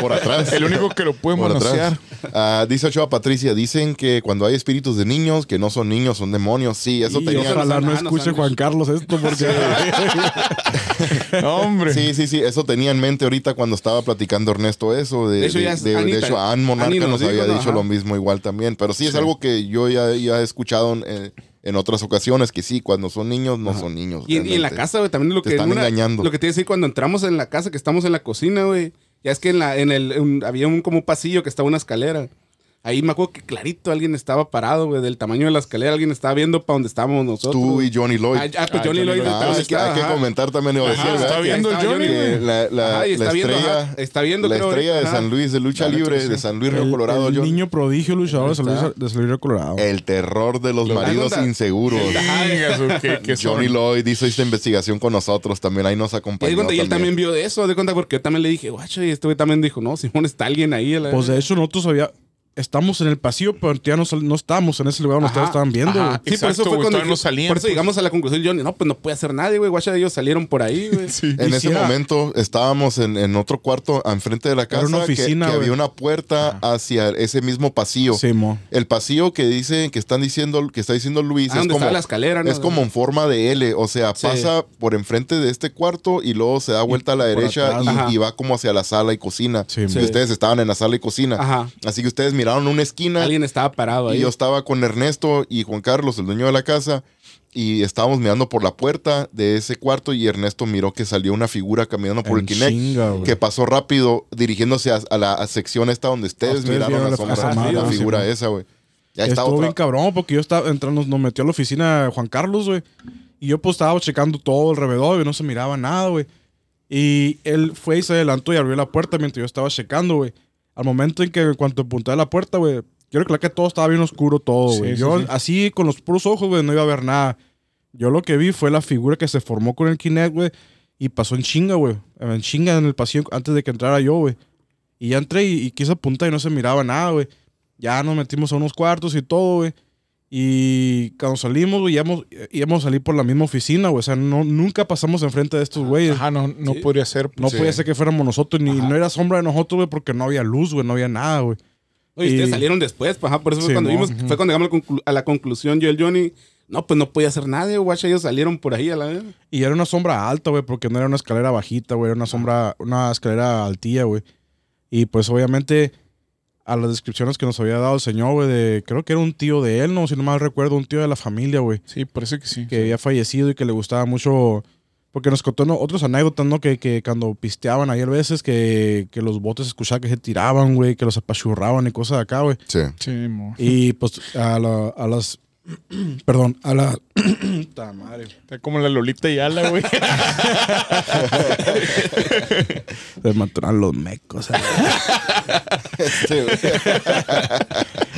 S1: Por atrás.
S2: El único que lo puede
S1: por
S2: manosear.
S1: atrás. Ah, dice Ochoa Patricia, dicen que cuando hay espíritus de niños, que no son niños, son demonios. Sí, eso
S5: Y
S1: tenía.
S5: ojalá no
S3: Ah, no
S5: escuche. Juan Carlos esto porque...
S2: No, hombre.
S1: Sí, sí, sí, eso tenía en mente ahorita cuando estaba platicando Ernesto eso. De,
S3: De hecho,
S1: de- hecho, Ann Monarca
S3: nos
S1: nos,
S3: dijo,
S1: había dicho
S3: Ajá.
S1: lo mismo igual también. Pero sí, es algo que yo ya, ya he escuchado eh, en otras ocasiones, que sí, cuando son niños, no son niños.
S3: Y, en- y en la casa, güey, también lo
S1: Te
S3: que...
S1: están
S3: una-
S1: engañando.
S3: Lo que te decir cuando entramos en la casa, que estamos en la cocina, güey. Ya es que en la, en el, un- había un como pasillo que estaba una escalera. Ahí me acuerdo que clarito alguien estaba parado, güey, del tamaño de la escalera. Alguien estaba viendo para donde estábamos nosotros.
S1: Tú y Johnny Lloyd.
S3: Ah, ah, pues
S2: Ah,
S3: Johnny
S2: Johnny
S3: Lloyd
S2: Lloyd.
S1: Ah,
S3: estaba
S1: es que hay que comentar también, iba a decir,
S3: Ajá,
S1: ¿verdad?
S2: está viendo
S3: Estaba
S2: Johnny,
S1: que la, la-
S3: Ajá, viendo,
S1: estrella,
S3: ajá, está viendo,
S1: la
S3: creo,
S1: estrella de San. Luis de lucha libre
S2: sí.
S1: de San Luis Río
S5: el,
S1: Colorado,
S5: el
S1: John.
S5: niño prodigio luchador de San Luis, de San Luis Río Colorado.
S1: El terror de los
S3: Lo-
S1: maridos inseguros. Johnny Lloyd hizo esta investigación con nosotros también, ahí nos acompañó.
S3: y él
S1: también.
S3: vio de eso, de cuenta, porque yo también le dije, guacho, y este güey también dijo, no, Simón, está alguien ahí.
S5: Pues de hecho nosotros había... Estamos en el pasillo, pero ya no, sal- no estamos en ese lugar donde
S3: Ajá,
S5: ustedes estaban viendo,
S3: ajá. Sí, por
S2: Exacto,
S3: eso fue cuando
S2: no salían,
S3: Por eso
S2: pues.
S3: llegamos a la conclusión, Johnny, no, pues no puede hacer nadie, güey. Guacha, ellos salieron por ahí, güey.
S1: En ese momento estábamos en, en otro cuarto enfrente de la casa
S5: una
S1: que-
S5: oficina,
S1: que, había una puerta hacia ese mismo pasillo.
S5: Sí, mo.
S1: El pasillo que dicen que están diciendo que está diciendo Luis
S3: Ah,
S1: es como
S3: la escalera, ¿no?
S1: es como en forma de L, o sea,
S3: Sí.
S1: pasa por enfrente de este cuarto y luego se da vuelta a la
S5: por
S1: derecha y, va como hacia la sala y cocina.
S5: Sí.
S1: ustedes estaban en la sala y cocina.
S3: Ajá.
S1: Así que ustedes miraron una esquina
S3: Alguien estaba parado ahí.
S1: y yo estaba con Ernesto y Juan Carlos, el dueño de la casa, y estábamos mirando por la puerta de ese cuarto y Ernesto miró que salió una figura caminando por
S5: En
S1: el Kinect
S5: chinga, güey.
S1: que pasó rápido dirigiéndose a, a la a sección esta donde ustedes,
S5: ustedes
S1: miraron la
S5: la-
S1: sombra, la,
S5: sí,
S1: figura
S5: man.
S1: esa, güey. Ya
S5: Estuvo
S1: otra.
S5: bien cabrón porque yo estaba entrando, nos metió a la oficina Juan Carlos, güey. Y yo pues estaba checando todo alrededor y no se miraba nada, güey. Y él fue y se adelantó y abrió la puerta mientras yo estaba checando, güey. Al momento en que en cuanto apunté a la puerta, güey, quiero recordar que todo estaba bien oscuro todo, güey.
S2: sí,
S5: yo
S2: sí.
S5: así con los puros ojos, güey, no iba a ver nada. Yo lo que vi fue la figura que se formó con el Kinect, güey. Y pasó en chinga, güey. En chinga en el pasillo antes de que entrara yo, güey. Y ya entré y, y quise apuntar y no se miraba nada, güey. Ya nos metimos a unos cuartos y todo, güey. Y cuando salimos, güey, íbamos, íbamos a salir por la misma oficina, güey. O sea, no, nunca pasamos enfrente de estos güeyes.
S2: Ajá, no, no
S3: Sí.
S2: podría ser.
S5: No
S1: Sí.
S5: podía ser que fuéramos nosotros, ni no era sombra de nosotros, güey, porque no había luz, güey, no había nada, güey.
S3: Oye, ustedes
S5: Y-
S3: salieron después, pues, ajá, por eso fue cuando
S5: mo.
S3: vimos, fue cuando llegamos a la conclusión yo y el Johnny. No, pues no podía hacer nada, guacha, ellos salieron por ahí a la vez.
S5: Y era una sombra alta, güey, porque no era una escalera bajita, güey, era una sombra, una escalera altilla, güey. Y pues obviamente a las descripciones que nos había dado el señor, güey, de, creo que era un tío de él, no, si no mal recuerdo, un tío de la familia, güey,
S2: Sí, parece que sí.
S5: que había fallecido y que le gustaba mucho, porque nos contó ¿no? otras anécdotas, ¿no? Que, que cuando pisteaban ayer veces que, que los botes escuchaban que se tiraban, güey, que los apachurraban y cosas de acá, güey.
S1: Sí.
S2: Sí, mo.
S5: Y pues a, la- a las... Perdón, a la... Madre.
S2: Está como la Lolita y Ala, güey.
S5: Se mataron los mecos.
S1: Sí, güey.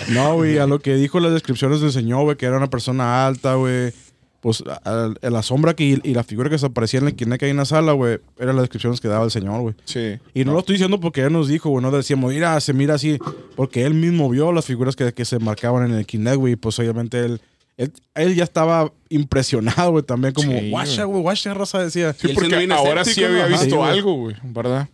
S5: No, güey, a lo que dijo las descripciones del señor, güey, que era una persona alta, güey. Pues a, a la sombra que, y la figura que se aparecía en el Kinect ahí en la sala, güey, eran las descripciones que daba el señor, güey.
S2: Sí.
S5: Y no, lo estoy diciendo porque él nos dijo, güey, no decíamos, mira, se mira así, porque él mismo vio las figuras que, que se marcaban en el Kinect, güey, y pues obviamente él, él, él ya estaba impresionado, güey, también como,
S2: Sí,
S5: guacha, güey. guacha, raza, decía.
S2: Sí,
S3: Y
S2: porque ahora sí había visto
S5: Sí, güey.
S2: algo, güey, ¿verdad?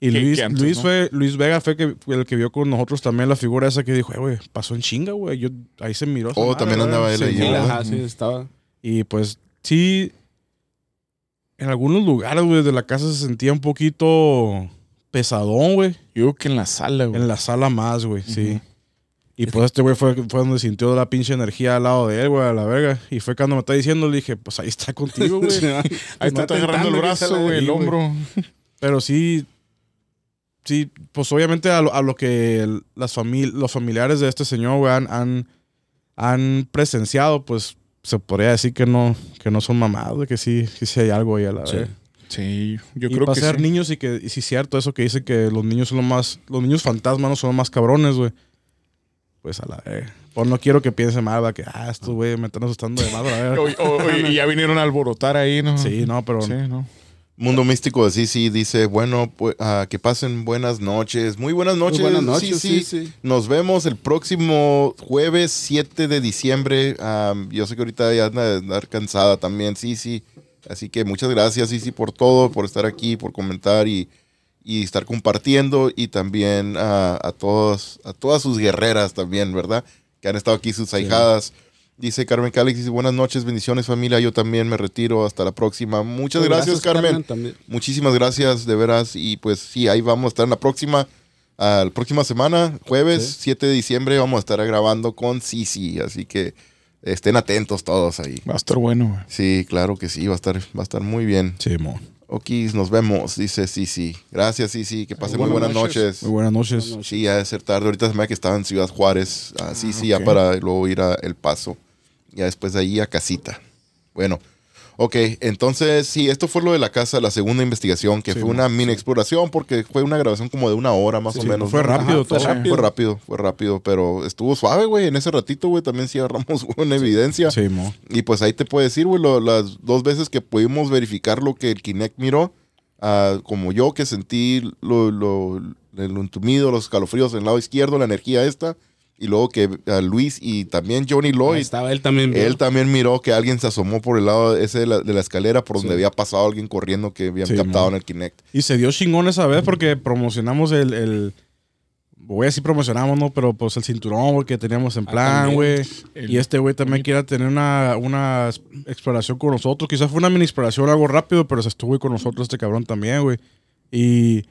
S5: Y
S2: que-
S5: Luis,
S2: que antes,
S5: Luis,
S2: ¿no?
S5: fue, Luis Vega fue, que, fue el que vio con nosotros también la figura esa que dijo, "Eh, güey, pasó en chinga, güey. Yo, ahí se miró.
S1: Oh,
S5: madre,
S1: también
S5: güey".
S1: andaba él ahí,
S3: Sí, sí, estaba.
S5: Y pues sí, en algunos lugares, güey, de la casa se sentía un poquito pesadón, güey.
S2: Yo digo que en la sala, güey.
S5: En la sala más, güey, sí. Y pues este güey fue, fue donde sintió la pinche energía al lado de él, güey, a la verga. Y fue cuando me está diciendo, le dije, pues ahí está contigo, güey.
S2: Ahí está,
S3: está
S2: agarrando el brazo, güey, el hombro.
S5: Pero sí, sí, pues obviamente a lo, a lo que las los familiares de este señor, güey, han, han, han presenciado, pues se podría decir que no, que no son mamados, güey, que sí, que sí hay algo ahí a la
S3: Sí.
S5: vez.
S2: Sí, yo
S5: y
S2: creo que sí.
S5: niños y que, y sí es cierto eso que dice que los niños son los más, los niños fantasmas no son los más cabrones, güey. Pues a la vez. Pues no quiero que piense mal, va, que, ah, estos güey me están asustando de
S2: o- y ya vinieron a alborotar ahí, ¿no?
S5: Sí, no, pero
S2: Sí, ¿no?
S1: Mundo Místico de Sisi dice, bueno, pues, ah, que pasen buenas noches. Muy buenas noches.
S3: buenas noches, sí, sí.
S1: Nos vemos el próximo jueves 7 de diciembre. Am, yo sé que ahorita ya anda de andar cansada también, Sisi. Así que muchas gracias, Sisi, por todo, por estar aquí, por comentar y, y estar compartiendo. Y también a, todos, a todas sus guerreras también, ¿verdad? Que han estado aquí, sus ahijadas. Dice Carmen Calix, dice, buenas noches, bendiciones familia, yo también me retiro, hasta la próxima. Muchas
S3: Pues
S1: gracias, Carmen. Muchísimas gracias, de veras. Y pues sí, ahí vamos a estar en la próxima, ah, la próxima semana, jueves
S3: Sí.
S1: 7 de diciembre, vamos a estar grabando con Sisi. Así que estén atentos todos ahí.
S2: Va a estar bueno.
S1: Sí, claro que sí, va a estar, va a estar muy bien.
S5: sí, mo.
S1: Ok, nos vemos, dice Sisi. Gracias, Sisi. Que pasen muy buenas
S3: Buenas
S1: noches.
S5: Muy buenas noches.
S1: Sí, ya de ser tarde. Ahorita se me que estaba en Ciudad Juárez. Ah, sí, sí,
S2: ok.
S1: ya para luego ir a El Paso. Ya después de ahí a casita. Bueno, ok. Entonces, sí, esto fue lo de la casa, la segunda investigación, que
S5: Sí,
S1: fue una mini exploración porque fue una grabación como de una hora más o menos.
S5: fue
S1: ¿no?
S5: rápido
S3: fue
S5: todo.
S3: rápido.
S1: Fue rápido, fue rápido, pero estuvo suave, güey. En ese ratito, güey, también sí agarramos una evidencia.
S5: Sí, mo.
S1: Y pues ahí te puedo decir, güey, las dos veces que pudimos verificar lo que el Kinect miró, ah, como yo que sentí lo, lo, lo entumido, los escalofríos en el lado izquierdo, la energía esta, y luego que ah, Luis y también Johnny
S3: Ahí
S1: Lloyd,
S3: estaba él también.
S1: él también miró que alguien se asomó por el lado ese de la, de la escalera por donde
S3: Sí.
S1: había pasado alguien corriendo que habían
S5: Sí,
S1: captado
S5: man.
S1: en el Kinect.
S5: Y se dio chingón esa vez porque promocionamos el, el voy a decir promocionamos, ¿no? Pero pues el cinturón, güey, que teníamos en
S3: Ah,
S5: plan, güey. Y este güey también quiere tener una, una exploración con nosotros. Quizás fue una mini exploración, algo rápido, pero se estuvo ahí con nosotros este cabrón también, güey. Y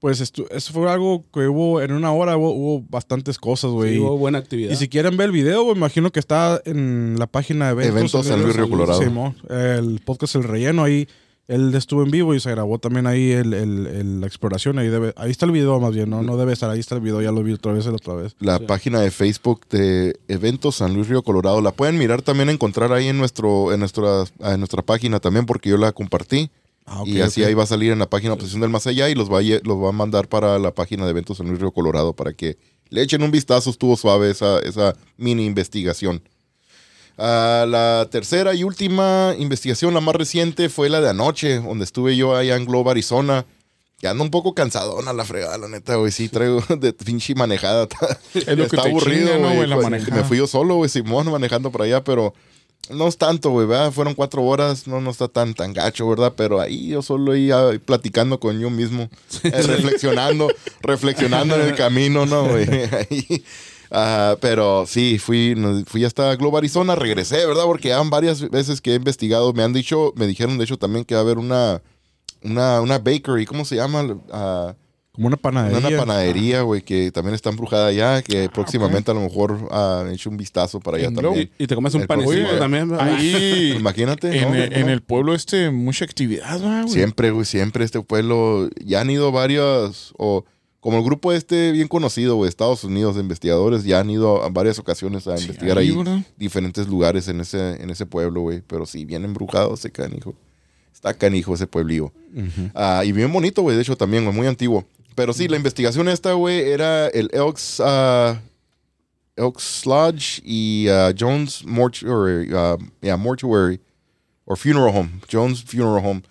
S5: pues estu- eso fue algo que hubo en una hora, hubo, hubo bastantes cosas, güey.
S3: Sí, hubo buena actividad.
S5: y si quieren ver el video, güey, imagino que está en la página de eventos.
S1: Eventos San Luis Río Colorado.
S5: Simón. el podcast El Relleno, ahí él estuvo en vivo y se grabó también ahí el, el- el- la exploración. Ahí, debe, ahí está el video más bien, ¿no? No debe estar, ahí está el video, ya lo vi otra vez, la otra vez.
S1: La página de Facebook de Eventos San Luis Río Colorado. La pueden mirar también, encontrar ahí en, nuestro, en, nuestra, en nuestra página también, porque yo la compartí.
S5: Ah,
S1: y así ahí va a salir en la página Obsesión del Más Allá y los va, a, los va a mandar para la página de Eventos San Luis Río Colorado para que le echen un vistazo. Estuvo suave esa, esa mini investigación. Ah, la tercera y última investigación, la más reciente, fue la de anoche, donde estuve yo allá en Globe, Arizona. Ya ando un poco cansadona la fregada, la neta, güey. Sí, traigo de pinche manejada.
S2: Es lo que
S1: Está
S2: te
S1: aburrido,
S2: chinga, ¿no,
S1: güey.
S2: la manejada.
S1: Me fui yo solo, güey, Simón, manejando por allá, pero no es tanto, güey, ¿verdad? Fueron cuatro horas, no, no está tan, tan gacho, ¿verdad? Pero ahí yo solo ahí ah, platicando con yo mismo, eh, reflexionando, reflexionando en el camino, ¿no, güey? Pero sí, fui, fui hasta Globo Arizona, regresé, ¿verdad? Porque ya varias veces que he investigado, me han dicho, me dijeron de hecho también que va a haber una, una, una bakery, ¿cómo se llama? Ah,
S5: Como una panadería.
S1: una panadería, güey, que también está embrujada allá, que próximamente a lo mejor han hecho un vistazo para allá
S2: En
S1: también.
S3: Y, y te comes un
S1: próximo-
S3: también.
S2: Ahí,
S1: Imagínate,
S2: en,
S1: ¿no?
S2: el- en
S1: ¿no?
S2: el pueblo este, mucha actividad, ¿va, güey.
S1: Siempre, güey, siempre este pueblo, ya han ido varios, o como el grupo este bien conocido, güey, Estados Unidos de investigadores, ya han ido a varias ocasiones a
S2: Sí,
S1: investigar
S2: ahí,
S1: diferentes lugares en ese, en ese pueblo, güey, pero sí, bien embrujado ese canijo. Está canijo ese pueblillo. Ah, y bien bonito, güey, de hecho también, güey, muy antiguo. Pero sí, la investigación esta, güey, era el Elks, ah, Elks Lodge y ah, Jones Mortuary, yeah, Mortuary, or Funeral Home, Jones Funeral Home.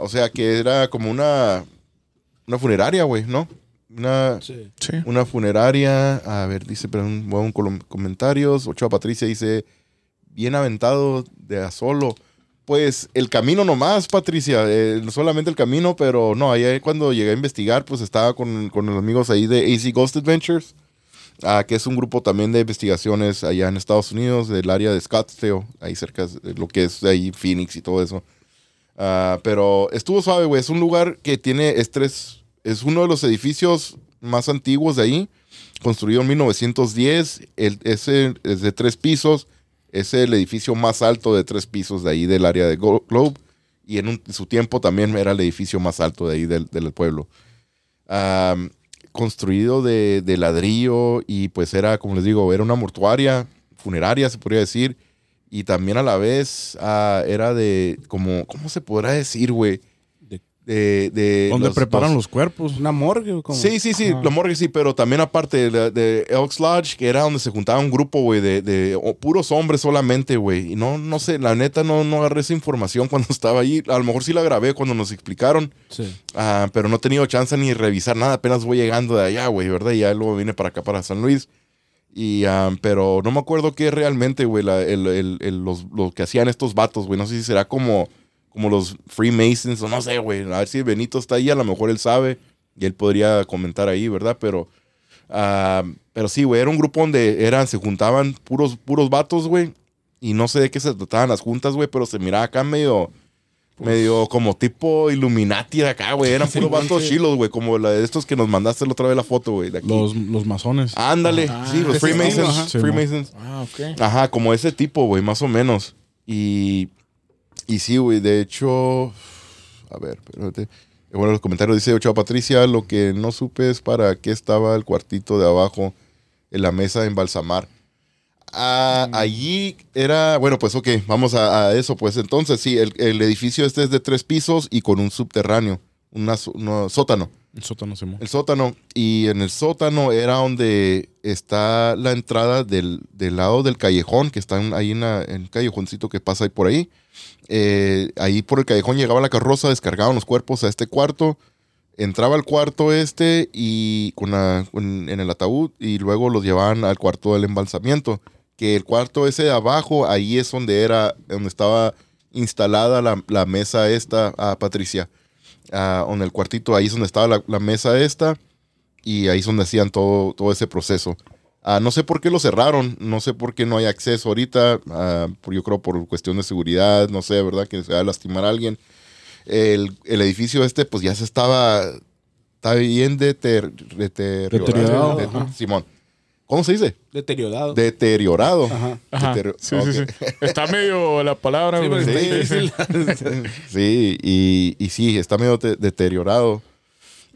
S1: O sea, que era como una, una funeraria, güey, ¿no? Una,
S3: Sí.
S1: Una funeraria. A ver, dice, pero un colom- comentarios. Ochoa Patricia dice, bien aventado de a solo. Pues el camino nomás, Patricia, eh, solamente el camino, pero no, ahí cuando llegué a investigar, pues estaba con, con los amigos ahí de AC Ghost Adventures, ah, que es un grupo también de investigaciones allá en Estados Unidos, del área de Scottsdale, ahí cerca de lo que es ahí Phoenix y todo eso. Ah, pero estuvo suave, güey. Es un lugar que tiene estrés. Es uno de los edificios más antiguos de ahí. Construido en 1910. El, es de tres pisos. Es el edificio más alto de tres pisos de ahí del área de Globe. Y en, su tiempo también era el edificio más alto de ahí del, pueblo. Construido de, de ladrillo y pues era, como les digo, era una mortuaria, funeraria se podría decir. Y también a la vez ah, era de, como, ¿cómo se podrá decir, güey?
S3: De-
S1: De, de
S5: Donde
S1: los-
S5: preparan
S1: los-
S5: los cuerpos.
S3: Una morgue. o como-
S1: Sí, sí, sí, la morgue sí, pero también aparte de, de Elks Lodge, que era donde se juntaba un grupo, güey, de, puros hombres solamente, güey. Y no, no sé, la neta no, no agarré esa información cuando estaba ahí. A lo mejor sí la grabé cuando nos explicaron,
S3: Sí.
S1: ah, pero no he tenido chance ni revisar nada. Apenas voy llegando de allá, güey, ¿verdad? Y ya luego vine para acá, para San Luis. Y, ah, pero no me acuerdo qué realmente, güey, la- el- el- el- los, lo que hacían estos vatos, güey. No sé si será como, como los Freemasons o no sé, güey. A ver si Benito está ahí, a lo mejor él sabe y él podría comentar ahí, ¿verdad? Pero, ah, pero sí, güey, era un grupo donde eran, se juntaban puros, puros vatos, güey. Y no sé de qué se trataban las juntas, güey, pero se miraba acá medio, medio como tipo Illuminati de acá, güey. Eran puros vatos chilos, güey, como la de estos que nos mandaste la otra vez la foto, güey.
S5: Los, los masones.
S1: Ándale,
S2: Ah,
S1: sí, los Freemasons. Freemasons.
S2: Ah, ok.
S1: Ajá, como ese tipo, güey, más o menos. Y, y sí, güey, de hecho, a ver, espérate. Bueno, los comentarios dice Ochoa Patricia, lo que no supe es para qué estaba el cuartito de abajo en la mesa de embalsamar. Ah, allí era, bueno, pues ok, vamos a, a eso, pues entonces sí, el, el edificio este es de tres pisos y con un subterráneo, una, so- no, sótano
S5: El sótano, Simón.
S1: el sótano. Y en el sótano era donde está la entrada del, del lado del callejón, que está en- ahí en, la- en un callejoncito que pasa ahí por ahí. Eh, ahí por el callejón llegaba la carroza, descargaban los cuerpos a este cuarto. Entraba al cuarto este y con en el ataúd y luego los llevaban al cuarto del embalsamiento. Que el cuarto ese de abajo, ahí es donde era, donde estaba instalada la, mesa esta, a Patricia ah, en el cuartito, ahí es donde estaba la, la mesa esta y ahí es donde hacían todo, todo ese proceso. Ah, no sé por qué lo cerraron, no sé por qué no hay acceso ahorita, ah, por- yo creo por cuestión de seguridad, no sé, ¿verdad? Que se va a lastimar a alguien. El, el edificio este, pues ya se estaba, está bien deter, deteriorado.
S5: Deteriorado,
S1: De-
S3: ajá.
S1: Simón. ¿Cómo se dice?
S3: Deteriorado.
S1: Deteriorado.
S3: Ajá.
S2: Sí, sí, sí. Está medio la palabra,
S3: Sí,
S1: Sí. Sí, y, y sí, está medio te- deteriorado.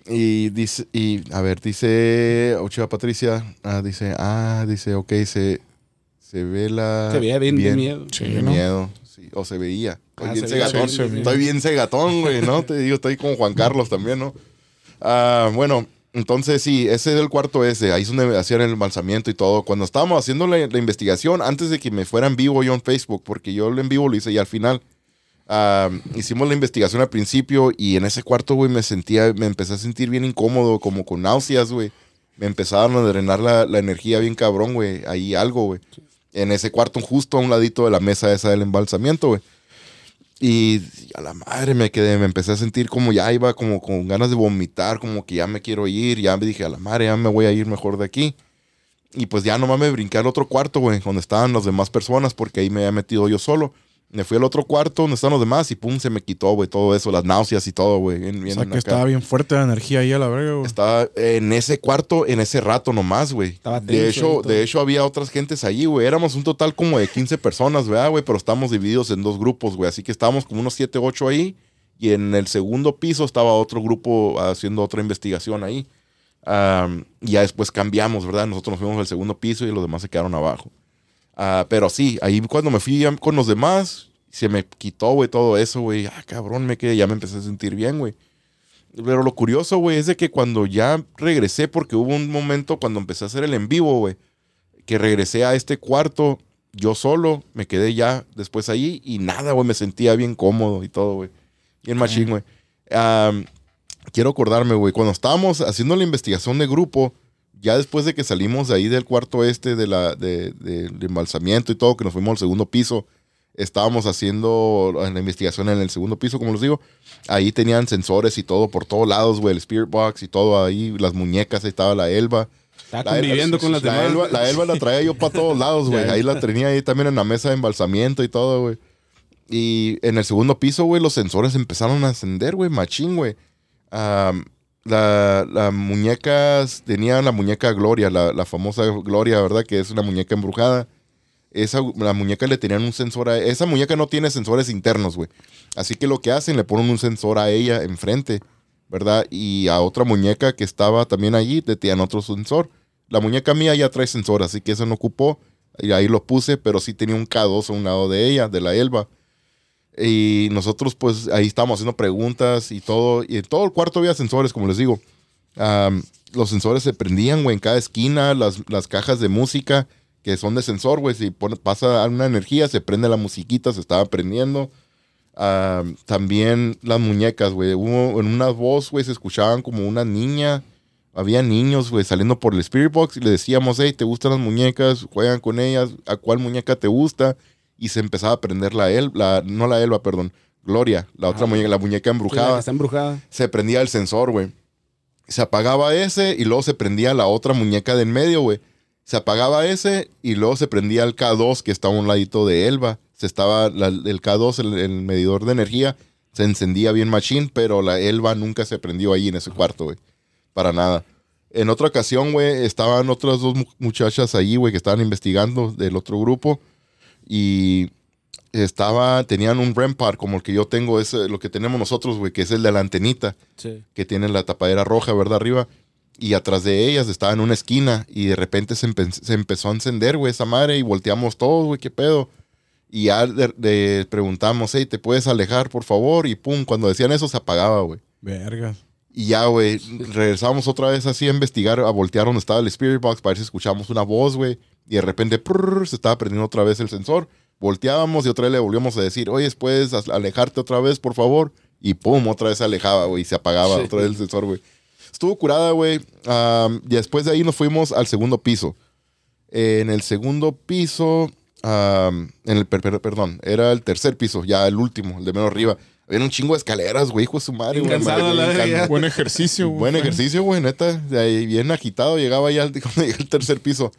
S1: Y dice, y a ver, dice Ochoa Patricia, ah, dice, ah, dice, ok, se, se ve la...
S3: Se veía bien de miedo.
S2: Sí,
S1: de
S2: ¿no?
S1: miedo, sí, o se veía. Estoy
S3: Ah,
S1: bien cegatón,
S2: sí,
S1: estoy bien cegatón, güey, ¿no? Te digo, estoy con Juan Carlos también, ¿no? Ah, bueno, entonces sí, ese es el cuarto ese, ahí es donde hacían el embalsamiento y todo. Cuando estábamos haciendo la, la investigación, antes de que me fuera en vivo yo en Facebook, porque yo en vivo lo hice ya al final, Hicimos la investigación al principio y en ese cuarto, güey, me sentía, me empecé a sentir bien incómodo, como con náuseas, güey. Me empezaban a drenar la, la energía bien cabrón, güey. Ahí algo, güey. En ese cuarto, justo a un ladito de la mesa esa del embalsamiento, güey. Y a la madre me quedé, me empecé a sentir como ya iba como con ganas de vomitar, como que ya me quiero ir, ya me dije a la madre, ya me voy a ir mejor de aquí. Y pues ya nomás me brinqué al otro cuarto, güey, donde estaban las demás personas, porque ahí me había metido yo solo. Me fui al otro cuarto donde estaban los demás y pum, se me quitó, güey, todo eso, las náuseas y todo, güey.
S5: O sea que
S1: acá.
S5: estaba bien fuerte la energía ahí a la verga, güey.
S1: Estaba en ese cuarto, en ese rato nomás, güey.
S3: Estaba
S1: De hecho, de hecho, había otras gentes allí, güey. Éramos un total como de 15 personas, ¿verdad, güey? Pero estábamos divididos en dos grupos, güey. Así que estábamos como unos 7, 8 ahí. Y en el segundo piso estaba otro grupo haciendo otra investigación ahí. Am, y ya después cambiamos, ¿verdad? Nosotros nos fuimos al segundo piso y los demás se quedaron abajo. Ah, pero sí, ahí cuando me fui con los demás, se me quitó, güey, todo eso, güey. Ah, cabrón, me quedé, ya me empecé a sentir bien, güey. Pero lo curioso, güey, es de que cuando ya regresé, porque hubo un momento cuando empecé a hacer el en vivo, güey, que regresé a este cuarto yo solo, me quedé ya después ahí y nada, güey, me sentía bien cómodo y todo, güey. Bien machín, güey. Am, quiero acordarme, güey, cuando estábamos haciendo la investigación de grupo, ya después de que salimos de ahí del cuarto este de la, de, de- del embalsamiento y todo, que nos fuimos al segundo piso, estábamos haciendo la investigación en el segundo piso, como les digo. Ahí tenían sensores y todo por todos lados, güey, el Spirit Box y todo ahí, las muñecas, ahí estaba la Elba.
S3: Estaba
S1: La
S3: conviviendo
S1: Elba-
S3: con las
S1: la
S3: demás.
S1: Elba, la Elba la traía yo para todos lados, güey. Ahí la tenía ahí también en la mesa de embalsamiento y todo, güey. Y en el segundo piso, güey, los sensores empezaron a encender, güey, machín, güey. Am, la, la muñeca, tenía la muñeca Gloria, la, la famosa Gloria, ¿verdad? Que es una muñeca embrujada. Esa, la muñeca le tenían un sensor a... Esa muñeca no tiene sensores internos, güey. Así que lo que hacen, le ponen un sensor a ella enfrente, ¿verdad? Y a otra muñeca que estaba también allí, le tenían otro sensor. La muñeca mía ya trae sensor, así que eso no ocupó. Y ahí lo puse, pero sí tenía un K2 a un lado de ella, de la Elba. Y nosotros, pues, ahí estábamos haciendo preguntas y todo. Y en todo el cuarto había sensores, como les digo. Los sensores se prendían, güey, en cada esquina. Las, las cajas de música, que son de sensor, güey. Si pasa una energía, se prende la musiquita, se estaba prendiendo. Am, también las muñecas, güey. Hubo en una voz, güey, se escuchaban como una niña. Había niños, güey, saliendo por el Spirit Box y le decíamos, hey, ¿te gustan las muñecas? Juegan con ellas. ¿A cuál muñeca te gusta? Y se empezaba a prender la Elba, no la Elba, perdón, Gloria, la otra
S3: Ah.
S1: muñeca, la muñeca
S3: la
S1: embrujada.
S3: está embrujada.
S1: Se prendía el sensor, güey. Se apagaba ese y luego se prendía la otra muñeca de en medio, güey. Se apagaba ese y luego se prendía el K2 que estaba a un ladito de Elba. Se estaba la- el K2, el, el medidor de energía, se encendía bien machín, pero la Elba nunca se prendió ahí en ese cuarto, güey. Para nada. En otra ocasión, güey, estaban otras dos mu- muchachas ahí, güey, que estaban investigando del otro grupo. Y estaba, tenían un REM pad como el que yo tengo, es eh, lo que tenemos nosotros, güey, que es el de la antenita
S3: Sí.
S1: que tienen la tapadera roja, ¿verdad? Arriba. Y atrás de ellas estaba en una esquina y de repente se, empe- se empezó a encender, güey, esa madre y volteamos todos, güey, qué pedo. Y ya de- preguntamos, hey, ¿te puedes alejar, por favor? Y pum, cuando decían eso se apagaba, güey.
S5: Vergas.
S1: Y ya, güey, regresamos otra vez así a investigar, a voltear donde estaba el Spirit Box para ver si escuchamos una voz, güey. Y de repente prrr, se estaba prendiendo otra vez el sensor. Volteábamos y otra vez le volvíamos a decir, oye, ¿puedes alejarte otra vez, por favor? Y pum, otra vez se alejaba, güey, y se apagaba
S3: Sí.
S1: otra vez el sensor, güey. Estuvo curada, güey. Y después de ahí nos fuimos al segundo piso. en el segundo piso, am, en el, per- per- perdón, era el tercer piso, ya el último, el de menos arriba. Había un chingo de escaleras, güey, hijo de su madre. Güey, madre,
S2: Buen ejercicio, güey.
S1: Buen ejercicio, güey, neta. De ahí bien agitado, llegaba ya al tercer piso.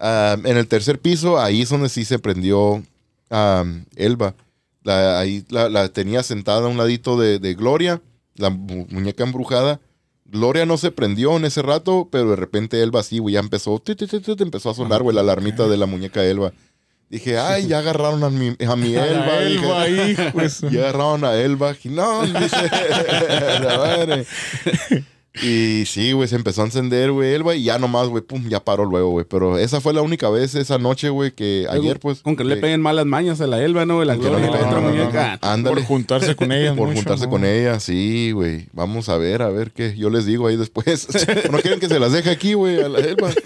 S1: En el tercer piso, ahí es donde sí se prendió am, Elba. La- ahí la, la tenía sentada a un ladito de, de Gloria, la mu- muñeca embrujada. Gloria no se prendió en ese rato, pero de repente Elba sí, güey, ya empezó, empezó a sonar, güey, la alarmita de la muñeca Elba. Dije, ay, ya agarraron a mi, a mi Elba. Dije.
S2: Elba ahí, pues.
S1: Y agarraron a Elba. No, dice. la madre. Y sí, güey, se empezó a encender, güey, Elba. Y ya nomás, güey, pum, ya paró luego, güey. Pero esa fue la única vez esa noche, güey, que ayer, pues.
S3: Con que le peguen malas mañas a la Elba, ¿no? La
S1: no
S3: Gloria
S1: le
S3: y la
S1: peguen,
S3: otra
S1: no, no, no,
S3: muñeca.
S1: no.
S2: Por juntarse con ella.
S1: Por
S2: mucho,
S1: juntarse
S2: ¿no?
S1: con ella, sí, güey. Vamos a ver, a ver qué. Yo les digo ahí después. no quieren que se las deje aquí, güey, a la Elba.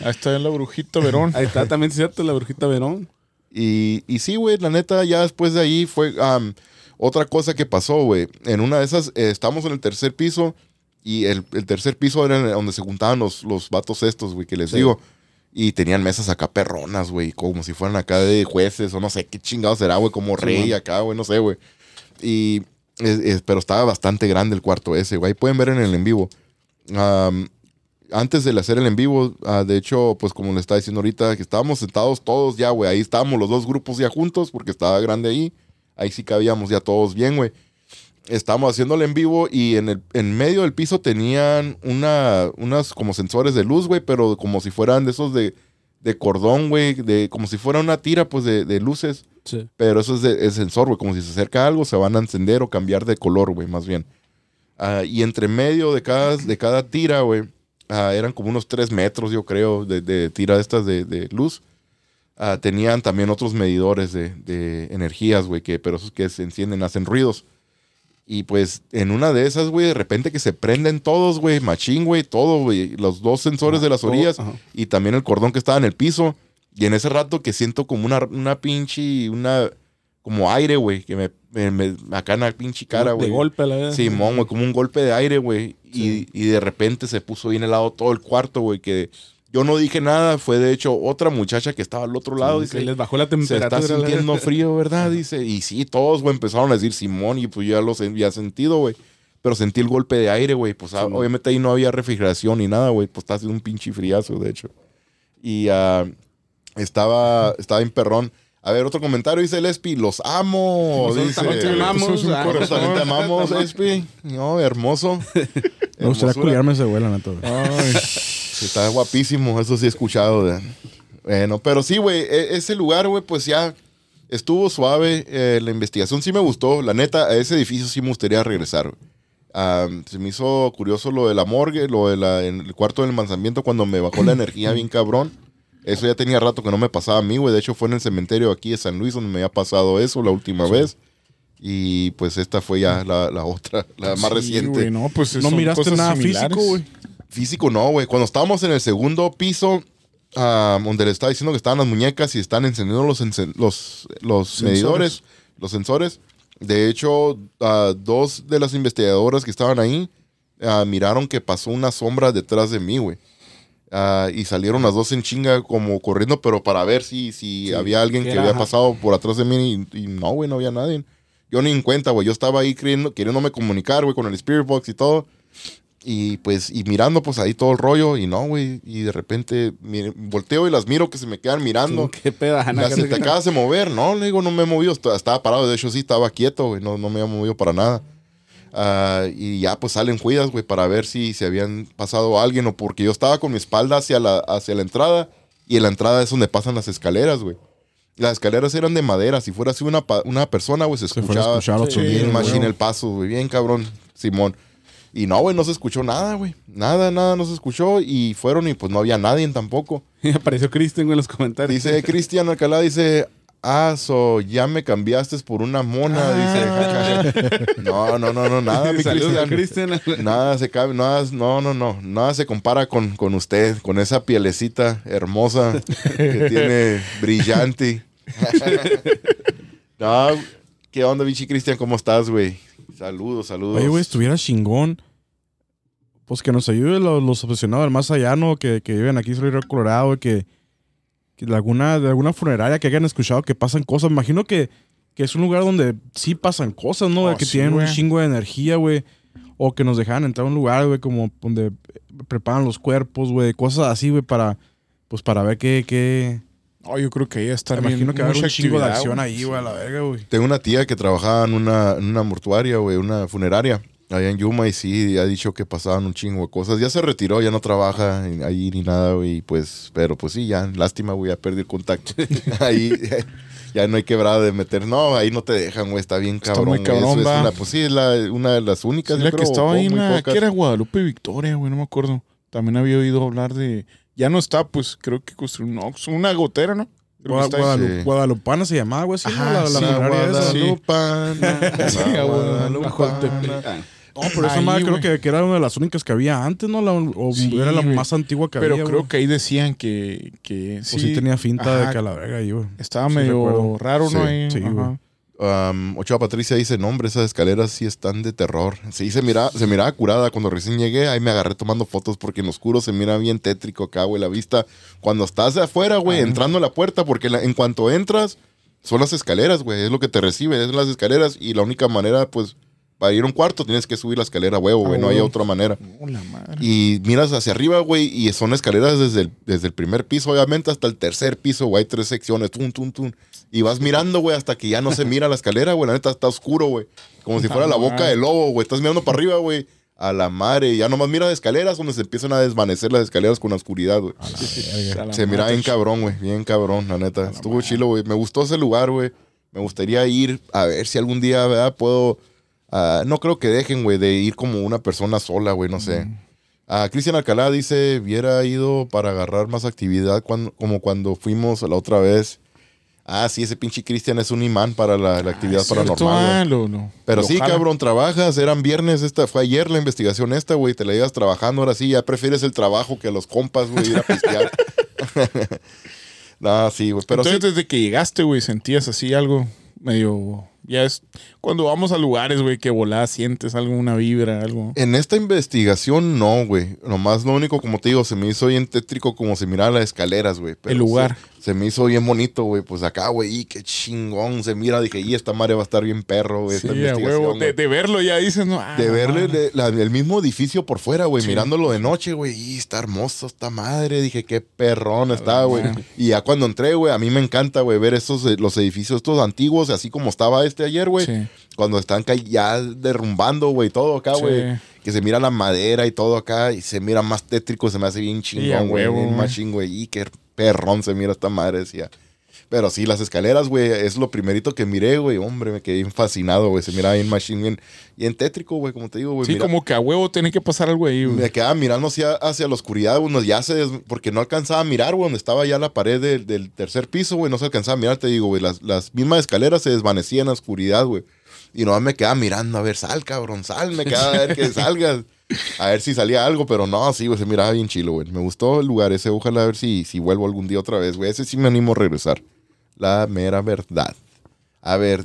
S2: Ahí está la brujita Verón.
S3: Ahí está también cierto, la brujita Verón.
S1: Y, y sí, güey, la neta, ya después de ahí fue otra cosa que pasó, güey. En una de esas, eh, estamos en el tercer piso y el, el tercer piso era donde se juntaban los, los vatos estos, güey, que les digo. Y tenían mesas acá perronas, güey, como si fueran acá de jueces o no sé qué chingados será, güey, como rey acá, güey, no sé, güey. Y, es- es- pero estaba bastante grande el cuarto ese, güey. Ahí pueden ver en el en vivo. Antes de hacer el en vivo, ah, de hecho, pues como le estaba diciendo ahorita, que estábamos sentados todos ya, güey. Ahí estábamos los dos grupos ya juntos porque estaba grande ahí. Ahí sí cabíamos ya todos bien, güey. Estábamos haciéndolo en vivo y en, el, en medio del piso tenían una, unas como sensores de luz, güey, pero como si fueran de esos de, de cordón, güey, de, como si fuera una tira, pues, de, de luces.
S3: Sí.
S1: Pero eso es de es sensor, güey. Como si se acerca algo, se van a encender o cambiar de color, güey, más bien. Ah, y entre medio de cada, de cada tira, güey, ah, eran como unos tres metros, yo creo, de, de tira estas de, de luz. Ah, tenían también otros medidores de, de energías, güey, que, pero esos que se encienden hacen ruidos. Y pues en una de esas, güey, de repente que se prenden todos, güey, machín, güey, todo, güey, los dos sensores de las
S3: todo,
S1: orillas
S3: ajá.
S1: y también el cordón que estaba en el piso. Y en ese rato que siento como una, una pinche, una, como aire, güey, que me, me, me acá en la pinche cara,
S3: De
S1: güey.
S3: golpe, la verdad.
S1: Simón, güey, como un golpe de aire, güey. Y, y de repente se puso bien helado todo el cuarto, güey, que yo no dije nada. Fue de hecho otra muchacha que estaba al otro lado.
S3: Sí,
S1: dice,
S3: les bajó la
S1: se
S3: temperatura.
S1: está
S3: la verdad.
S1: sintiendo frío, ¿verdad? Dice, y sí, todos, güey, empezaron a decir Simón y pues yo ya lo había sentido, güey. Pero sentí el golpe de aire, güey. Pues ah, obviamente ahí no había refrigeración ni nada, güey. Pues está haciendo un pinche friazo, de hecho. Y ah, estaba, estaba en perrón. A ver, otro comentario dice el Espi, los amo.
S3: Nosotros
S1: dice,
S3: también te amamos. Ah,
S1: Nosotros también te amamos, Espi. No, hermoso.
S5: Me gustaría culiarme ese güey, la
S1: Está guapísimo, eso sí he escuchado. de- Bueno, pero sí, güey, e- ese lugar, güey, pues ya estuvo suave. eh, la investigación sí me gustó. La neta, a ese edificio sí me gustaría regresar. güey. Am, se me hizo curioso lo de la morgue, lo de la, en el cuarto del almacenamiento cuando me bajó la energía bien cabrón. Eso ya tenía rato que no me pasaba a mí, güey. De hecho, fue en el cementerio aquí de San Luis donde me había pasado eso la última vez. Y pues esta fue ya la, la otra, la más
S2: sí,
S1: reciente.
S2: no, pues
S5: No miraste nada
S2: similares.
S5: físico, güey.
S1: Físico no, güey. Cuando estábamos en el segundo piso, ah, donde le estaba diciendo que estaban las muñecas y están encendiendo los, encen- los, los
S2: Sensores.
S1: medidores, los sensores. De hecho, ah, dos de las investigadoras que estaban ahí ah, miraron que pasó una sombra detrás de mí, güey. Ah, y salieron las dos en chinga como corriendo, pero para ver si, si había alguien
S3: que era,
S1: había
S3: ajá.
S1: pasado por atrás de mí y, y no, güey, no había nadie. Yo ni en cuenta, güey. Yo estaba ahí creyendo, queriéndome comunicar, güey, con el Spirit Box y todo. Y pues, y mirando pues ahí todo el rollo y no, güey. Y de repente mi- volteo y las miro que se me quedan mirando.
S3: Qué pedana.
S1: Se te acabas de mover, ¿no? Le digo, no me he movido. Est- Estaba parado, de hecho sí, estaba quieto, güey. No, no me había movido para nada. Ah, y ya pues salen cuidas, güey, para ver si se habían pasado a alguien o porque yo estaba con mi espalda hacia la, hacia la entrada y en la entrada es donde pasan las escaleras, güey. Las escaleras eran de madera. Si fuera así una, una persona, güey, se
S5: Se
S1: escuchaba
S5: escuchar los
S2: Sí,
S5: sonidos,
S1: bien
S2: güey.
S1: machine el paso, güey. Bien cabrón, Simón. Y no, güey, no se escuchó nada, güey. Nada, nada, no se escuchó. Y fueron y pues no había nadie tampoco.
S3: Y apareció güey, en los comentarios.
S1: Dice Cristian Alcalá, dice, ah, so, ya me cambiaste por una mona, dice. jajaja. No, no, no, no, nada, mi Cristian. Nada se cabe, nada, no, no, no, nada se compara con, con usted, con esa pielecita hermosa que tiene brillante. no, ¿qué onda, bichi Cristian? ¿Cómo estás, güey? Saludos, saludos.
S5: Oye, güey, estuviera chingón. Pues que nos ayude los, los aficionados del más allá, ¿no? Que, que viven aquí en Río Colorado, que, que de, alguna, de alguna funeraria que hayan escuchado que pasan cosas. Me imagino que, que es un lugar donde sí pasan cosas, ¿no?
S2: Oh,
S5: que
S2: sí,
S5: tienen un chingo de energía, güey. O que nos dejan entrar a un lugar, güey, como donde preparan los cuerpos, güey. Cosas así, güey, para, pues para ver qué, qué...
S2: Oh, yo creo que ahí está
S5: Me imagino que va a haber un chingo de acción
S2: güey.
S5: ahí, güey, a la verga, güey.
S1: Tengo una tía que trabajaba en una, en una mortuaria, güey, una funeraria, allá en Yuma, y sí, ha dicho que pasaban un chingo de cosas. Ya se retiró, ya no trabaja ahí ni nada, güey, pues, pero pues sí, ya, lástima, güey, ya perdí el contacto. ahí ya no hay quebrada de meter, no, ahí no te dejan, güey, está bien
S2: Está
S1: cabrón.
S2: muy cabrón,
S1: eso es
S2: va.
S1: una- pues sí, es la, una de las únicas,
S2: Sí,
S1: yo
S2: la que estaba ahí en
S1: muy
S2: la,
S1: pocas.
S2: que era Guadalupe Victoria, güey, no me acuerdo. También había oído hablar de. Ya no está, pues creo que construyó un Oxxo, una gotera, ¿no? Creo.
S5: Guadalu-
S1: Sí.
S5: Guadalupana se llamaba, güey. ¿no?
S2: Ajá,
S5: la, la
S2: sí. Sí.
S1: Guadalupana,
S2: Sí,
S1: Guadalupana.
S5: No, pero esa madre creo que, que era una de las únicas que había antes, ¿no? La- o
S2: Sí,
S5: era la más antigua que
S2: Pero
S5: había.
S2: creo
S5: güey.
S2: que ahí decían que, que
S5: O sí tenía finta
S2: Ajá.
S5: de que a la verga ahí, güey.
S2: Estaba
S5: Sí,
S2: medio
S5: recuerdo.
S2: raro, ¿no?
S1: Sí,
S2: Ahí,
S5: sí, güey.
S1: Um, Ochoa Patricia dice, no, hombre, esas escaleras sí están de terror. Sí, se mira, se miraba curada cuando recién llegué. Ahí me agarré tomando fotos porque en oscuro se mira bien tétrico acá, güey, la vista. Cuando estás de afuera, güey, entrando a la puerta, porque la- en cuanto entras, son las escaleras, güey, es lo que te reciben, es las escaleras y la única manera, pues, para ir a un cuarto tienes que subir la escalera, huevo, güey, no hay
S2: huevo.
S1: otra manera.
S2: Oh, la madre.
S1: Y miras hacia arriba, güey, y son escaleras desde el, desde el primer piso, obviamente, hasta el tercer piso, güey. Hay tres secciones, tum, tum, tum. Y vas mirando, güey, hasta que ya no se mira la escalera, güey. La neta está oscuro, güey. Como si fuera la boca del lobo, güey. Estás mirando para arriba, güey. A la madre. Ya nomás miras escaleras donde se empiezan a desvanecer las escaleras con la oscuridad, güey. Se mira
S2: madre.
S1: bien cabrón, güey. Bien cabrón, la neta. Estuvo chilo, güey. Me gustó ese lugar, güey. Me gustaría ir a ver si algún día, ¿verdad? Puedo. Ah, no creo que dejen, güey, de ir como una persona sola, güey. No sé. Ah, Cristian Alcalá dice: hubiera ido para agarrar más actividad cuando, como cuando fuimos la otra vez. Ah, sí, ese pinche Cristian es un imán para la, la actividad
S2: Ah, cierto,
S1: paranormal.
S2: lo-
S1: Pero
S2: lo
S1: sí,
S2: jala.
S1: cabrón, trabajas, eran viernes, esta fue ayer la investigación esta, güey, te la llevas trabajando, ahora sí, ya prefieres el trabajo que los compas, güey, ir a pistear. no, sí, güey, pero
S2: Entonces,
S1: sí,
S2: desde que llegaste, güey, sentías así algo medio. Ya es. Cuando vamos a lugares, güey, que volás, sientes algo, una vibra, algo.
S1: en esta investigación no, güey, nomás lo único, como te digo, se me hizo bien tétrico como se miraba las escaleras, güey.
S2: El lugar.
S1: Se me hizo bien bonito, güey, pues acá, güey, y qué chingón se mira, dije, y esta madre va a estar bien perro, güey,
S2: Sí. De, de verlo ya dices, ¿no? Ah,
S1: De verle la- el mismo edificio por fuera, güey, mirándolo de noche, güey. Y está hermoso esta madre. Dije, qué perrón está, güey. Y ya cuando entré, güey, a mí me encanta, güey, ver estos, eh, los edificios estos antiguos, así como estaba este ayer, güey.
S2: Sí.
S1: Cuando están ya derrumbando, güey, todo acá, güey. Que se mira la madera y todo acá. Y se mira más tétrico, se me hace bien chingón, güey. bien machín, güey. Y qué perrón se mira esta madre, decía. Pero sí, las escaleras, güey, es lo primerito que miré, güey. Hombre, me quedé fascinado, güey. Se miraba bien machine, bien, bien tétrico, güey, como te digo, güey.
S2: Sí,
S1: Mira-
S2: como que a huevo tiene que pasar algo ahí, güey.
S1: me quedaba mirando hacia, hacia la oscuridad, güey. Ya se des- porque no alcanzaba a mirar, güey, donde estaba ya la pared del, del tercer piso, güey. No se alcanzaba a mirar, te digo, güey. Las, las mismas escaleras se desvanecían en la oscuridad, güey. Y nomás me quedaba mirando, a ver, sal, cabrón, sal. Me quedaba a ver que salgas. A ver si salía algo, pero no, sí, güey, se miraba bien chilo, güey. Me gustó el lugar ese. Ojalá a ver si, si vuelvo algún día otra vez, güey. Ese sí me animo a regresar. La mera verdad. A ver,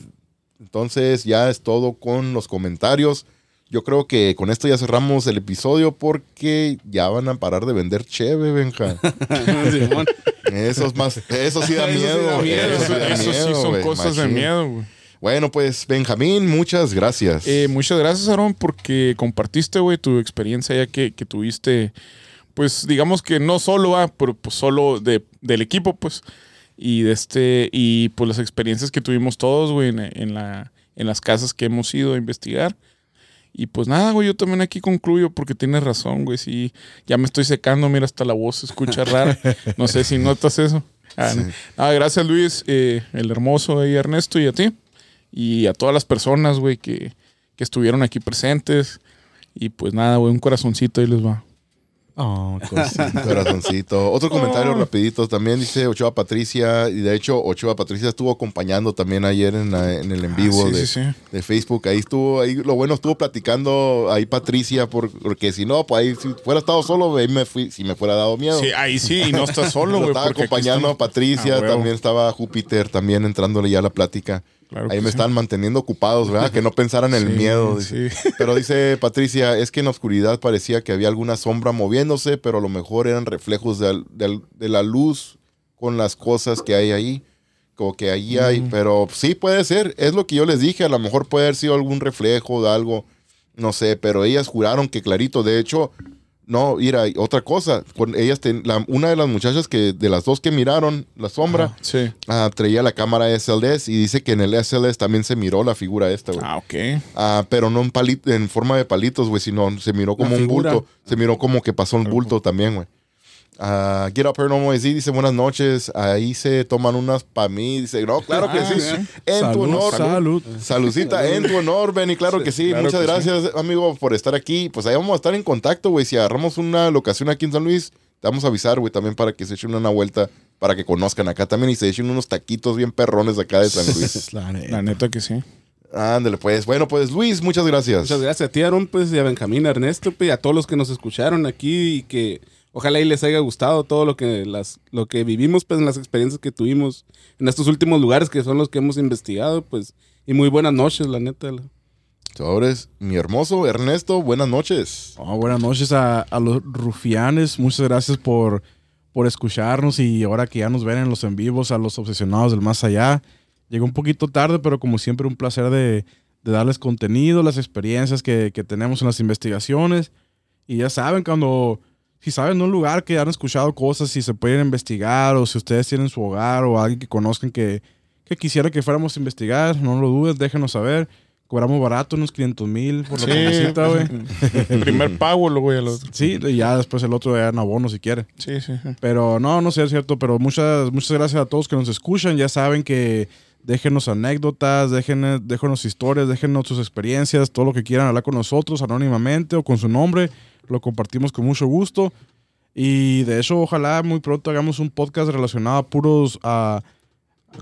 S1: entonces ya es todo con los comentarios. Yo creo que con esto ya cerramos el episodio porque ya van a parar de vender cheve, Benja.
S3: Simón.
S1: Eso es más, eso sí da
S3: Eso sí
S1: miedo.
S3: da
S1: güey.
S3: miedo,
S1: Eso sí
S2: Eso, sí son cosas de miedo, güey.
S1: Bueno, pues Benjamín, muchas gracias.
S2: Eh, muchas gracias, Aaron, porque compartiste, güey, tu experiencia ya que, que tuviste, pues, digamos que no solo, ah, pero pues solo de, del equipo, pues, y de este, y pues las experiencias que tuvimos todos, güey, en, en la, en las casas que hemos ido a investigar. Y pues nada, güey, yo también aquí concluyo porque tienes razón, güey, sí, ya me estoy secando, mira, hasta la voz se escucha rara. No sé si notas eso. Ah, no. Nada, gracias, Luis, eh, el hermoso y Ernesto, y a ti y a todas las personas, güey, que, que estuvieron aquí presentes. Y pues nada, güey, un corazoncito ahí les va.
S5: Oh, cosita.
S1: Corazoncito. Otro comentario rapidito también dice Ochoa Patricia. Y de hecho, Ochoa Patricia estuvo acompañando también ayer en, la- en el en vivo
S2: Ah, sí,
S1: de,
S2: sí, sí.
S1: de Facebook. Ahí estuvo, ahí lo bueno estuvo platicando ahí Patricia, por- porque si no, pues ahí si fuera estado solo, ahí me fui, si me fuera dado miedo.
S2: Sí, ahí sí, y no estás solo,
S1: Lo
S2: güey.
S1: estaba acompañando a Patricia,
S2: Ah,
S1: también estaba Júpiter, también entrándole ya a la plática.
S2: Claro
S1: Ahí me
S2: sí.
S1: están manteniendo ocupados, ¿verdad? Que no pensaran en el
S2: Sí,
S1: miedo. dice.
S2: sí.
S1: Pero dice Patricia, es que en la oscuridad parecía que había alguna sombra moviéndose, pero a lo mejor eran reflejos de, la luz con las cosas que hay ahí. Como que ahí hay, pero sí puede ser, es lo que yo les dije, a lo mejor puede haber sido algún reflejo de algo, no sé, pero ellas juraron que clarito, de hecho, no, mira, otra cosa, con ellas, ten- la- una de las muchachas que, de las dos que miraron la sombra,
S2: Sí.
S1: ah, traía la cámara SLS y dice que en el SLS también se miró la figura esta, güey.
S2: Ah, ok.
S1: Ah, pero no en, palito, en forma de palitos, güey, sino se miró como un bulto. Se miró como que pasó un bulto también, güey. Ah, Get Up Paranormal AZ dice buenas noches. Ahí se toman unas para mí. Dice, no, claro que
S2: Ah,
S1: sí. En tu
S5: Salud,
S1: honor.
S5: salud.
S1: Saludcita en tu honor, Benny. Claro que sí.
S2: Claro
S1: Muchas
S2: que
S1: gracias, amigo, por estar aquí. Pues ahí vamos a estar en contacto, güey. Si agarramos una locación aquí en San Luis, te vamos a avisar, güey, también para que se echen una vuelta para que conozcan acá también y se echen unos taquitos bien perrones acá de San Luis.
S5: La neta.
S2: La neta que sí.
S1: Ándale, pues. Bueno, pues Luis, muchas gracias.
S3: Muchas gracias a ti, Aaron, pues, y a Benjamín, a Ernesto, pues, y a todos los que nos escucharon aquí y que ojalá y les haya gustado todo lo que, las, lo que vivimos, pues, en las experiencias que tuvimos en estos últimos lugares que son los que hemos investigado, pues, y muy buenas noches, la neta. la-
S1: Sobres, mi hermoso Ernesto, buenas noches.
S5: Oh, buenas noches a, a los rufianes. Muchas gracias por, por escucharnos y ahora que ya nos ven en los en vivos, a los obsesionados del más allá. Llegó un poquito tarde, pero como siempre un placer de, de darles contenido, las experiencias que, que tenemos en las investigaciones. Y ya saben, cuando, si saben de un lugar que han escuchado cosas, si se pueden investigar o si ustedes tienen su hogar o alguien que conozcan que, que quisiera que fuéramos a investigar, no lo dudes, déjenos saber. Cobramos barato, unos 500 mil por la
S2: Sí,
S5: publicita, güey.
S2: El primer pago, lo güey. a los-
S5: Sí, y ya después el otro ya en abono si quiere.
S2: Sí, sí, sí.
S5: Pero no, no sé, es cierto. Pero muchas, muchas gracias a todos que nos escuchan. Ya saben que déjenos anécdotas, déjenos, déjenos historias, déjenos sus experiencias, todo lo que quieran hablar con nosotros anónimamente o con su nombre. Lo compartimos con mucho gusto. Y de hecho, ojalá muy pronto hagamos un podcast relacionado a puros, a,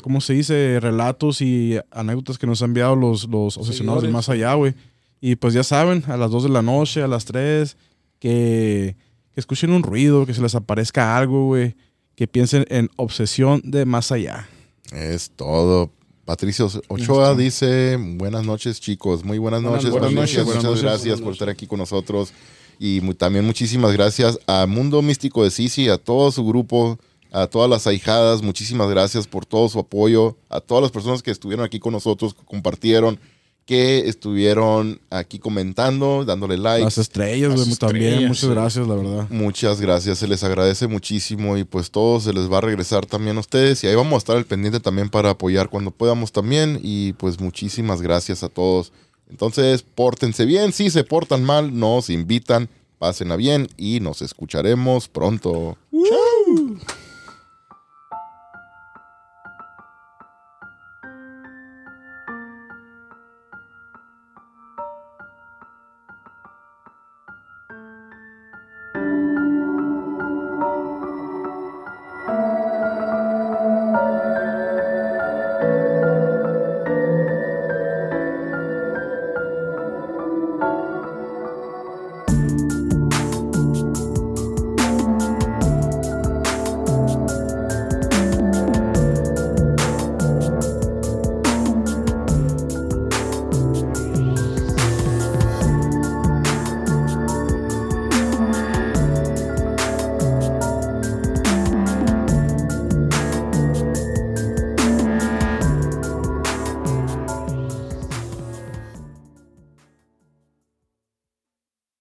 S5: ¿cómo se dice? Relatos y anécdotas que nos han enviado los, los obsesionados de
S3: Seguidores.
S5: más allá, güey. Y pues ya saben, a las 2 de la noche, a las 3, que, que escuchen un ruido, que se les aparezca algo, güey. Que piensen en obsesión de más allá.
S1: Es todo. Patricio Ochoa dice, buenas noches chicos, muy buenas
S3: Buenas-
S1: noches.
S3: buenas noches, buenas
S1: Muchas
S3: noches,
S1: gracias
S3: buenas
S1: por estar aquí con nosotros. Y también muchísimas gracias a Mundo Místico de Sisi, a todo su grupo, a todas las ahijadas. Muchísimas gracias por todo su apoyo. A todas las personas que estuvieron aquí con nosotros, que compartieron, que estuvieron aquí comentando, dándole like.
S5: Las estrellas,
S2: Las
S5: también.
S2: estrellas,
S5: Muchas gracias, la verdad.
S1: Muchas gracias, se les agradece muchísimo y pues todo se les va a regresar también a ustedes y ahí vamos a estar al pendiente también para apoyar cuando podamos también y pues muchísimas gracias a todos. Entonces, pórtense bien, si se portan mal, nos invitan, pásenla bien y nos escucharemos pronto.
S2: Chau.